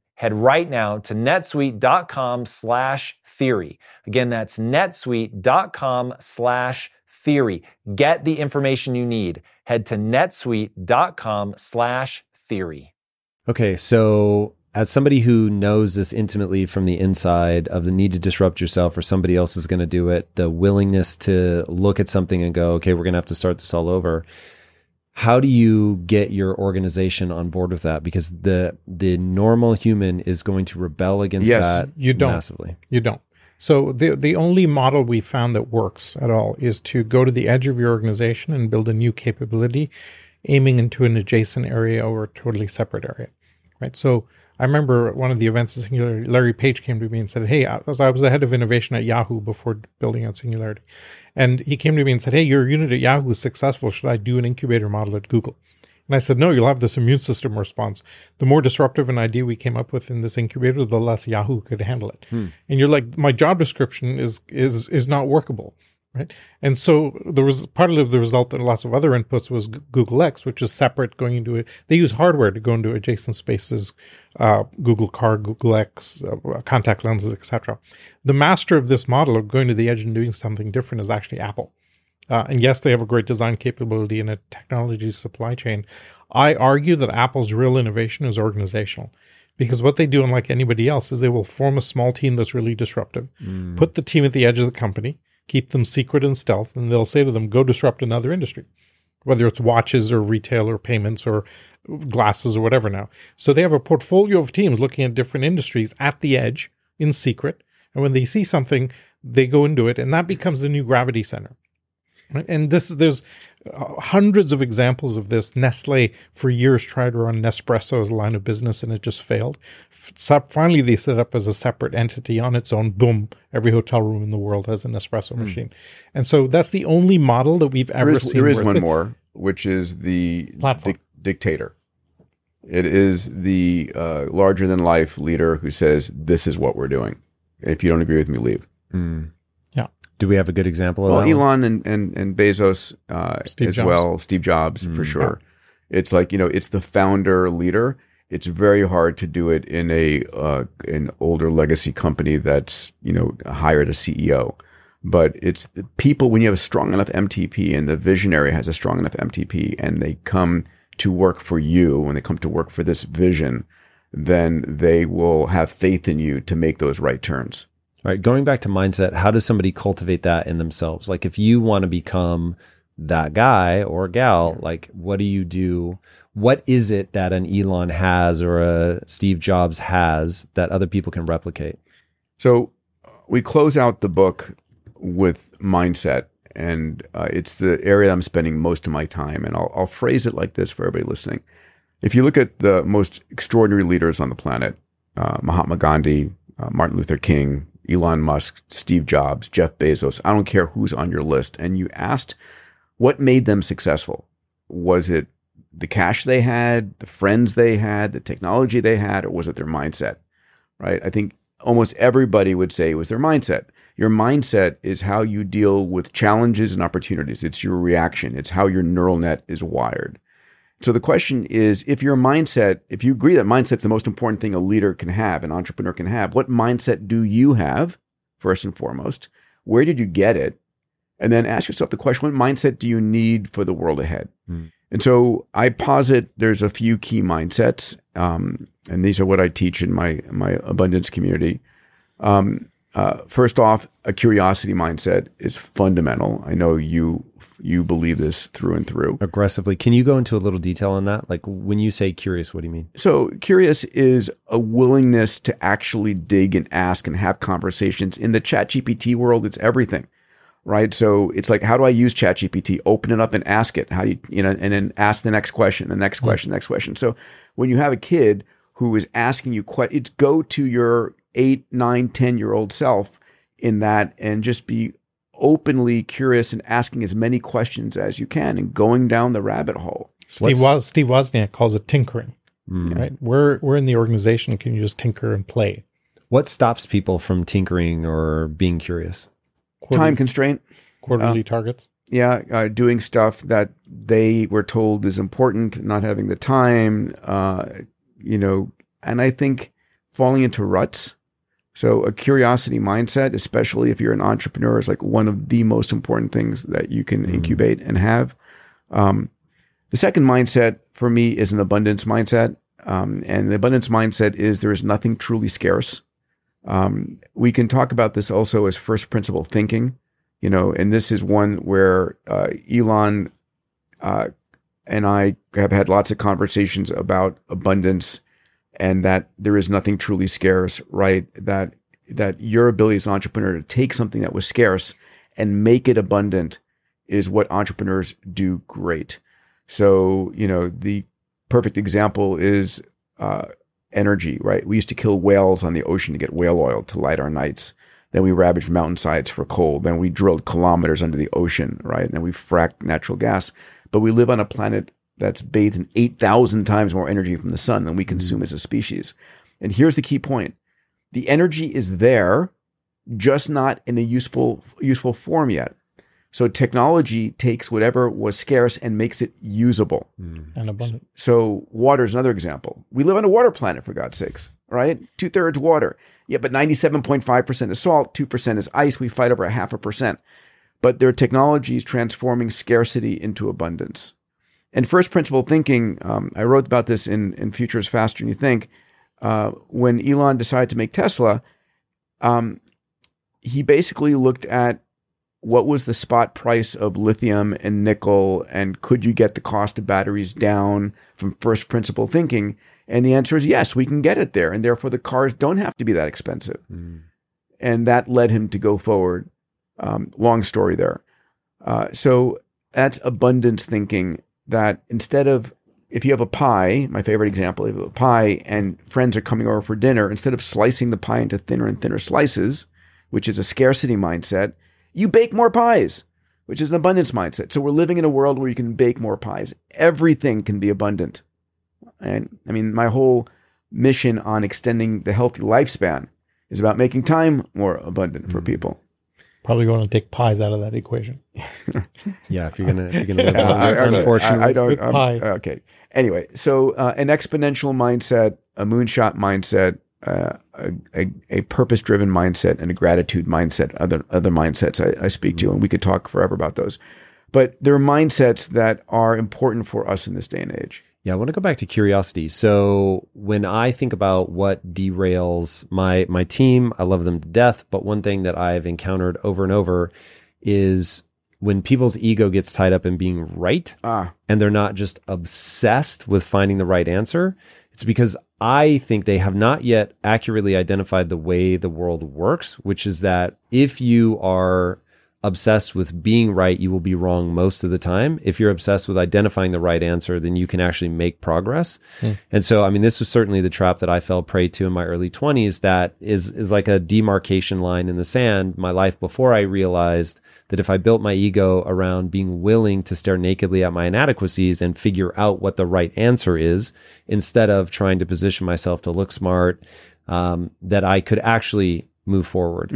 Head right now to netsuite.com slash theory. Again, that's netsuite.com slash theory. Get the information you need. Head to netsuite.com slash theory. Okay, so as somebody who knows this intimately from the inside of the need to disrupt yourself or somebody else is going to do it, the willingness to look at something and go, okay, we're going to have to start this all over. How do you get your organization on board with that? Because the the normal human is going to rebel against Yes, that you don't. massively. You don't. So the the only model we found that works at all is to go to the edge of your organization and build a new capability, aiming into an adjacent area or a totally separate area, right? So I remember one of the events at Singularity, Larry Page came to me and said, "Hey, I was, I was the head of innovation at Yahoo before building out Singularity," and he came to me and said, "Hey, your unit at Yahoo is successful. Should I do an incubator model at Google?" And I said, no, you'll have this immune system response. The more disruptive an idea we came up with in this incubator, the less Yahoo could handle it. Hmm. And you're like, my job description is is is not workable, right? And so there was part of the result and lots of other inputs was Google X, which is separate going into it. They use hardware to go into adjacent spaces, uh, Google Car, Google X, uh, contact lenses, etc. The master of this model of going to the edge and doing something different is actually Apple. Uh, and yes, they have a great design capability and a technology supply chain. I argue that Apple's real innovation is organizational Because what they do, unlike anybody else, is they will form a small team that's really disruptive, put the team at the edge of the company, keep them secret and stealth, and they'll say to them, go disrupt another industry, whether it's watches or retail or payments or glasses or whatever now. So they have a portfolio of teams looking at different industries at the edge in secret. And when they see something, they go into it, and that becomes the new gravity center. And this, there's uh, hundreds of examples of this. Nestle for years tried to run Nespresso as a line of business, and it just failed. F- so finally, they set up as a separate entity on its own. Boom! Every hotel room in the world has an espresso machine, and so that's the only model that we've ever There is, seen. there is one it's a- more, which is the Platform. dic- dictator. It is the uh, larger than life leader who says, "This is what we're doing. If you don't agree with me, leave." Do we have a good example of Well, that? one? Elon and and, and Bezos uh, as Jobs. well, Steve Jobs for sure. It's like you know, it's the founder leader. It's very hard to do it in a uh, an older legacy company that's you know hired a CEO. But it's the people when you have a strong enough MTP and the visionary has a strong enough MTP and they come to work for you when they come to work for this vision, then they will have faith in you to make those right turns. All right, going back to mindset, how does somebody cultivate that in themselves? Like if you want to become that guy or gal, like what do you do? What is it that an Elon has or a Steve Jobs has that other people can replicate? So we close out the book with mindset, and uh, it's the area I'm spending most of my time. And I'll, I'll phrase it like this for everybody listening. If you look at the most extraordinary leaders on the planet, uh, Mahatma Gandhi, uh, Martin Luther King, Elon Musk, Steve Jobs, Jeff Bezos, I don't care who's on your list, and you asked what made them successful. Was it the cash they had, the friends they had, the technology they had, or was it their mindset? Right? I think almost everybody would say it was their mindset. Your mindset is how you deal with challenges and opportunities. It's your reaction. It's how your neural net is wired. So the question is if your mindset, if you agree that mindset's the most important thing a leader can have, an entrepreneur can have, what mindset do you have, first and foremost? Where did you get it? And then ask yourself the question what mindset do you need for the world ahead? And so I posit there's a few key mindsets, um, and these are what I teach in my my abundance community. Um, uh, first off, a curiosity mindset is fundamental. I know you you believe this through and through. Aggressively. Can you go into a little detail on that? Like when you say curious, what do you mean? So curious is a willingness to actually dig and ask and have conversations. In the chat GPT world, it's everything. Right. So it's like, how do I use chat GPT? Open it up and ask it. How do you, you know, and then ask the next question, the next question, the next question. So when you have a kid who is asking you questions, it's go to your eight, nine, 10 year old self in that and just be openly curious and asking as many questions as you can and going down the rabbit hole. Steve, Woz, Steve Wozniak calls it tinkering. Right? We're we're in the organization. Can you just tinker and play? What stops people from tinkering or being curious? Time constraint. quarterly targets. yeah, uh, doing stuff that they were told is important, not having the time, uh, you know, and I think falling into ruts. So a curiosity mindset, especially if you're an entrepreneur, is like one of the most important things that you can incubate and have. Um, the second mindset for me is an abundance mindset. Um, and the abundance mindset is there is nothing truly scarce. Um, we can talk about this also as first principle thinking you know, and this is one where uh, Elon uh, and I have had lots of conversations about abundance and that there is nothing truly scarce, right? That that your ability as an entrepreneur to take something that was scarce and make it abundant is what entrepreneurs do great. So, you know, the perfect example is uh, energy, right? We used to kill whales on the ocean to get whale oil to light our nights. Then we ravaged mountainsides for coal. Then we drilled kilometers under the ocean, right? And then we fracked natural gas. But we live on a planet that's bathed in 8,000 times more energy from the sun than we mm-hmm. consume as a species. And here's the key point the energy is there, just not in a useful, useful form yet. So technology takes whatever was scarce and makes it usable. Mm. and abundant. So water is another example. We live on a water planet, for God's sakes, right? Two thirds water. Yeah, but 97.5% is salt, 2% is ice. We fight over a half a percent. But there are technologies transforming scarcity into abundance. And first principle thinking, um, I wrote about this in, in Future is Faster Than You Think. uh, when Elon decided to make Tesla, um, he basically looked at what was the spot price of lithium and nickel, and could you get the cost of batteries down from first principle thinking? And the answer is yes, we can get it there, and therefore the cars don't have to be that expensive. And that led him to go forward. Um, long story there. Uh, so that's abundance thinking. That instead of if you have a pie, my favorite example, if you have a pie and friends are coming over for dinner, instead of slicing the pie into thinner and thinner slices, which is a scarcity mindset, you bake more pies, which is an abundance mindset. So we're living in a world where you can bake more pies. Everything can be abundant. And I mean, my whole mission on extending the healthy lifespan is about making time more abundant for mm-hmm. people. Probably going to take pies out of that equation. Yeah, if you're gonna if you're gonna live Uh, long, I- I- unfortunately. I, I don't. With pie. okay. Anyway, so uh, an exponential mindset, a moonshot mindset, uh, a, a, a purpose-driven mindset, and a gratitude mindset. Other other mindsets I, I speak to, and we could talk forever about those. But there are mindsets that are important for us in this day and age. Yeah, I want to go back to curiosity. So when I think about what derails my my team, I love them to death, but one thing that I've encountered over and over is when people's ego gets tied up in being right Ah, and they're not just obsessed with finding the right answer, it's because I think they have not yet accurately identified the way the world works, which is that if you are obsessed with being right, you will be wrong most of the time. If you're obsessed with identifying the right answer, then you can actually make progress. And so, I mean, this was certainly the trap that I fell prey to in my early 20s that is, is like a demarcation line in the sand. My life before I realized that if I built my ego around being willing to stare nakedly at my inadequacies and figure out what the right answer is, instead of trying to position myself to look smart, um, that I could actually move forward.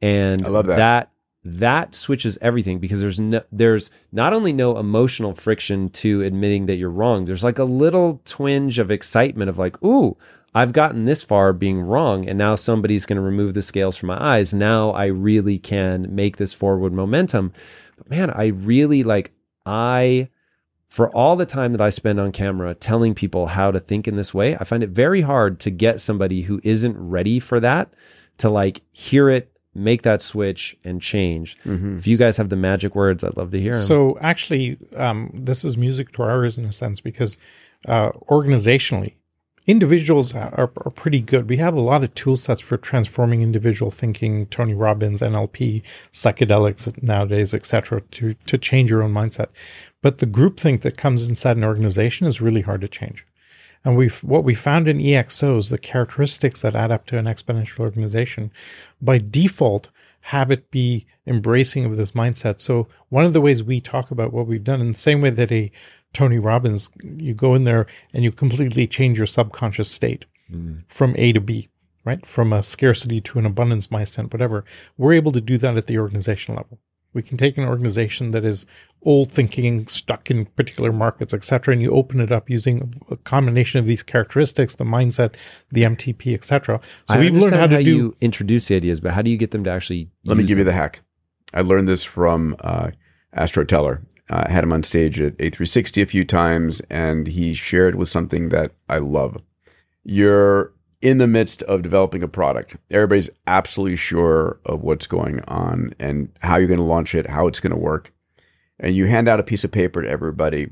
And I love that. that that switches everything because there's no, there's not only no emotional friction to admitting that you're wrong. There's like a little twinge of excitement of like, ooh, I've gotten this far being wrong, and now somebody's going to remove the scales from my eyes. Now I really can make this forward momentum. But man, I really like I for all the time that I spend on camera telling people how to think in this way, I find it very hard to get somebody who isn't ready for that to like hear it, make that switch, and change. If you guys have the magic words, I'd love to hear them. So actually, um, this is music to our ears in a sense because uh, organizationally, individuals are, are pretty good. We have a lot of tool sets for transforming individual thinking. Tony Robbins, NLP, psychedelics nowadays, etc., to to change your own mindset. But the groupthink that comes inside an organization is really hard to change. And we've what we found in EXOs, the characteristics that add up to an exponential organization, by default have it be embracing of this mindset. So one of the ways we talk about what we've done in the same way that a Tony Robbins, you go in there and you completely change your subconscious state mm. from A to B, right? From a scarcity to an abundance mindset, whatever. We're able to do that at the organization level. We can take an organization that is old thinking, stuck in particular markets, etc., and you open it up using a combination of these characteristics, the mindset, the MTP, etc. So I we've learned understand how to do. you introduce the ideas, but how do you get them to actually? Let me use give you the hack. I learned this from uh, Astro Teller. Uh, I had him on stage at A360 a few times, and he shared with something that I love. You're in the midst of developing a product. Everybody's absolutely sure of what's going on and how you're going to launch it, how it's going to work. And you hand out a piece of paper to everybody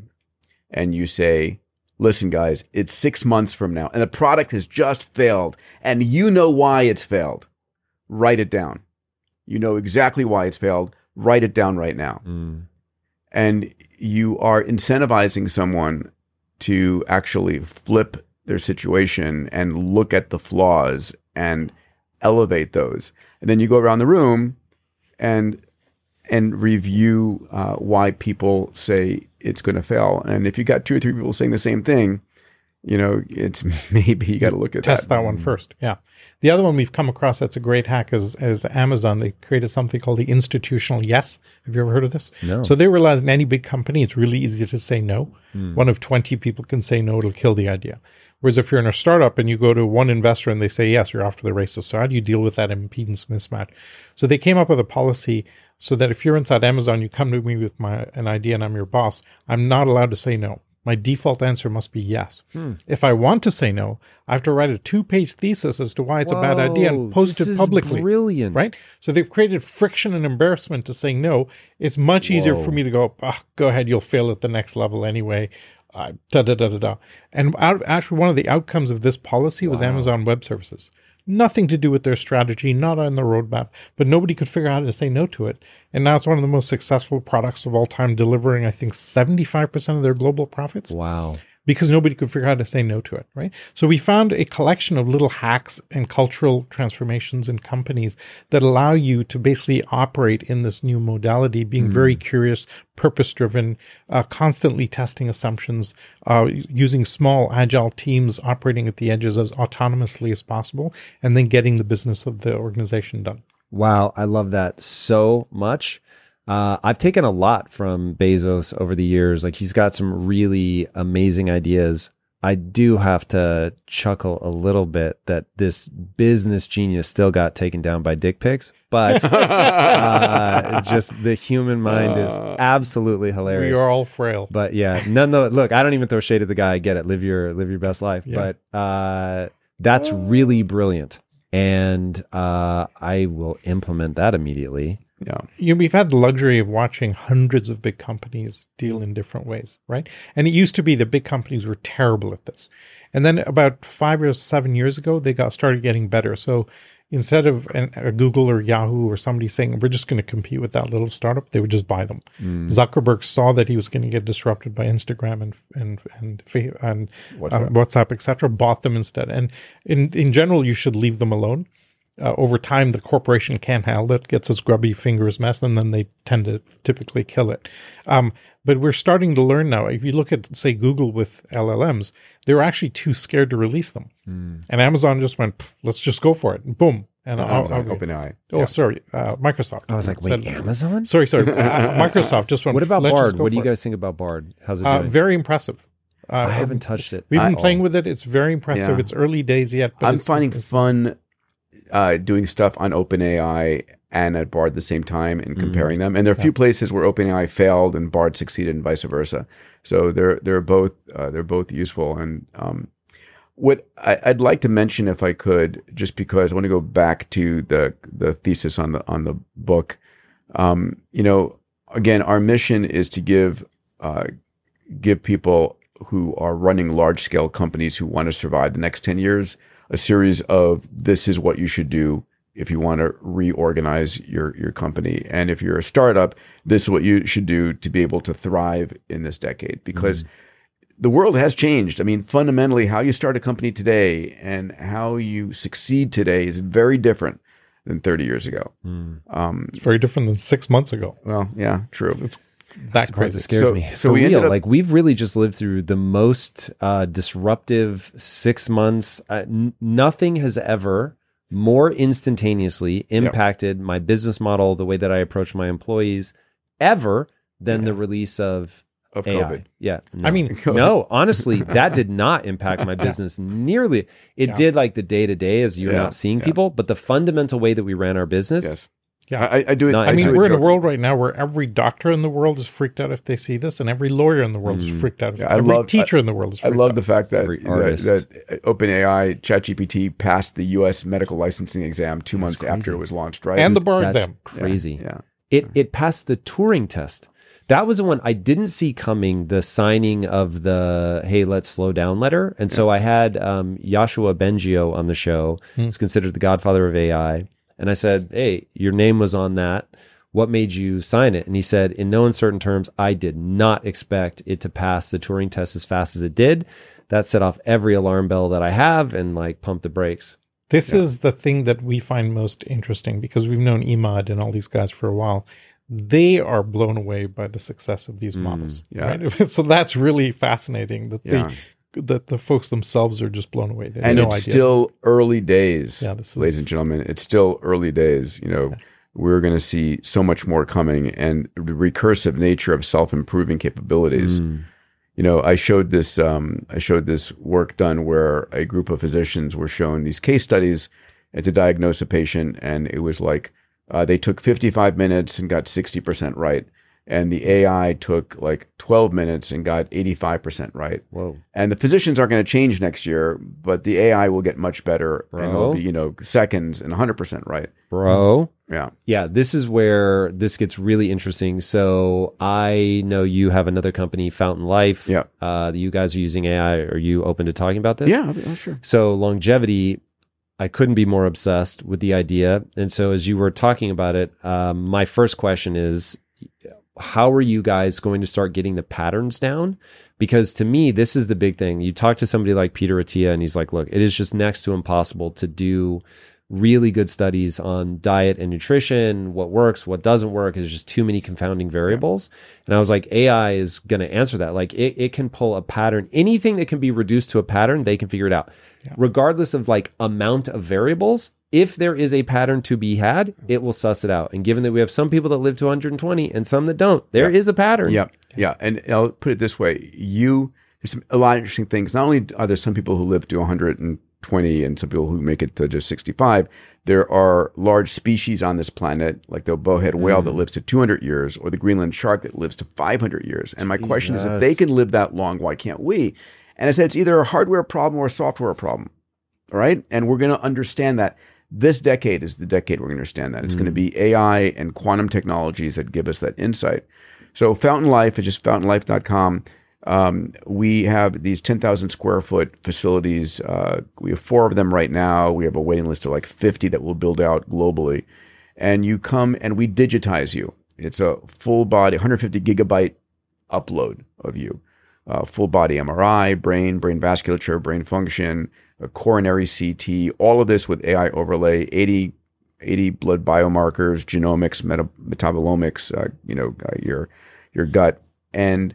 and you say, listen, guys, it's six months from now, and the product has just failed, and you know why it's failed. Write it down. You know exactly why it's failed. Write it down right now. Mm. And you are incentivizing someone to actually flip their situation and look at the flaws and elevate those. And then you go around the room and and review uh, why people say it's going to fail. And if you got two or three people saying the same thing, you know, it's maybe you got to look at that. test that. that one first. Yeah. The other one we've come across that's a great hack is, is Amazon. They created something called the institutional yes. Have you ever heard of this? No. So they realized in any big company, it's really easy to say no. One of 20 people can say no, it'll kill the idea. Whereas if you're in a startup and you go to one investor and they say yes, you're off to the races. So how do you deal with that impedance mismatch? So they came up with a policy so that if you're inside Amazon, you come to me with my an idea and I'm your boss, I'm not allowed to say no. my default answer must be yes. If I want to say no, I have to write a two page thesis as to why it's a bad idea and post it publicly. brilliant. Right? So they've created friction and embarrassment to saying no. It's much easier for me to go, "Ah, go ahead, you'll fail at the next level anyway. Uh, da da da da da. And out of, actually, one of the outcomes of this policy was Amazon Web Services. Nothing to do with their strategy, not on the roadmap, but nobody could figure out how to say no to it. And now it's one of the most successful products of all time, delivering, I think, 75% of their global profits Wow. Because nobody could figure out how to say no to it, right? So we found a collection of little hacks and cultural transformations in companies that allow you to basically operate in this new modality, being very curious, purpose driven, uh, constantly testing assumptions, uh, using small agile teams operating at the edges as autonomously as possible, and then getting the business of the organization done. Wow, I love that so much. Uh, I've taken a lot from Bezos over the years. Like he's got some really amazing ideas. I do have to chuckle a little bit that this business genius still got taken down by dick pics, but uh, just the human mind is absolutely hilarious. We are all frail. But yeah, none the look, I don't even throw shade at the guy. I get it. Live your live your best life. Yeah. But uh that's really brilliant. And uh I will implement that immediately. Yeah. you know, we've had the luxury of watching hundreds of big companies deal in different ways, right? And it used to be that big companies were terrible at this. And then about five or seven years ago, they got started getting better. So instead of an, a Google or Yahoo or somebody saying, we're just going to compete with that little startup, they would just buy them. Mm. Zuckerberg saw that he was going to get disrupted by Instagram and, and, and, and WhatsApp, um, WhatsApp et cetera, bought them instead. And in, in general, you should leave them alone uh, over time the corporation can't handle it, gets its grubby fingers mess, and then they tend to typically kill it. Um, but we're starting to learn now. If you look at, say, Google with LLMs, they're actually too scared to release them, and Amazon just went, "Let's just go for it," and boom. And I'll- Amazon, I'll- OpenAI. Oh, sorry, uh, Microsoft. I was like, wait, Said- Amazon? Sorry, sorry. Uh, Microsoft just went. What about "Let's just Bard? go What do you for it." guys think about Bard? How's it Uh, doing? very impressive. Uh, I haven't touched it. We've at been all. playing with it. It's very impressive. Yeah. It's early days yet, but I'm it's- finding it's- fun uh, doing stuff on OpenAI and at Bard at the same time and comparing them. And there are a few places where OpenAI failed and Bard succeeded, and vice versa. So they're they're both uh, they're both useful. And um, what I, I'd like to mention, if I could, just because I want to go back to the the thesis on the on the book. Um, you know, again, our mission is to give uh, give people who are running large scale companies who want to survive the next 10 years a series of this is what you should do if you want to reorganize your your company. And if you're a startup this is what you should do to be able to thrive in this decade. Because the world has changed. I mean fundamentally how you start a company today and how you succeed today is very different than 30 years ago. Um, It's very different than six months ago. well yeah true. It's that part that scares So- me. so For we real, up- like we've really just lived through the most uh, disruptive six months. Uh, n- nothing has ever more instantaneously impacted my business model, the way that I approach my employees, ever than the release of of AI. covid. Yeah, I mean, no, honestly, that did not impact my business nearly. It did like the day to day as you're Yeah, not seeing yeah. people, but the fundamental way that we ran our business, yes Yeah. I, I do it No, I I mean, we're in a world right now where every doctor in the world is freaked out if they see this, and every lawyer in the world is freaked out. If, Mm. Yeah, I every love- teacher in the world is freaked out. I love out. the fact that, Every that, artist. that OpenAI ChatGPT passed the U.S. medical licensing exam two months after it was launched, right? and the bar that's exam. crazy. yeah. It it passed the Turing test. That was the one I didn't see coming. The signing of the "Hey, let's slow down" letter, and so I had um, Joshua Bengio on the show. He's considered the godfather of AI, and I said, "Hey, your name was on that. What made you sign it?" And he said, "In no uncertain terms, I did not expect it to pass the Turing test as fast as it did. That set off every alarm bell that I have, and like pumped the brakes." This is the thing that we find most interesting because we've known Emad and all these guys for a while. They are blown away by the success of these mm, models. yeah. Right? so that's really fascinating that Yeah. the that the folks themselves are just blown away. They have And no it's idea. still early days, Yeah, this is- ladies and gentlemen. It's still early days. You know, we're going to see so much more coming, and the recursive nature of self-improving capabilities. You know, I showed this. Um, I showed this work done where a group of physicians were shown these case studies and to diagnose a patient, and it was like uh, they took 55 minutes and got 60% right. And the AI took like 12 minutes and got 85% right. Whoa. And the physicians aren't going to change next year, but the AI will get much better and it'll be, you know, seconds and 100% right. Bro. Yeah. Yeah, this is where this gets really interesting. So I know you have another company, Fountain Life. Yeah. Uh, you guys are using AI. Are you open to talking about this? Yeah, oh, sure. So longevity, I couldn't be more obsessed with the idea. And so as you were talking about it, um, my first question is, how are you guys going to start getting the patterns down? Because to me, this is the big thing. You talk to somebody like Peter Attia, and he's like, look, it is just next to impossible to do really good studies on diet and nutrition, what works, what doesn't work. There's just too many confounding variables. And I was like, AI is going to answer that. Like it, it can pull a pattern. Anything that can be reduced to a pattern, they can figure it out. Regardless of like amount of variables, if there is a pattern to be had, it will suss it out. And given that we have some people that live to 120 and some that don't, there is a pattern. Yeah, yeah. And I'll put it this way: you there's some, a lot of interesting things. Not only are there some people who live to 120 and some people who make it to just 65, there are large species on this planet, like the bowhead whale that mm-hmm. lives to 200 years, or the Greenland shark that lives to 500 years. And my question is, if they can live that long, why can't we? And I said it's either a hardware problem or a software problem. All right, and we're going to understand that. This decade is the decade we're going to understand that. It's going to be mm. AI and quantum technologies that give us that insight. So Fountain Life is just fountainlife.com. Um, we have these 10,000 square foot facilities. Uh, we have four of them right now. We have a waiting list of like 50 that we'll build out globally. And you come and we digitize you. It's a full body, 150 gigabyte upload of you. Uh, full body MRI, brain, brain vasculature, brain function, coronary CT, all of this with AI overlay, 80, 80 blood biomarkers, genomics, meta, metabolomics, uh, you know, uh, your, your gut. And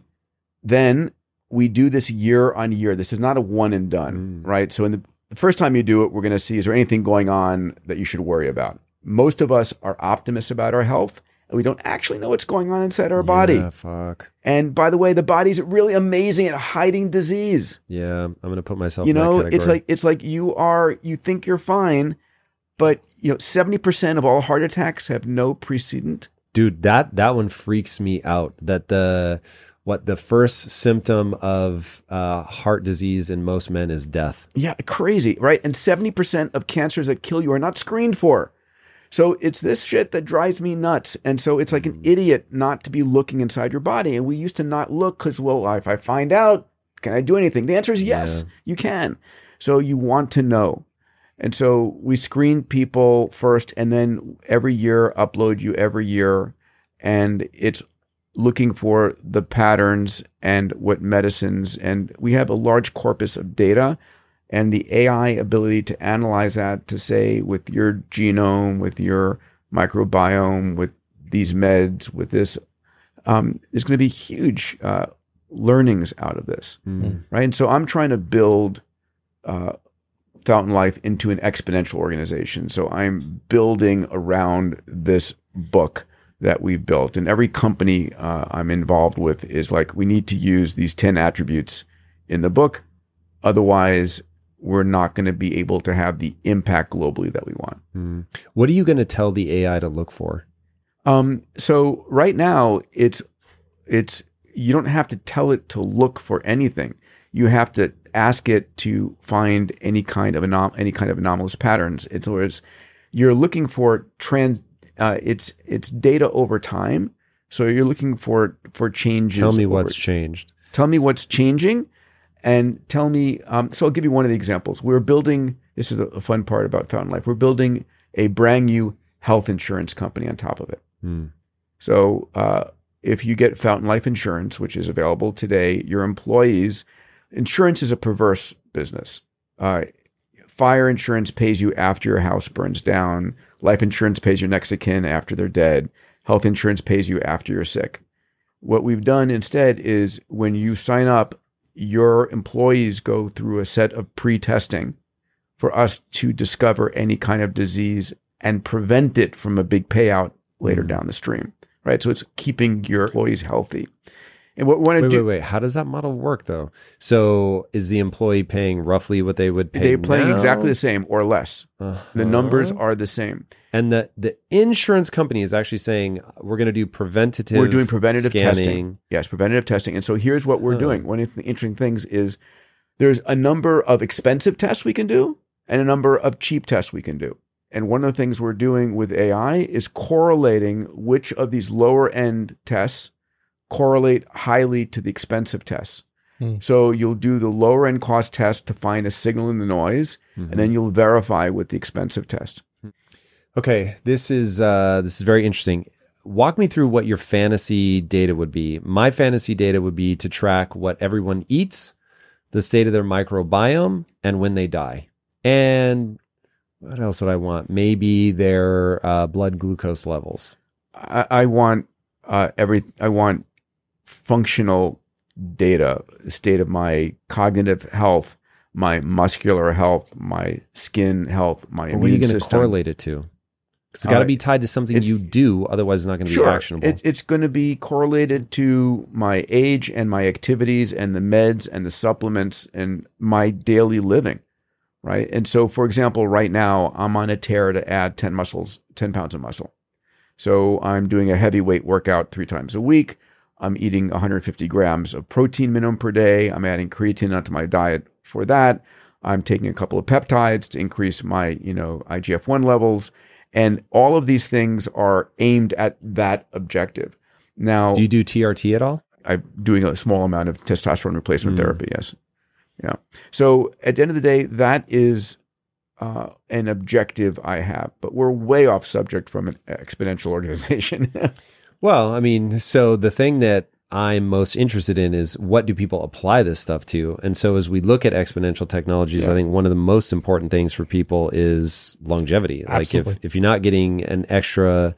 then we do this year on year. This is not a one and done, mm. right? So in the, the first time you do it, we're going to see is there anything going on that you should worry about? Most of us are optimists about our health and we don't actually know what's going on inside our body. Yeah, fuck. And by the way, the body's really amazing at hiding disease. Yeah, I'm going to put myself You know, it's like it's like you are you think you're fine, but you know, 70% of all heart attacks have no precedent. dude that that one freaks me out that the what the first symptom of uh, heart disease in most men is death Yeah, crazy, right? And 70% of cancers that kill you are not screened for. So it's this shit that drives me nuts. And so it's like an idiot not to be looking inside your body. And we used to not look because, well, if I find out, can I do anything? The answer is yes, you can. So you want to know. And so we screen people first and then every year upload you every year. And it's looking for the patterns and what medicines. And we have a large corpus of data and the AI ability to analyze that to say with your genome, with your microbiome, with these meds, with this, um, there's going to be huge uh, learnings out of this, right? And so I'm trying to build uh, Fountain Life into an exponential organization. So I'm building around this book that we've built, and every company uh, I'm involved with is like, we need to use these ten attributes in the book, otherwise we're not going to be able to have the impact globally that we want. what are you going to tell the ai to look for Um, so right now it's it's you don't have to tell it to look for anything. You have to ask it to find any kind of anom- any kind of anomalous patterns. It's where it's you're looking for trans. Uh, it's it's data over time. So you're looking for for changes. tell me over- what's changed tell me what's changing and tell me um, so i'll give you one of the examples we're building this is a, fun part about fountain life we're building a brand new health insurance company on top of it Hmm. so uh, if you get fountain life insurance which is available today your employees insurance is a perverse business uh, fire insurance pays you after your house burns down life insurance pays your next of kin after they're dead health insurance pays you after you're sick what we've done instead is when you sign up, your employees go through a set of pre testing for us to discover any kind of disease and prevent it from a big payout later mm. down the stream. Right. So it's keeping your employees healthy. And what we want to Wait, do, wait, wait. How does that model work though? So is the employee paying roughly what they would pay? they're paying now? exactly the same or less. The numbers Uh-huh. are the same. And the, the insurance company is actually saying we're going to do preventative. We're doing preventative scanning. testing. Yes, preventative testing. And so here's what we're doing. One of the interesting things is there's a number of expensive tests we can do and a number of cheap tests we can do. And one of the things we're doing with AI is correlating which of these lower end tests correlate highly to the expensive tests. Hmm. So you'll do the lower end cost test to find a signal in the noise, and then you'll verify with the expensive test. Okay, this is uh, this is very interesting. Walk me through what your fantasy data would be. My fantasy data would be to track what everyone eats, the state of their microbiome, and when they die. And what else would I want? Maybe their uh, blood glucose levels. I, I want uh, every I want functional data, state of my cognitive health, my muscular health, my skin health, my But what are you going to correlate it to? It's got to Uh, be tied to something you do, otherwise it's not going to Sure, be actionable. it, it's going to be correlated to my age and my activities and the meds and the supplements and my daily living, right? And so, for example, right now I'm on a tear to add ten muscles, ten pounds of muscle. So I'm doing a heavyweight workout three times a week. I'm eating 150 grams of protein minimum per day. I'm adding creatine onto my diet for that. I'm taking a couple of peptides to increase my, you know, IGF-1 levels. And all of these things are aimed at that objective. Now, do you do TRT at all? I'm doing a small amount of testosterone replacement therapy. Yes. Yeah. So at the end of the day, that is uh, an objective I have, but we're way off subject from an exponential organization. Well, I mean, so the thing that I'm most interested in is what do people apply this stuff to? And so as we look at exponential technologies, I think one of the most important things for people is longevity. Like if, if you're not getting an extra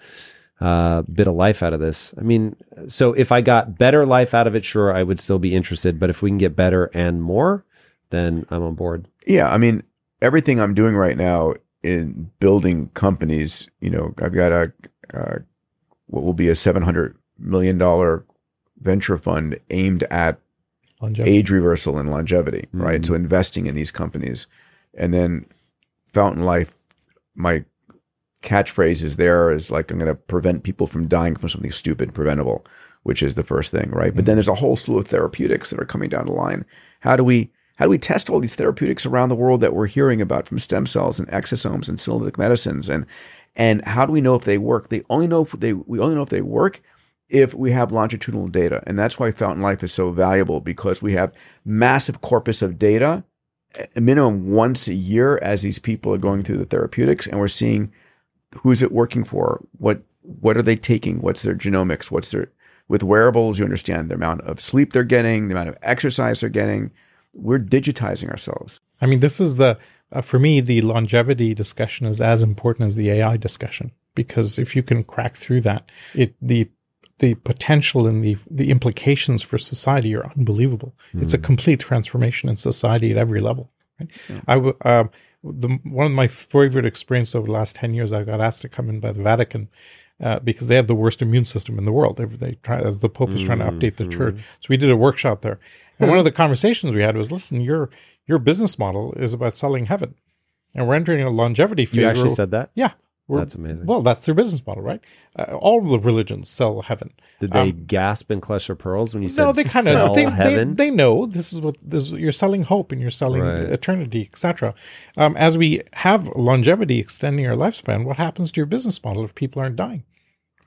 uh, bit of life out of this, I mean, so if I got better life out of it, sure, I would still be interested. But if we can get better and more, then I'm on board. yeah. I mean, everything I'm doing right now in building companies, you know, I've got a, uh, what will be a $700 million venture fund aimed at Longevity. age reversal and longevity, right? Mm-hmm. So investing in these companies. And then Fountain Life, my catchphrase is there is like, I'm going to prevent people from dying from something stupid, preventable, which is the first thing, right? But mm-hmm. then there's a whole slew of therapeutics that are coming down the line. How do we, how do we test all these therapeutics around the world that we're hearing about from stem cells and exosomes and senolytic medicines? And, and how do we know if they work? They only know if they, we only know if they work if we have longitudinal data. And that's why Fountain Life is so valuable because we have massive corpus of data, a minimum once a year as these people are going through the therapeutics and we're seeing who's it working for? What what are they taking? What's their genomics? What's their with wearables, you understand the amount of sleep they're getting, the amount of exercise they're getting. We're digitizing ourselves. I mean, this is the uh, for me the longevity discussion is as important as the AI discussion because if you can crack through that, it the the potential and the the implications for society are unbelievable. It's a complete transformation in society at every level. Right? I w- um, the one of my favorite experiences over the last ten years, I got asked to come in by the Vatican. Uh, because they have the worst immune system in the world. They, they try, as the Pope is trying to update the church. So we did a workshop there. And one of the conversations we had was, listen, your, your business model is about selling heaven. And we're entering a longevity phase. You actually said that? Yeah. That's amazing. Well, that's their business model, right? Uh, all the religions sell heaven. Did they gasp and clutch their pearls when you said Um, No, they kind of they, they, they know this is what this is, you're selling hope and you're selling Right. eternity, etc. Um, as we have longevity extending our lifespan, what happens to your business model if people aren't dying?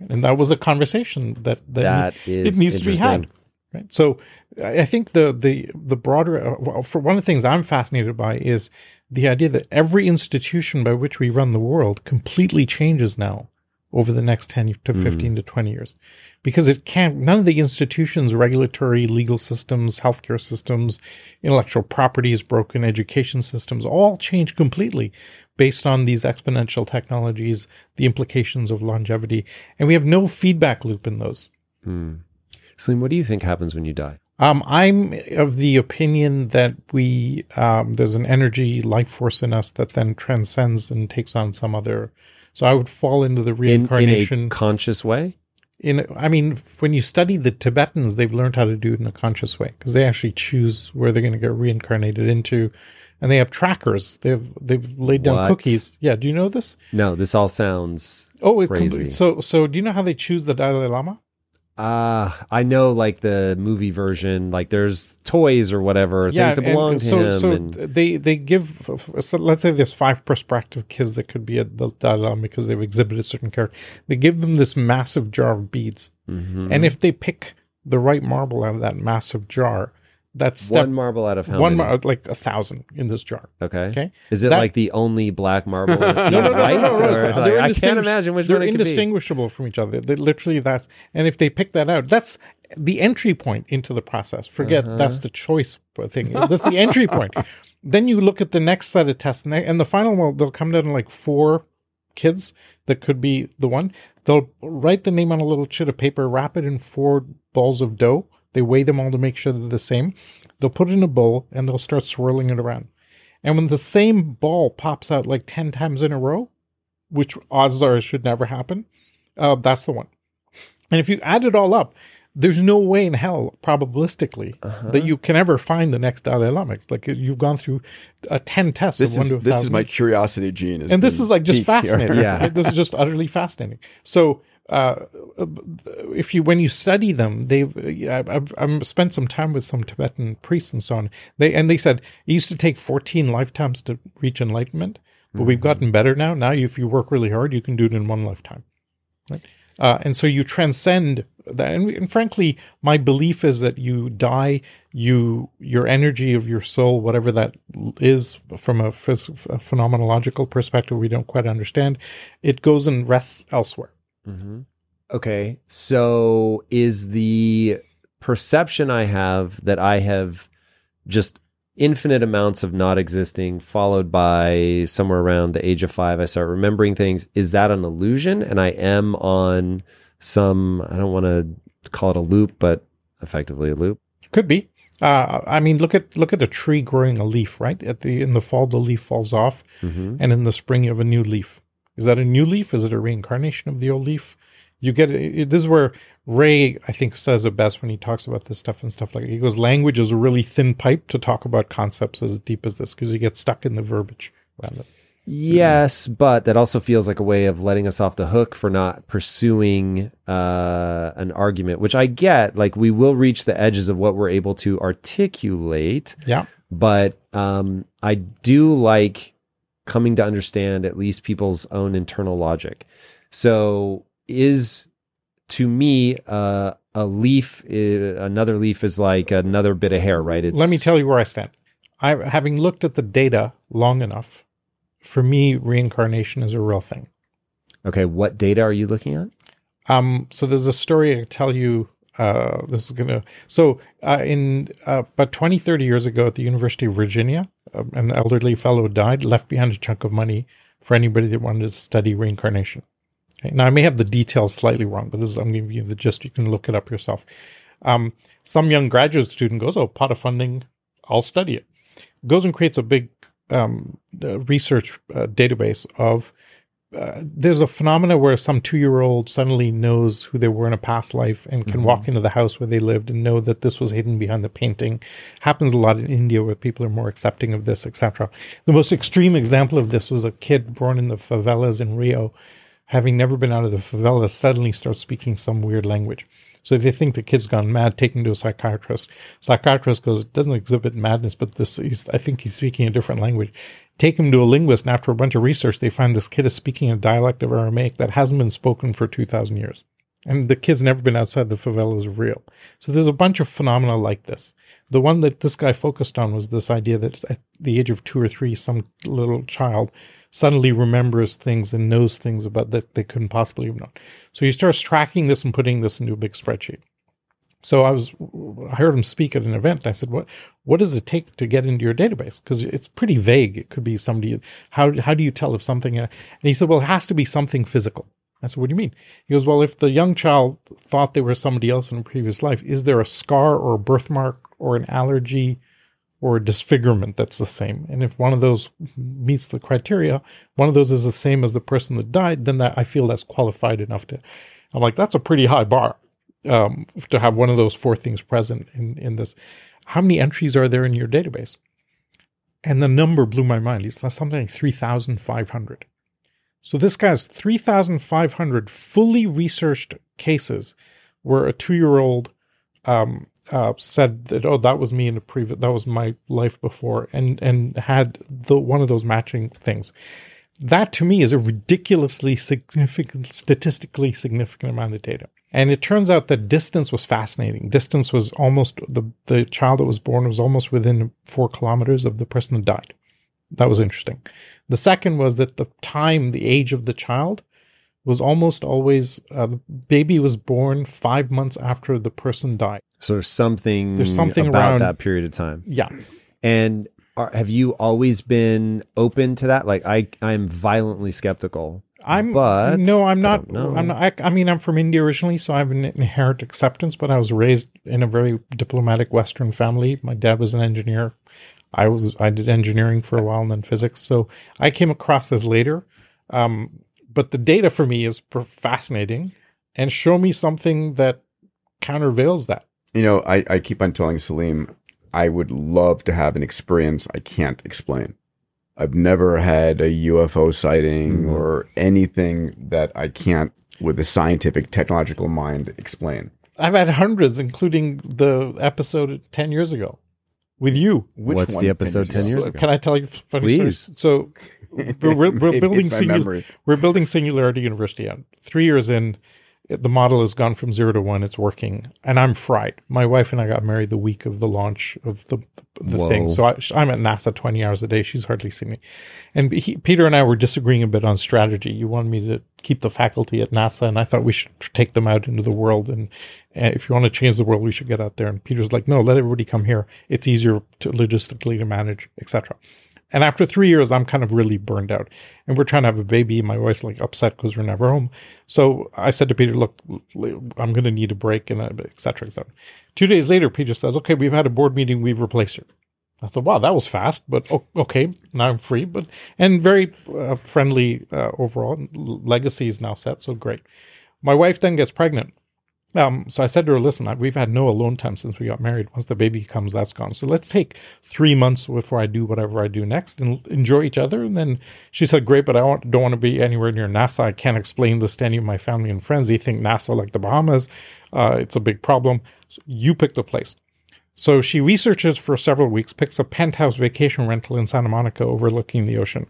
And that was a conversation that that, That it needs to be had. Right. So I think the the the broader uh, well, uh, for one of the things I'm fascinated by is the idea that every institution by which we run the world completely changes now over the next 10 to hmm. 15 to 20 years. Because it can't none of the institutions regulatory legal systems healthcare systems intellectual property is broken education systems all change completely based on these exponential technologies the implications of longevity. And we have no feedback loop in those hmm. Salim, what do you think happens when you die? um, I'm of the opinion that we um, there's an energy life force in us that then transcends and takes on some other. So I would fall into the In, in reincarnation. a conscious way? in I mean, when you study the Tibetans, they've learned how to do it in a conscious way because they actually choose where they're going to get reincarnated into, and they have trackers. They've they've laid down What? cookies. Yeah, do you know this? No, this all sounds. Oh, it Crazy. so so do you know how they choose the Dalai Lama? Uh, I know like the movie version, like there's toys or whatever, things that and belong to so, him. So and, they they give. So let's say there's five prospective kids that could be at the Dalai because they've exhibited certain character. They give them this massive jar of beads, Mhm. and if they pick the right marble out of that massive jar, that's step one marble out of how one many? mar- like a thousand in this jar. okay. Okay, Is it That- like the only black marble in the sea no, no, no, no, no, no, Or, no, like, They're I can't indistinguish- imagine which they're one it could be. indistinguishable from each other. They literally that's and if they pick that out, that's the entry point into the process. Forget Uh-huh. that's the choice thing. That's the entry point. Then you look at the next set of tests, and, they, and the final one they'll come down to like four kids that could be the one. They'll write the name on a little chit of paper, wrap it in four balls of dough. They weigh them all to make sure they're the same. They'll put it in a bowl and they'll start swirling it around. And when the same ball pops out like 10 times in a row, which odds are should never happen, uh, that's the one. And if you add it all up, there's no way in hell, probabilistically, Uh-huh. that you can ever find the next Dalai Lama. Like you've gone through uh, 10 tests This of one is to a this is my curiosity gene. and this been is like just piqued here. fascinating. Yeah. This is just utterly fascinating. So, uh, if you when you study them, they've I've, I've spent some time with some Tibetan priests and so on. They and they said it used to take fourteen lifetimes to reach enlightenment, but we've gotten better now. Now, if you work really hard, you can do it in one lifetime. Right? Uh, and so you transcend that. And, and frankly, my belief is that you die, you your energy of your soul, whatever that is from a, phys- a phenomenological perspective, we don't quite understand. It goes and rests elsewhere. Mm-hmm. Okay. So is the perception I have that I have just infinite amounts of not existing, followed by somewhere around the age of five, I start remembering things. Is that an illusion? And I am on some, I don't want to call it a loop, but effectively a loop. Could be. Uh, I mean, look at look at a tree growing a leaf, right? At the in the fall, the leaf falls off, Mm-hmm. and in the spring, you have a new leaf. Is that a new leaf? Is it a reincarnation of the old leaf? You get it. This is where Ray, I think, says it best when he talks about this stuff and stuff like it. He goes, language is a really thin pipe to talk about concepts as deep as this because you get stuck in the verbiage. rather. Yes, but that also feels like a way of letting us off the hook for not pursuing uh, an argument, which I get. Like we will reach the edges of what we're able to articulate, Yeah. but um, I do like coming to understand at least people's own internal logic. So, is to me uh, a leaf, uh, another leaf is like another bit of hair, right? It's, Let me tell you where I stand. I, having looked at the data long enough, for me, reincarnation is a real thing. Okay, what data are you looking at? Um, so there's a story I tell you. Uh, this is gonna. So uh, in uh, about 20, 30 years ago at the University of Virginia, um, an elderly fellow died, left behind a chunk of money for anybody that wanted to study reincarnation. Okay, Now I may have the details slightly wrong, but this is I'm giving you the gist. You can look it up yourself. Um, some young graduate student goes, "Oh, pot of funding, I'll study it." Goes and creates a big um, uh, research uh, database of uh, there's a phenomena where some two year old suddenly knows who they were in a past life and can walk into the house where they lived and know that this was hidden behind the painting. Happens a lot in India where people are more accepting of this, etc. The most extreme example of this was a kid born in the favelas in Rio, having never been out of the favelas, suddenly starts speaking some weird language. So if they think the kid's gone mad, take him to a psychiatrist. Psychiatrist goes, doesn't exhibit madness, but this, he's, I think he's speaking a different language. Take him to a linguist, and after a bunch of research, they find this kid is speaking a dialect of Aramaic that hasn't been spoken for 2,000 years. And the kid's never been outside the favelas of Rio. So there's a bunch of phenomena like this. The one that this guy focused on was this idea that at the age of two or three, some little child suddenly remembers things and knows things about that they couldn't possibly have known. So he starts tracking this and putting this into a big spreadsheet. So I was, I heard him speak at an event. And I said, "What, what does it take to get into your database? Because it's pretty vague. It could be somebody. How how do you tell if something?" Uh, and he said, "Well, it has to be something physical." I said, "What do you mean?" He goes, "Well, if the young child thought they were somebody else in a previous life, is there a scar or a birthmark or an allergy or a disfigurement that's the same? And if one of those meets the criteria, one of those is the same as the person that died, then that I feel that's qualified enough to." I'm like, that's a pretty high bar um, to have one of those four things present in, in this. How many entries are there in your database? And the number blew my mind. It's something like 3,500. So this guy's 3,500 fully researched cases where a two year old um, uh, said that, oh, that was me in a previous, that was my life before, and, and had the one of those matching things. That to me is a ridiculously significant, statistically significant amount of data. And it turns out that distance was fascinating. Distance was almost the the child that was born was almost within four kilometers of the person that died. That was interesting. The second was that the time, the age of the child was almost always uh, the baby was born five months after the person died. So there's something There's something about around- that period of time. Yeah, And are, have you always been open to that? Like I, I'm violently skeptical. I'm But no, I'm not. don't. I'm not. I, I mean, I'm from India originally, so I have an inherent acceptance. But I was raised in a very diplomatic Western family. My dad was an engineer. I was. I did engineering for a while and then physics. So I came across this later. Um, but the data for me is fascinating, and show me something that countervails that. You know, I, I keep on telling Salim, I would love to have an experience I can't explain. I've never had a UFO sighting Mhm. or anything that I can't, with a scientific, technological mind, explain. I've had hundreds, including the episode ten years ago with you. Which What's one the can episode you 10 years So ago? Can I tell you a funny Please. story? So we're, we're, we're building it's my singular, memory. we're building Singularity University. Out three years in, it- the model has gone from zero to one. It's working, and I'm fried. My wife and I got married the week of the launch of the the thing. So I, I'm at NASA 20 hours a day. She's hardly seen me. And he, Peter and I were disagreeing a bit on strategy. You wanted me to keep the faculty at NASA, and I thought we should take them out into the world. And, and if you want to change the world, we should get out there. And Peter's like, no, let everybody come here. It's easier to logistically to manage, etc. And after three years, I'm kind of really burned out. And we're trying to have a baby. My wife's like upset because we're never home. So I said to Peter, look, I'm going to need a break and et cetera, et cetera. Two days later, Peter says, okay, we've had a board meeting. We've replaced her. I thought, wow, that was fast, but okay, now I'm free, but and very uh, friendly uh, overall. Legacy is now set, so great. My wife then gets pregnant. Um, so I said to her, listen, we've had no alone time since we got married. Once the baby comes, that's gone. So let's take three months before I do whatever I do next and enjoy each other. And then she said, great, but I don't want to be anywhere near NASA. I can't explain this to any of my family and friends. They think NASA like the Bahamas. Uh, it's a big problem. So you pick the place. So she researches for several weeks, picks a penthouse vacation rental in Santa Monica overlooking the ocean.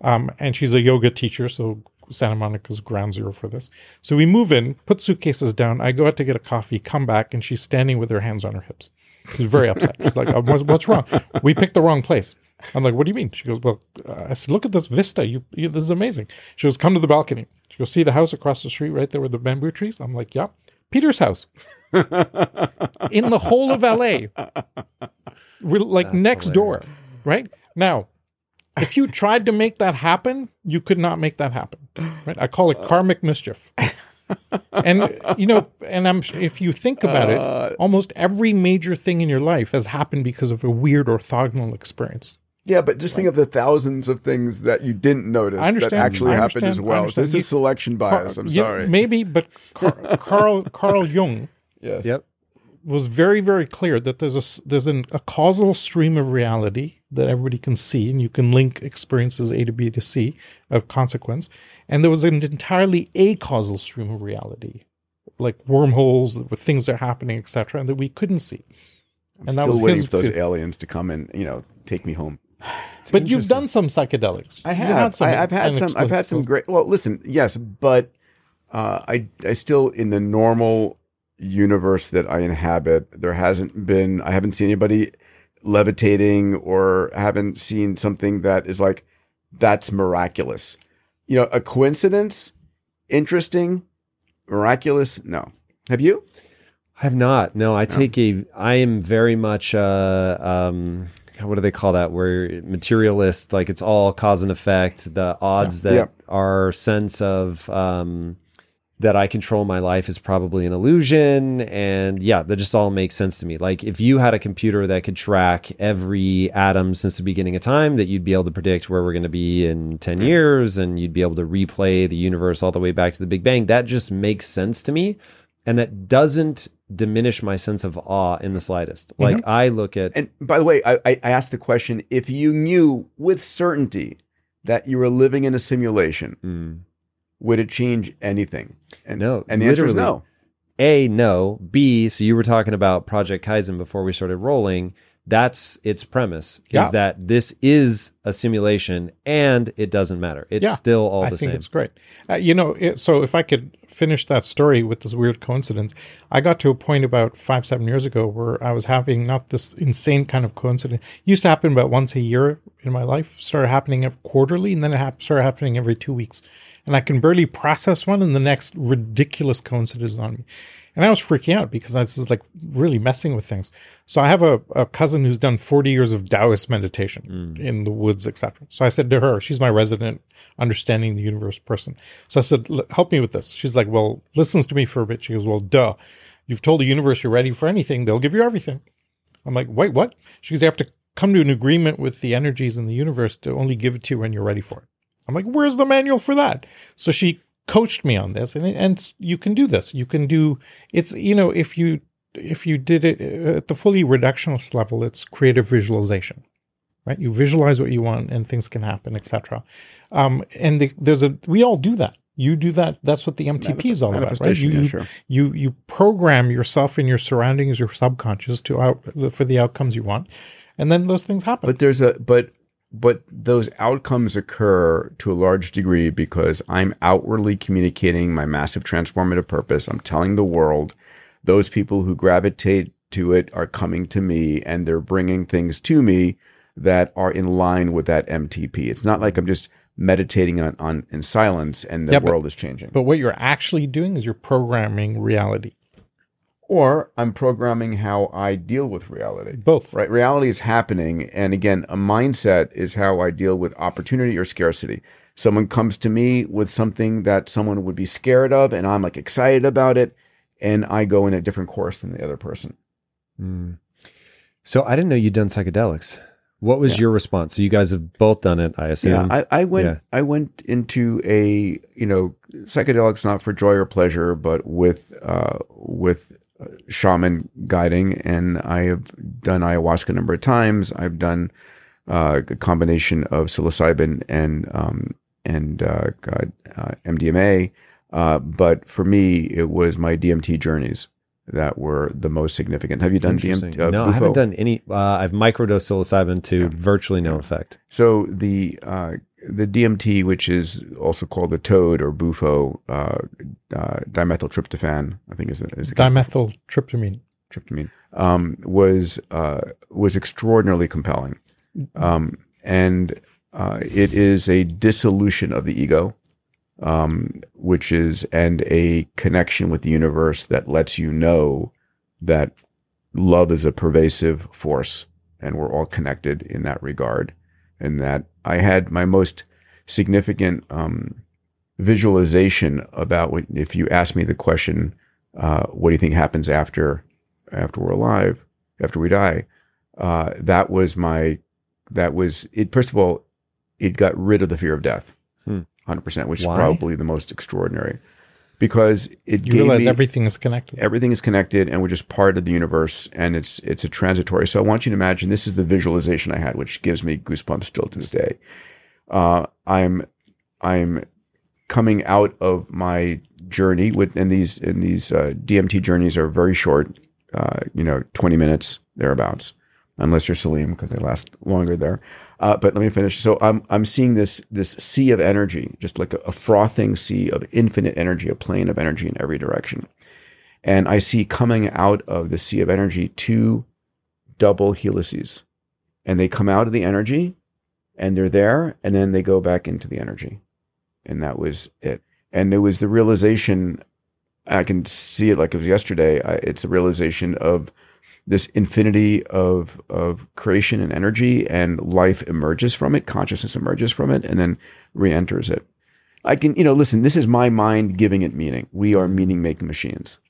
Um, and she's a yoga teacher, so Santa Monica's ground zero for this. So we move in, put suitcases down. I go out to get a coffee, come back, and she's standing with her hands on her hips. She's very upset. She's like, "Uh, what's, wrong? We picked the wrong place. I'm like, what do you mean? She goes, well, uh, I said, look at this vista. You, you, this is amazing. She goes, come to the balcony. She goes, see the house across the street right there with the bamboo trees? I'm like, yeah. Peter's house in the whole of LA. We're like next door, right? Now, if you tried to make that happen, you could not make that happen. Right? I call it uh. karmic mischief. and you know, and I'm if you think about it, uh. almost every major thing in your life has happened because of a weird orthogonal experience. Yeah, but just think of the thousands of things that you didn't notice that actually happened as well. So this is selection bias. I'm Yeah, sorry. maybe, but Carl Carl Jung yes. Yep. Was very very clear that there's a there's an, a causal stream of reality that everybody can see and you can link experiences A to B to C of consequence and there was an entirely acausal stream of reality like wormholes with things that are happening etc and that we couldn't see I'm and that still was waiting for those aliens to come and you know take me home. but you've done some psychedelics I have. had some I, have had some. I've had some great. Well, listen. Yes, but uh, I I still in the normal universe that I inhabit. There hasn't been. I haven't seen anybody levitating or haven't seen something that is like that's miraculous. You know, a coincidence, interesting, miraculous. No, have you? I have not. No, I take a. I am very much. Uh, um, what do they call that? Where materialist, like it's all cause and effect. The odds Yeah. that Yeah. our sense of um, that I control my life is probably an illusion. And yeah, that just all makes sense to me. Like if you had a computer that could track every atom since the beginning of time, that you'd be able to predict where we're going to be in 10 years and you'd be able to replay the universe all the way back to the Big Bang, that just makes sense to me. And that doesn't diminish my sense of awe in the slightest. Like I look at And by the way, I, I I asked the question: if you knew with certainty that you were living in a simulation, Mm. Would it change anything? And, No, and the answer is no. A, no. B, so you were talking about Project Kaizen before we started rolling. That's its premise Yeah. is that this is a simulation and it doesn't matter. It's Yeah, still all I the think same. it's great. Uh, you know, it, so if I could finish that story with this weird coincidence, I got to a point about five, seven years ago where I was having not this insane kind of coincidence. It used to happen about once a year in my life, started happening quarterly, and then it hap- started happening every two weeks. And I can barely process one, and the next ridiculous coincidence is on me. And I was freaking out because I was like really messing with things. So I have a, a cousin who's done 40 years of Taoist meditation mm. in the woods, etc. So I said to her, she's my resident understanding the universe person. So I said, help me with this. She's like, well, listens to me for a bit. She goes, well, duh. You've told the universe you're ready for anything. They'll give you everything. I'm like, wait, what? She goes, you have to come to an agreement with the energies in the universe to only give it to you when you're ready for it. I'm like, where's the manual for that? So she coached me on this, and and you can do this. You can do it's you know if you if you did it uh, at the fully reductionist level, it's creative visualization, right? You visualize what you want, and things can happen, etc. Um, and the, there's a we all do that. You do that. That's what the MTP is all about, right? You yeah, sure. you you program yourself and your surroundings, your subconscious to out for the outcomes you want, and then those things happen. But there's a but but those outcomes occur to a large degree because I'm outwardly communicating my massive transformative purpose. I'm telling the world those people who gravitate to it are coming to me and they're bringing things to me that are in line with that MTP. It's not like I'm just meditating on, on in silence and the Yeah, but- world is changing. But what you're actually doing is you're programming reality. Or I'm programming how I deal with reality. Both. Right. Reality is happening. And again, a mindset is how I deal with opportunity or scarcity. Someone comes to me with something that someone would be scared of, and I'm like excited about it. And I go in a different course than the other person. Mm. So I didn't know you'd done psychedelics. What was Yeah. your response? So you guys have both done it, I assume. Yeah, I, I went. Yeah. I went into a you know psychedelics not for joy or pleasure, but with uh, with shaman guiding, and I have done ayahuasca a number of times. I've done uh, a combination of psilocybin and um, and uh, God, uh, MDMA. Uh, but for me, it was my DMT journeys that were the most significant. Have you done DMT? Uh, no, I haven't done any. Uh, I've microdosed psilocybin to virtually no effect. So the uh, the DMT, which is also called the toad or bufo, uh, uh, dimethyltryptophan, I think is the, is the Dimethyltryptamine. tryptamine, um, was uh, was extraordinarily compelling, um, and uh, it is a dissolution of the ego, um, which is and a connection with the universe that lets you know that love is a pervasive force, and we're all connected in that regard, and that I had my most significant um, visualization about what if you ask me the question, uh, what do you think happens after after we're alive, after we die? Uh, that was my that was it. First of all, it got rid of the fear of death, Hmm. hundred percent, which Why? is probably the most extraordinary because it You realize me everything is connected. everything is connected and we're just part of the universe and it's it's a transitory. So i want you to imagine this is the visualization i had which gives me goosebumps still to this day. Uh, i'm i'm coming out of my journey with and these and these uh, dmt journeys are very short uh, you know 20 minutes thereabouts unless you're salim because they last longer there uh, but let me finish. So I'm I'm seeing this this sea of energy, just like a, a frothing sea of infinite energy, a plane of energy in every direction. And I see coming out of the sea of energy two double helices. And they come out of the energy and they're there and then they go back into the energy. And that was it. And it was the realization I can see it like it was yesterday. I, it's a realization of this infinity of of creation and energy and life emerges from it consciousness emerges from it and then re-enters it I can, you know, listen. This is my mind giving it meaning. We are meaning making machines,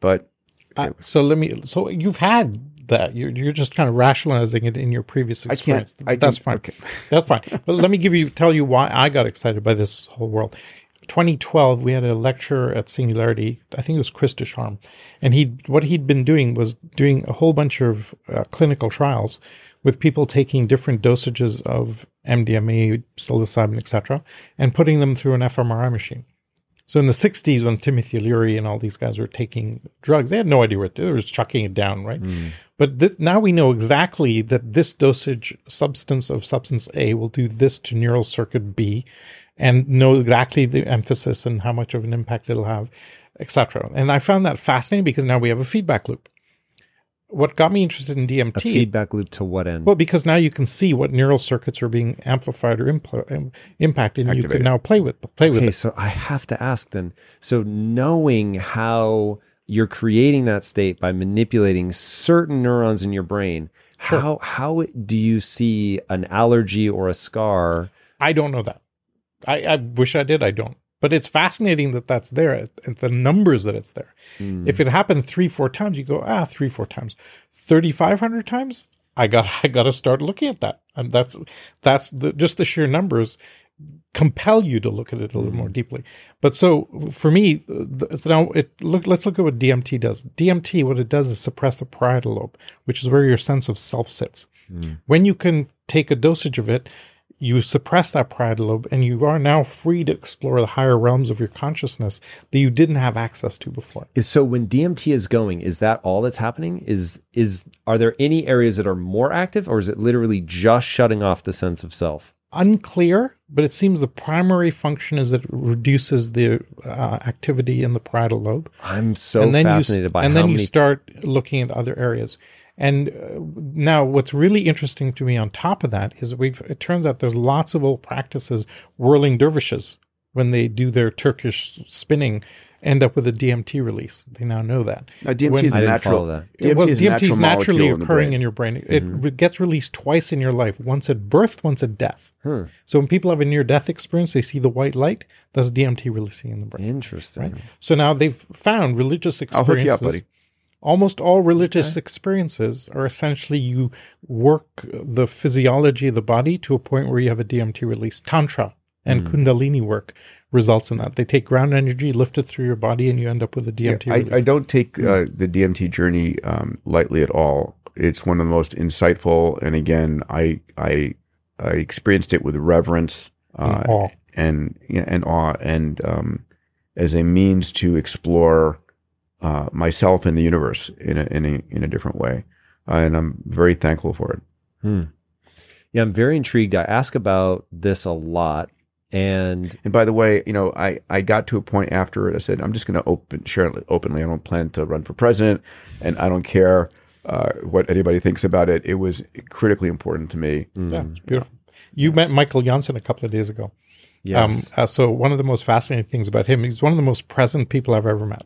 but Uh, so let me. So you've had that. You're you're just kind of rationalizing it in your previous I can't- experience. I That's fine. okay. That's fine. But let me give you tell you why I got excited by this whole world. 2012, we had a lecture at Singularity. I think it was Chris deCharms, and he what he'd been doing was doing a whole bunch of uh, clinical trials with people taking different dosages of MDMA, psilocybin, etc., and putting them through an fMRI machine. So in the 60s, when Timothy Leary and all these guys were taking drugs, they had no idea what. They were just chucking it down, right? But this, now we know exactly that this dosage substance of substance A will do this to neural circuit B and know exactly the emphasis and how much of an impact it'll have, etc. And I found that fascinating because now we have a feedback loop. What got me interested in DMT? A feedback loop to what end? well, because now you can see what neural circuits are being amplified or impl- impacted, and you can now play with play with okay, so I have to ask then. So knowing how you're creating that state by manipulating certain neurons in your brain, how how do you see an allergy or a scar? I don't know that. I, I wish I did. I don't. But it's fascinating that that's there at the numbers that it's there. Hmm. If it happened three, four times, you go, ah, three, four times. 3,500 times? I got, I got to start looking at that. And that's, that's the, just the sheer numbers compel you to look at it a little more hmm. deeply. But so for me, th- so now it look. Let's look at what DMT does. DMT, what it does is suppress the parietal lobe, which is where your sense of self sits. Hmm. When you can take a dosage of it, you suppress that parietal lobe, and you are now free to explore the higher realms of your consciousness that you didn't have access to before. Is so when DMT is going, is that all that's happening? Is is are there any areas that are more active, or is it literally just shutting off the sense of self? Unclear, but it seems the primary function is that it reduces the uh, activity in the parietal lobe. I'm so fascinated you, by and then you start looking at other areas and uh, now what's really interesting to me on top of that is we've it turns out there's lots of old practices whirling dervishes when they do their turkish spinning end up with a dmt release they now know that Now, DMT When- is a I natural. that. DMT well, is a DMT natural is naturally molecule in the occurring brain. in your brain. It re- gets released twice in your life: once at birth, once at death. Hmm. So when people have a near-death experience, they see the white light. That's DMT releasing in the brain. Interesting. Right. So now they've found religious experiences. I'll hook you up, buddy. Almost all religious experiences are essentially you work the physiology of the body to a point where you have a DMT release. Tantra and Hmm. Kundalini work results in that. They take ground energy, lift it through your body, and you end up with a DMT Yeah, I, release. I don't take uh, the DMT journey um, lightly at all. It's one of the most insightful, and again, I I, I experienced it with reverence uh, And awe. and yeah, and awe, and um, as a means to explore uh, myself and the universe in a in a in a different way, uh, and I'm very thankful for it. Hmm. Yeah, I'm very intrigued. I ask about this a lot, and And by the way, you know, I, I got to a point after it. I said, I'm just going to open share it openly. I don't plan to run for president, and I don't care uh, what anybody thinks about it. It was critically important to me. Yeah, it's beautiful. You met Michael Janssen a couple of days ago. yes, Um, uh, so one of the most fascinating things about him, he's one of the most present people I've ever met.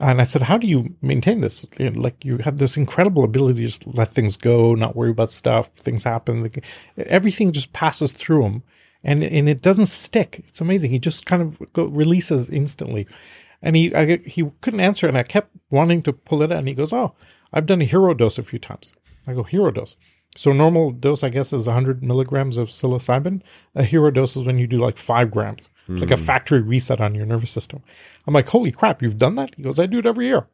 And I said, "How do you maintain this? Like you have this incredible ability to just let things go, not worry about stuff. Things happen. Like, everything just passes through him, and and it doesn't stick. It's amazing. He just kind of go, releases instantly. And he I, he couldn't answer, and I kept wanting to pull it out. And he goes, "Oh, I've done a hero dose a few times." I go, "Hero dose." So normal dose, I guess, is 100 milligrams of psilocybin. A hero dose is when you do like five grams. It's like a factory reset on your nervous system. I'm like, holy crap, you've done that? He goes, I do it every year.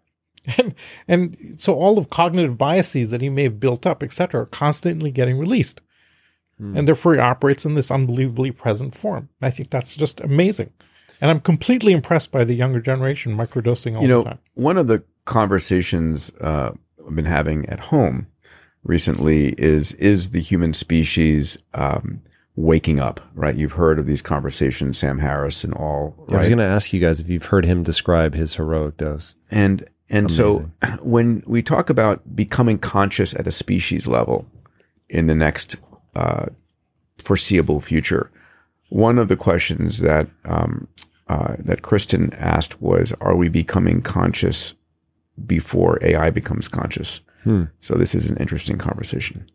And and so all of cognitive biases that he may have built up, etc., are constantly getting released. And therefore he operates in this unbelievably present form. I think that's just amazing. And I'm completely impressed by the younger generation microdosing all you know, the time. one of the conversations uh, I've been having at home recently is is the human species um, waking up? Right? You've heard of these conversations, Sam Harris and all. I was going to ask you guys if you've heard him describe his heroic dose. And and so when we talk about becoming conscious at a species level in the next uh, foreseeable future, one of the questions that um, uh, that Kristen asked was, "Are we becoming conscious before AI becomes conscious?" Hmm. So this is an interesting conversation.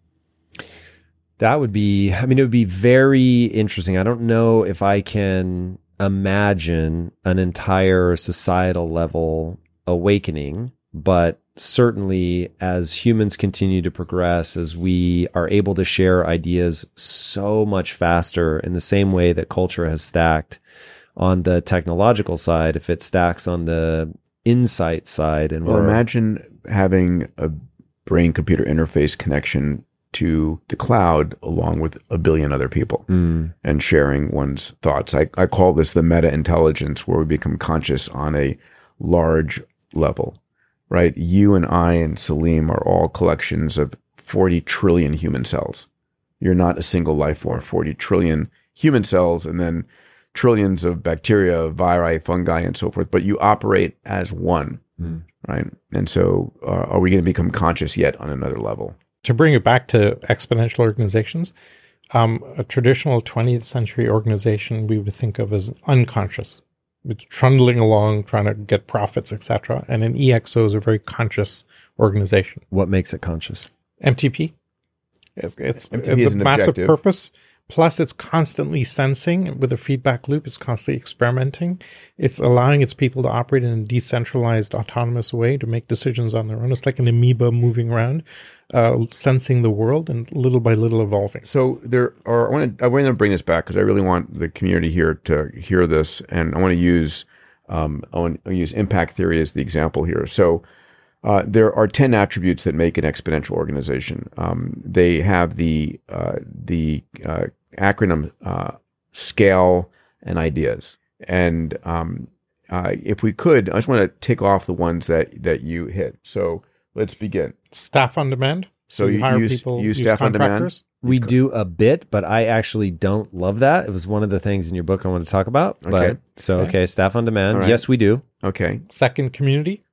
That would be, I mean, it would be very interesting. I don't know if I can imagine an entire societal level awakening, but certainly as humans continue to progress, as we are able to share ideas so much faster in the same way that culture has stacked on the technological side, if it stacks on the insight side and Well, we're imagine having a brain computer interface connection to the cloud along with a billion other people Mm, and sharing one's thoughts. I, I call this the meta intelligence where we become conscious on a large level, right? You and I and Salim are all collections of 40 trillion human cells. You're not a single life form, 40 trillion human cells, and then trillions of bacteria, viri, fungi, and so forth, but you operate as one, Mm. Right? And so, uh, are we going to become conscious yet on another level? to bring it back to exponential organizations, um, a traditional 20th century organization we would think of as unconscious. It's trundling along, trying to get profits, etc. And an EXO is a very conscious organization. what makes it conscious? MTP, it's, it's MTP uh, is the an massive objective. purpose. Plus, it's constantly sensing with a feedback loop. It's constantly experimenting. It's allowing its people to operate in a decentralized, autonomous way to make decisions on their own. It's like an amoeba moving around, uh, sensing the world and little by little evolving. So there are. I want to. I want to bring this back because I really want the community here to hear this, and I want to use. Um, I want to use impact theory as the example here. So. Uh, there are 10 attributes that make an exponential organization. Um, they have the uh, the uh, acronym uh, scale and ideas. And um, uh, if we could, I just want to tick off the ones that that you hit. So let's begin. Staff on demand. So you hire use- people, use use staff on demand? We do a bit, but I actually don't love that. It was one of the things in your book I want to talk about. Okay. But so Okay. okay, staff on demand. All right. Yes, we do. Okay. Second, community.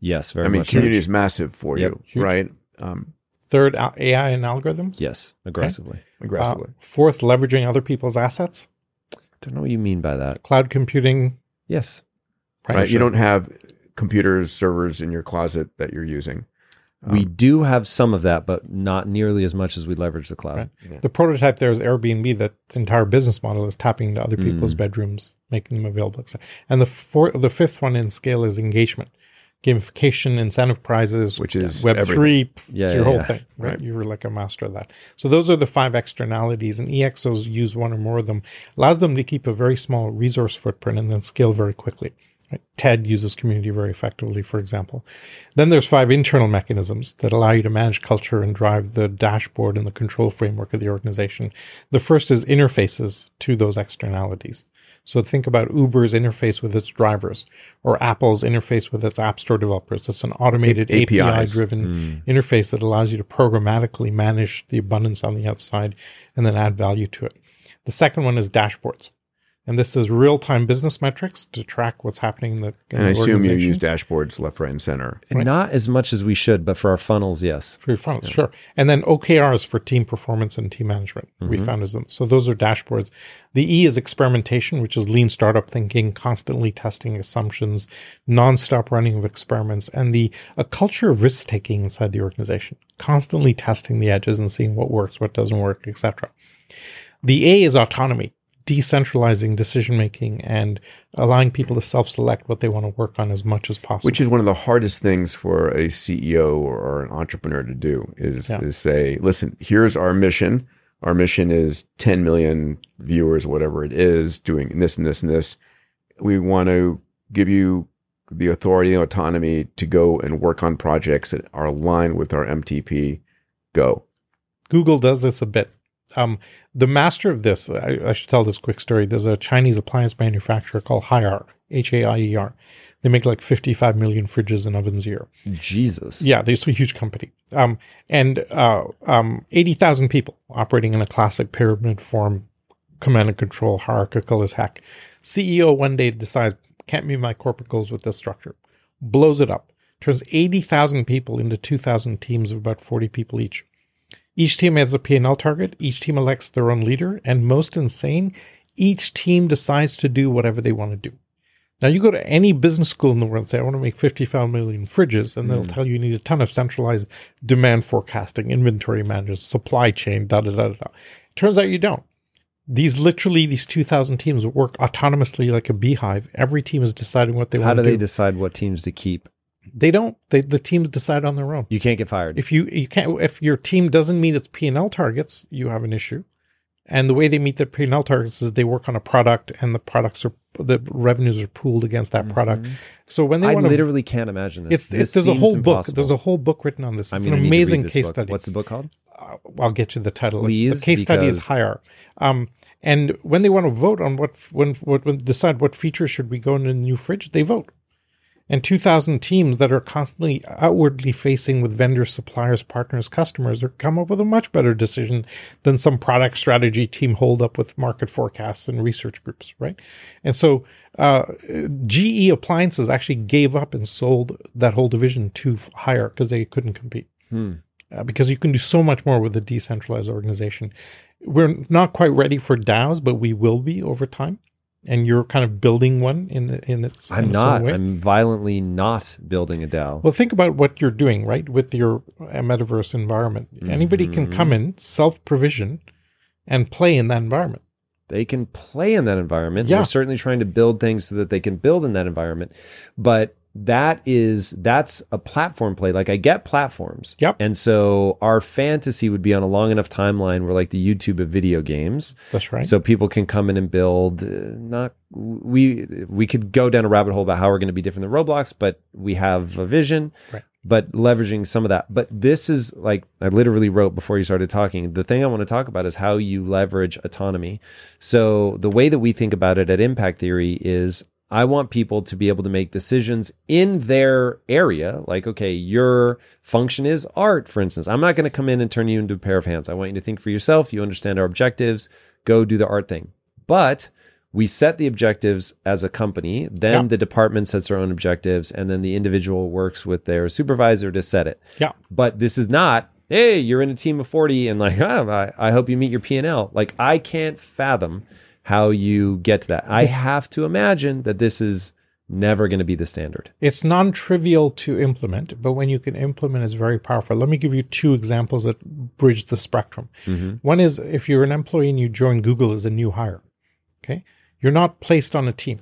Yes, very I mean, much. community so. is massive for Yep. you, Huge. right? Um, Third, AI and algorithms. Yes, aggressively. aggressively. Uh, fourth, leveraging other people's assets. I Don't know what you mean by that. Cloud computing. Yes. right? You don't have computers, servers in your closet that you're using. we Um, do have some of that, but not nearly as much as we leverage the cloud. Right. The prototype there is Airbnb. That entire business model is tapping into other people's Mm. bedrooms, making them available. etc. And the four, the fifth one in scale is engagement, gamification, incentive prizes, Which is Web everything. three. Yeah, it's yeah, your whole yeah. thing, right? Right. You were like a master of that. So those are the five externalities, and EXOs use one or more of them. Allows them to keep a very small resource footprint and then scale very quickly. Right? TED uses community very effectively, for example. Then there's five internal mechanisms that allow you to manage culture and drive the dashboard and the control framework of the organization. The first is interfaces to those externalities. So think about Uber's interface with its drivers or Apple's interface with its app store developers. It's an automated A- API driven hmm. interface that allows you to programmatically manage the abundance on the outside and then add value to it. The second one is dashboards. And this is real time business metrics to track what's happening in the, in and I the assume you organization. use dashboards left, right, and center. And Not as much as we should, but for our funnels, yes. for your funnels, sure. And then OKRs for team performance and team management. We mm-hmm. found as them. So those are dashboards. The E is experimentation, which is lean startup thinking, constantly testing assumptions, nonstop running of experiments, and the a culture of risk taking inside the organization, constantly testing the edges and seeing what works, what doesn't work, etc. The A is autonomy, decentralizing decision making and allowing people to self select what they want to work on as much as possible. Which is one of the hardest things for a CEO or, an entrepreneur to do is, Yeah. is say, listen, here's our mission. Our mission is 10 million viewers, whatever it is, doing this and this and this. We want to give you the authority and autonomy to go and work on projects that are aligned with our MTP. Go. Google does this a bit. Um, the master of this, I, I should tell this quick story. There's a Chinese appliance manufacturer called Haier, H A I E R. They make like 55 million fridges and ovens a year. Jesus. Yeah, they're a huge company. Um, and uh, um, 80,000 people operating in a classic pyramid form, command and control, hierarchical as heck. CEO one day decides, can't meet my corporate goals with this structure, blows it up, turns 80,000 people into 2,000 teams of about 40 people each. Each team has a P&L target. Each team elects their own leader. And most insane, each team decides to do whatever they want to do. Now, you go to any business school in the world and say, I want to make 55 million fridges, and they'll hmm. tell you you need a ton of centralized demand forecasting, inventory management, supply chain, da da da da. Turns out you don't. These literally these 2000 teams work autonomously like a beehive. Every team is deciding what they How want to do to they decide what teams to keep? They don't. They, the teams decide on their own. You can't get fired. If you you can't if your team doesn't meet its P and L targets, you have an issue. And the way they meet their P and L targets is they work on a product, and the products are the revenues are pooled against that product. So when they Mm-hmm. I want to literally can't imagine this. It's, This there's a whole book. There's a whole book written on this. It's an need to read amazing case book. study. What's the book called? I'll get you the title. It's- the case study is Haier. Um, and when they want to vote on what when what when decide what features should we go in the new fridge, they vote. And 2,000 teams that are constantly outwardly facing with vendors, suppliers, partners, customers, are come up with a much better decision than some product strategy team hold up with market forecasts and research groups, right? And so uh, GE Appliances actually gave up and sold that whole division to Haier because they couldn't compete uh, because you can do so much more with a decentralized organization. We're not quite ready for DAOs, but we will be over time. And you're kind of building one in in its. I'm own not. I'm violently not building a DAO. Well, think about what you're doing, right, with your uh, metaverse environment. Anybody can Mm-hmm. come in, self provision, and play in that environment. they can play in that environment. Yeah. We're certainly trying to build things so that they can build in that environment. But that is that's a platform play. Like I get platforms. Yep. And so our fantasy would be on a long enough timeline where like the YouTube of video games. That's right. So people can come in and build. Uh, not we we could go down a rabbit hole about how we're going to be different than Roblox, but we have a vision. Right. But leveraging some of that. But this is like I literally wrote before you started talking. The thing I want to talk about is how you leverage autonomy. So the way that we think about it at Impact Theory is I want people to be able to make decisions in their area. Like, okay, your function is art, for instance. I'm not going to come in and turn you into a pair of hands. I want you to think for yourself. You understand our objectives. Go do the art thing. But we set the objectives as a company. Then Yeah. the department sets their own objectives, and then the individual works with their supervisor to set it. yeah. But this is not, hey, you're in a team of 40 and like, ah, I, I hope you meet your P&L. Like, I can't fathom how you get to that. I have to imagine that this is never going to be the standard. It's non trivial to implement, but when you can implement, it's very powerful. Let me give you two examples that bridge the spectrum. Mm-hmm. One is if you're an employee and you join Google as a new hire, okay, you're not placed on a team.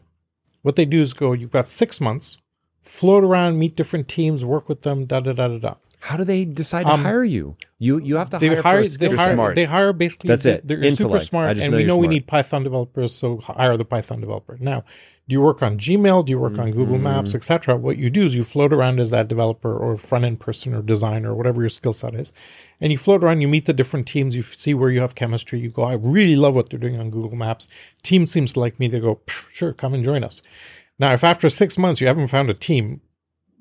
What they do is go, you've got six months, float around, meet different teams, work with them, da da da da da. How do they decide to Um, hire you? You you have to hire, hire, they hire, smart. they hire basically. That's it. They're super Intellect. I smart, just and know we know we need Python developers, so hire the Python developer. Now, do you work on Gmail? Do you work on Google Maps, Mm-hmm. etc.? What you do is you float around as that developer or front end person or designer or whatever your skill set is, and you float around. You meet the different teams. You see where you have chemistry. You go, I really love what they're doing on Google Maps. Team seems to like me. They go, sure, come and join us. Now, if after six months you haven't found a team,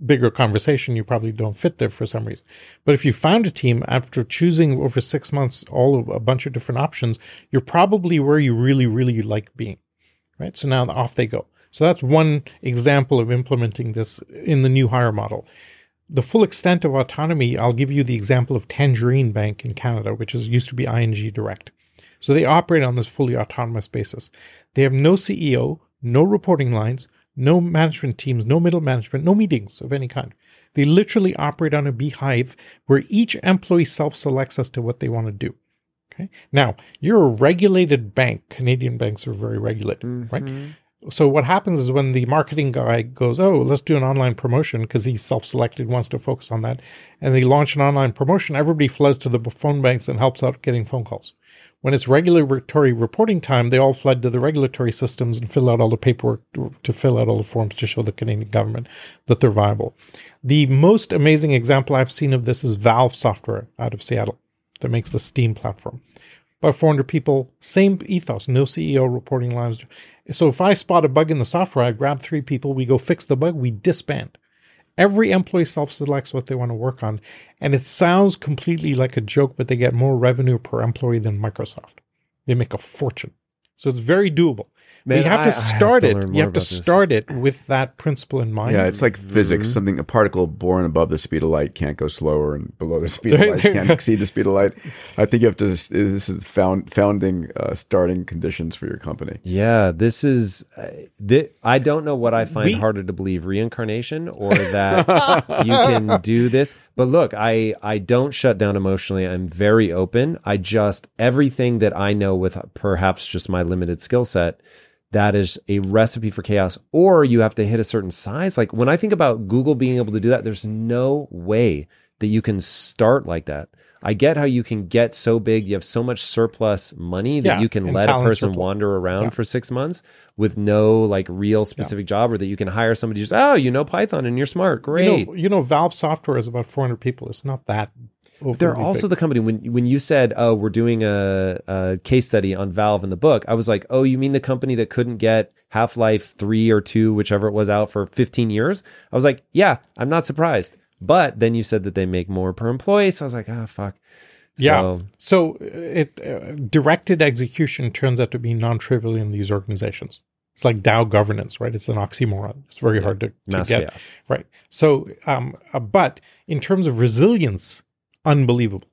bigger conversation, you probably don't fit there for some reason. But if you found a team after choosing over six months all of a bunch of different options, you're probably where you really, really like being. Right. So now off they go. So that's one example of implementing this in the new hire model. The full extent of autonomy, I'll give you the example of Tangerine Bank in Canada, which is used to be ING Direct. So they operate on this fully autonomous basis. They have no CEO, no reporting lines, no management teams, no middle management, no meetings of any kind. They literally operate on a beehive where each employee self selects as to what they want to do. Okay. Now, you're a regulated bank. Canadian banks are very regulated, mm-hmm. right? So what happens is when the marketing guy goes, "Oh, let's do an online promotion," because he's self-selected, wants to focus on that, and they launch an online promotion, everybody floods to the phone banks and helps out getting phone calls. When it's regulatory reporting time, they all fled to the regulatory systems and fill out all the paperwork to, to fill out all the forms to show the Canadian government that they're viable. The most amazing example I've seen of this is Valve Software out of Seattle that makes the Steam platform. About 400 people, same ethos, no CEO reporting lines. So if I spot a bug in the software, I grab three people, we go fix the bug, we disband. Every employee self selects what they want to work on. And it sounds completely like a joke, but they get more revenue per employee than Microsoft. They make a fortune. So it's very doable. Man, you have I- to I have start to it. you have to about this. start it with that principle in mind. Yeah, it's like physics. Mm-hmm. Something a particle born above the speed of light can't go slower, and below the speed of light there- can't exceed the speed of light. I think you have to. This is found founding uh, starting conditions for your company. Yeah, this is. Uh, thi- I don't know what I find We- harder to believe: reincarnation or that you can do this. But look, I I don't shut down emotionally. I'm very open. I just everything that I know with perhaps just my limited skill set. That is a recipe for chaos, or you have to hit a certain size. Like when I think about Google being able to do that, there's no way that you can start like that. I get how you can get so big, you have so much surplus money that Yeah, you can let a person surplus. wander around Yeah. for six months with no like real specific job, or that you can hire somebody who's oh, you know Python and you're smart, great. You know, you know, Valve Software is about 400 people. It's not that. They're also big. the company when when you said, "Oh, we're doing a, a case study on Valve in the book." I was like, "Oh, you mean the company that couldn't get Half Life Three or Two, whichever it was, out for 15 years?" I was like, "Yeah, I'm not surprised." But then you said that they make more per employee, so I was like, "Ah, fuck." Yeah. So, So uh, it uh, directed execution turns out to be non-trivial in these organizations. It's like DAO governance, right? It's an oxymoron. It's very hard to, to get. chaos. Right. So, um, uh, but in terms of resilience, unbelievable,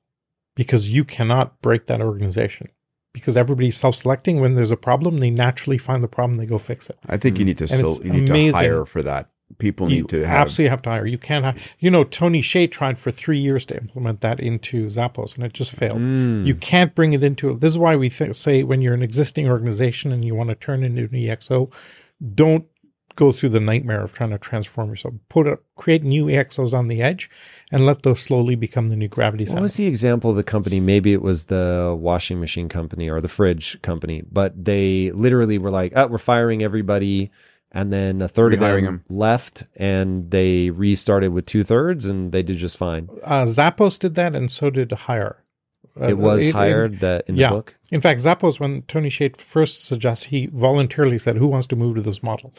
because you cannot break that organization. Because everybody's self-selecting. When there's a problem, they naturally find the problem. They go fix it. I think you need to And still you need amazing. to hire for that. People You need to have. absolutely have to hire. You can't. Hire, you know, Tony Hsieh tried for three years to implement that into Zappos, and it just failed. Mm. You can't bring it into. This is why we th- say when you're an existing organization and you want to turn into an EXO, don't go through the nightmare of trying to transform yourself. Put up, create new EXOs on the edge, and let those slowly become the new gravity What center. was the example of the company? Maybe it was the washing machine company or the fridge company, but they literally were like, "Oh, we're firing everybody," and then a third of Rehiring them 'em. left, and they restarted with two thirds, and they did just fine. uh, Zappos did that, and so did Haier. Uh, it was it- it- hired that in yeah. the book. In fact, Zappos, when Tony Hsieh first suggests, he voluntarily said, "Who wants to move to this model?"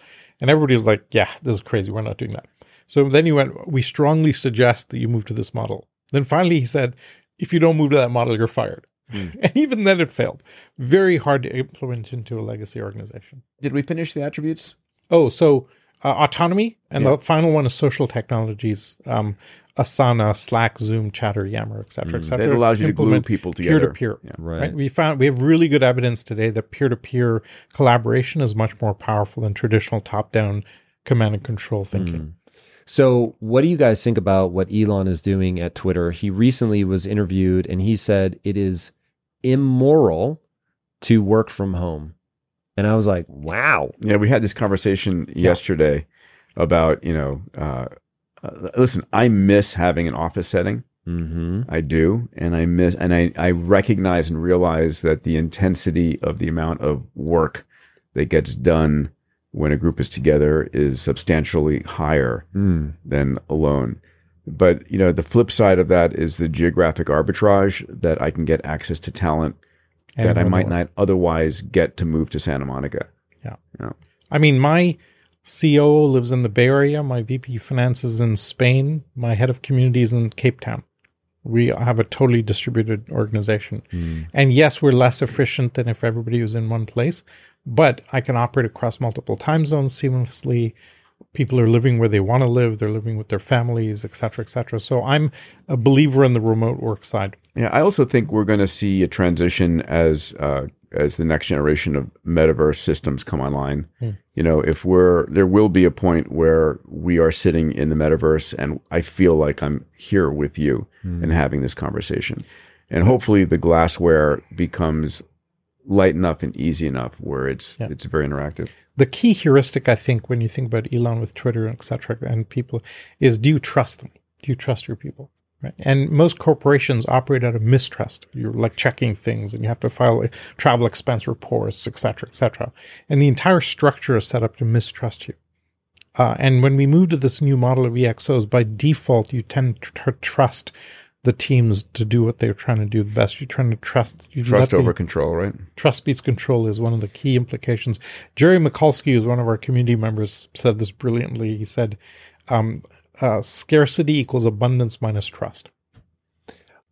And everybody was like, "Yeah, this is crazy. We're not doing that." So then he went, "We strongly suggest that you move to this model." Then finally, he said, "If you don't move to that model, you're fired." And even then, it failed. Very hard to implement into a legacy organization. Did we finish the attributes? Oh, so uh, autonomy, and Yeah. the final one is social technologies. Um, Asana, Slack, Zoom, Chatter, Yammer, et cetera, et cetera. That allows you to glue people together. peer-to-peer. Right. We found we have really good evidence today that peer-to-peer collaboration is much more powerful than traditional top-down command and control thinking. So, what do you guys think about what Elon is doing at Twitter? He recently was interviewed and he said it is immoral to work from home. And I was like, wow. Yeah, we had this conversation yesterday about you know. Uh, uh, listen, I miss having an office setting. hmm I do, and I miss, and I I recognize and realize that the intensity of the amount of work that gets done when a group is together is substantially higher Mm. than alone. But you know, the flip side of that is the geographic arbitrage that I can get access to talent that I might not otherwise get to move to Santa Monica. Yeah. I mean, my COO lives in the Bay Area. My VP finance is in Spain. My head of communities in Cape Town. We have a totally distributed organization. And yes, we're less efficient than if everybody was in one place, but I can operate across multiple time zones seamlessly. People are living where they want to live. They're living with their families, et cetera, et cetera. So I'm a believer in the remote work side. Yeah, I also think we're going to see a transition as uh, as the next generation of metaverse systems come online. Hmm. You know, if we're there will be a point where we are sitting in the metaverse and I feel like I'm here with you hmm. and having this conversation. And hopefully the glassware becomes light enough and easy enough where it's Yeah. it's very interactive. the key heuristic I think when you think about Elon with Twitter and etc. and people is do you trust them? Do you trust your people? Right. And most corporations operate out of mistrust. You're like checking things and you have to file uh, travel expense reports, etc., etc. And the entire structure is set up to mistrust you. Uh, and when we move to this new model of EXOs, by default, you tend to tr- trust the teams to do what they're trying to do the best. You're trying to trust. You Trust over control, right? trust beats control is one of the key implications. Jerry Michalski, who's one of our community members, said this brilliantly. He said, um, uh, "Scarcity equals abundance minus trust."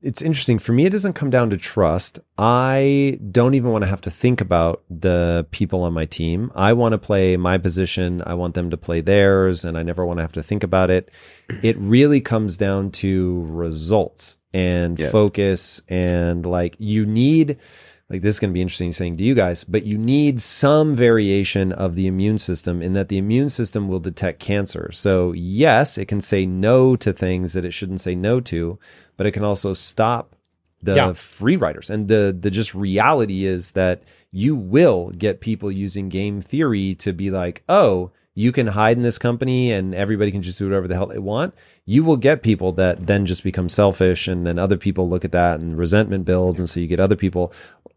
it's interesting. For me it doesn't come down to trust. I don't even want to have to think about the people on my team. I want to play my position. I want them to play theirs and i never want to have to think about it. It really comes down to results and Yes. focus and like you need like this is going to be interesting saying to you guys, but you need some variation of the immune system in that the immune system will detect cancer. So yes, it can say no to things that it shouldn't say no to, but it can also stop the Yeah. free riders. And the the just reality is that you will get people using game theory to be like, oh, you can hide in this company and everybody can just do whatever the hell they want. You will get people that then just become selfish, and then other people look at that and resentment builds, and so you get other people.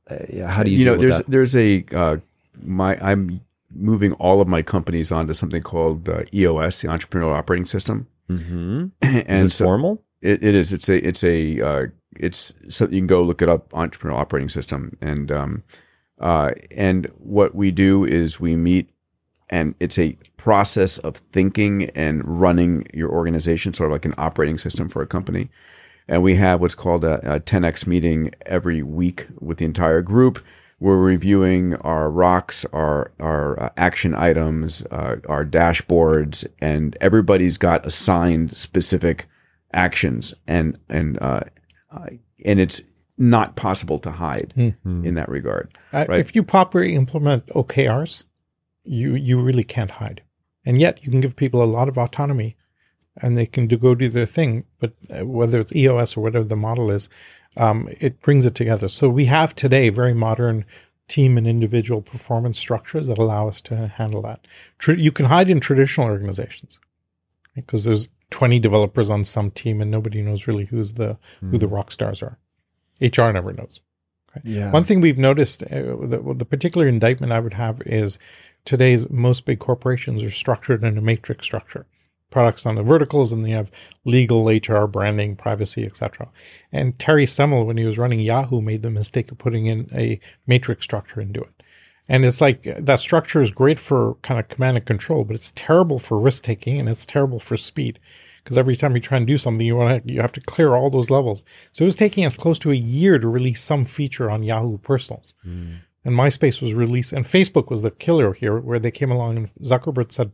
Uh, yeah, how do you, you know there's that? there's a uh, my i'm moving all of my companies onto something called uh, eos the entrepreneurial operating system Mm-hmm. and Is this so- formal? it, it is it's a it's a uh, it's something you can go look it up entrepreneurial operating system and um uh and what we do is we meet and it's a process of thinking and running your organization sort of like an operating system for a company and we have what's called a, a 10x meeting every week with the entire group. We're reviewing our rocks, our our uh, action items, uh, our dashboards, and everybody's got assigned specific actions, and and uh, and it's not possible to hide in that regard. Uh, Right. If you properly implement OKRs, you you really can't hide, and yet you can give people a lot of autonomy, and they can do, go do their thing. But uh, whether it's EOS or whatever the model is, um, it brings it together. So we have today very modern team and individual performance structures that allow us to handle that. You can hide in traditional organizations because there's 20 developers on some team and nobody knows really who's the who the rock stars are. HR never knows. Yeah. One thing we've noticed, uh, the, the particular indictment I would have is today's most big corporations are structured in a matrix structure. Products on the verticals, and they have legal, HR, branding, privacy, etc. And Terry Semel, when he was running Yahoo, made the mistake of putting in a matrix structure into it. And it's like that structure is great for kind of command and control, but it's terrible for risk taking and it's terrible for speed. Because every time you try and do something, you want to you have to clear all those levels. So it was taking us close to a year to release some feature on Yahoo Personals. Hmm. And MySpace was released, and Facebook was the killer here, where they came along and Zuckerberg said,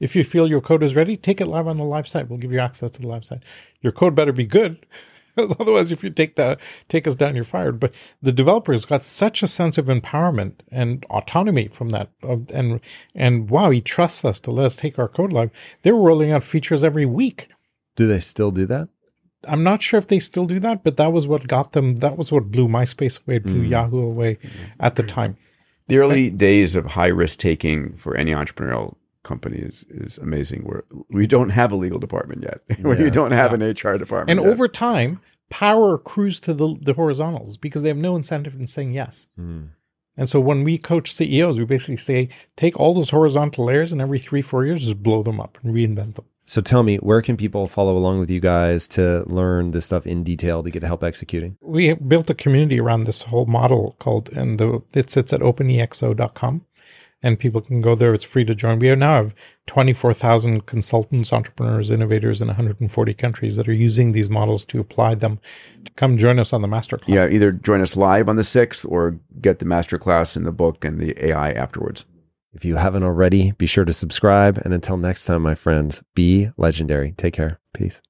"If you feel your code is ready, take it live on the live site. We'll give you access to the live site. Your code better be good, otherwise, if you take the take us down, you're fired." But the developers got such a sense of empowerment and autonomy from that, and and wow, he trusts us to let us take our code live. They were rolling out features every week. Do they still do that? I'm not sure if they still do that, but that was what got them. That was what blew MySpace away, blew mm. Yahoo away mm-hmm. at the time. The early days of high risk taking for any entrepreneurial company is, is amazing. Where we don't have a legal department yet, where you don't have an HR department, And yet. over time, power accrues to the, the horizontals because they have no incentive in saying yes. Mm. And so when we coach CEOs, we basically say, take all those horizontal layers and every three, four years, just blow them up and reinvent them. So tell me, where can people follow along with you guys to learn this stuff in detail to get help executing? We built a community around this whole model called, and the, it sits at openexo.com. And people can go there. It's free to join. We now have 24,000 consultants, entrepreneurs, innovators in 140 countries that are using these models to apply them. To come join us on the masterclass. yeah, either join us live on the sixth or get the masterclass in the book and the AI afterwards. If you haven't already, be sure to subscribe. And until next time, my friends, be legendary. Take care. Peace.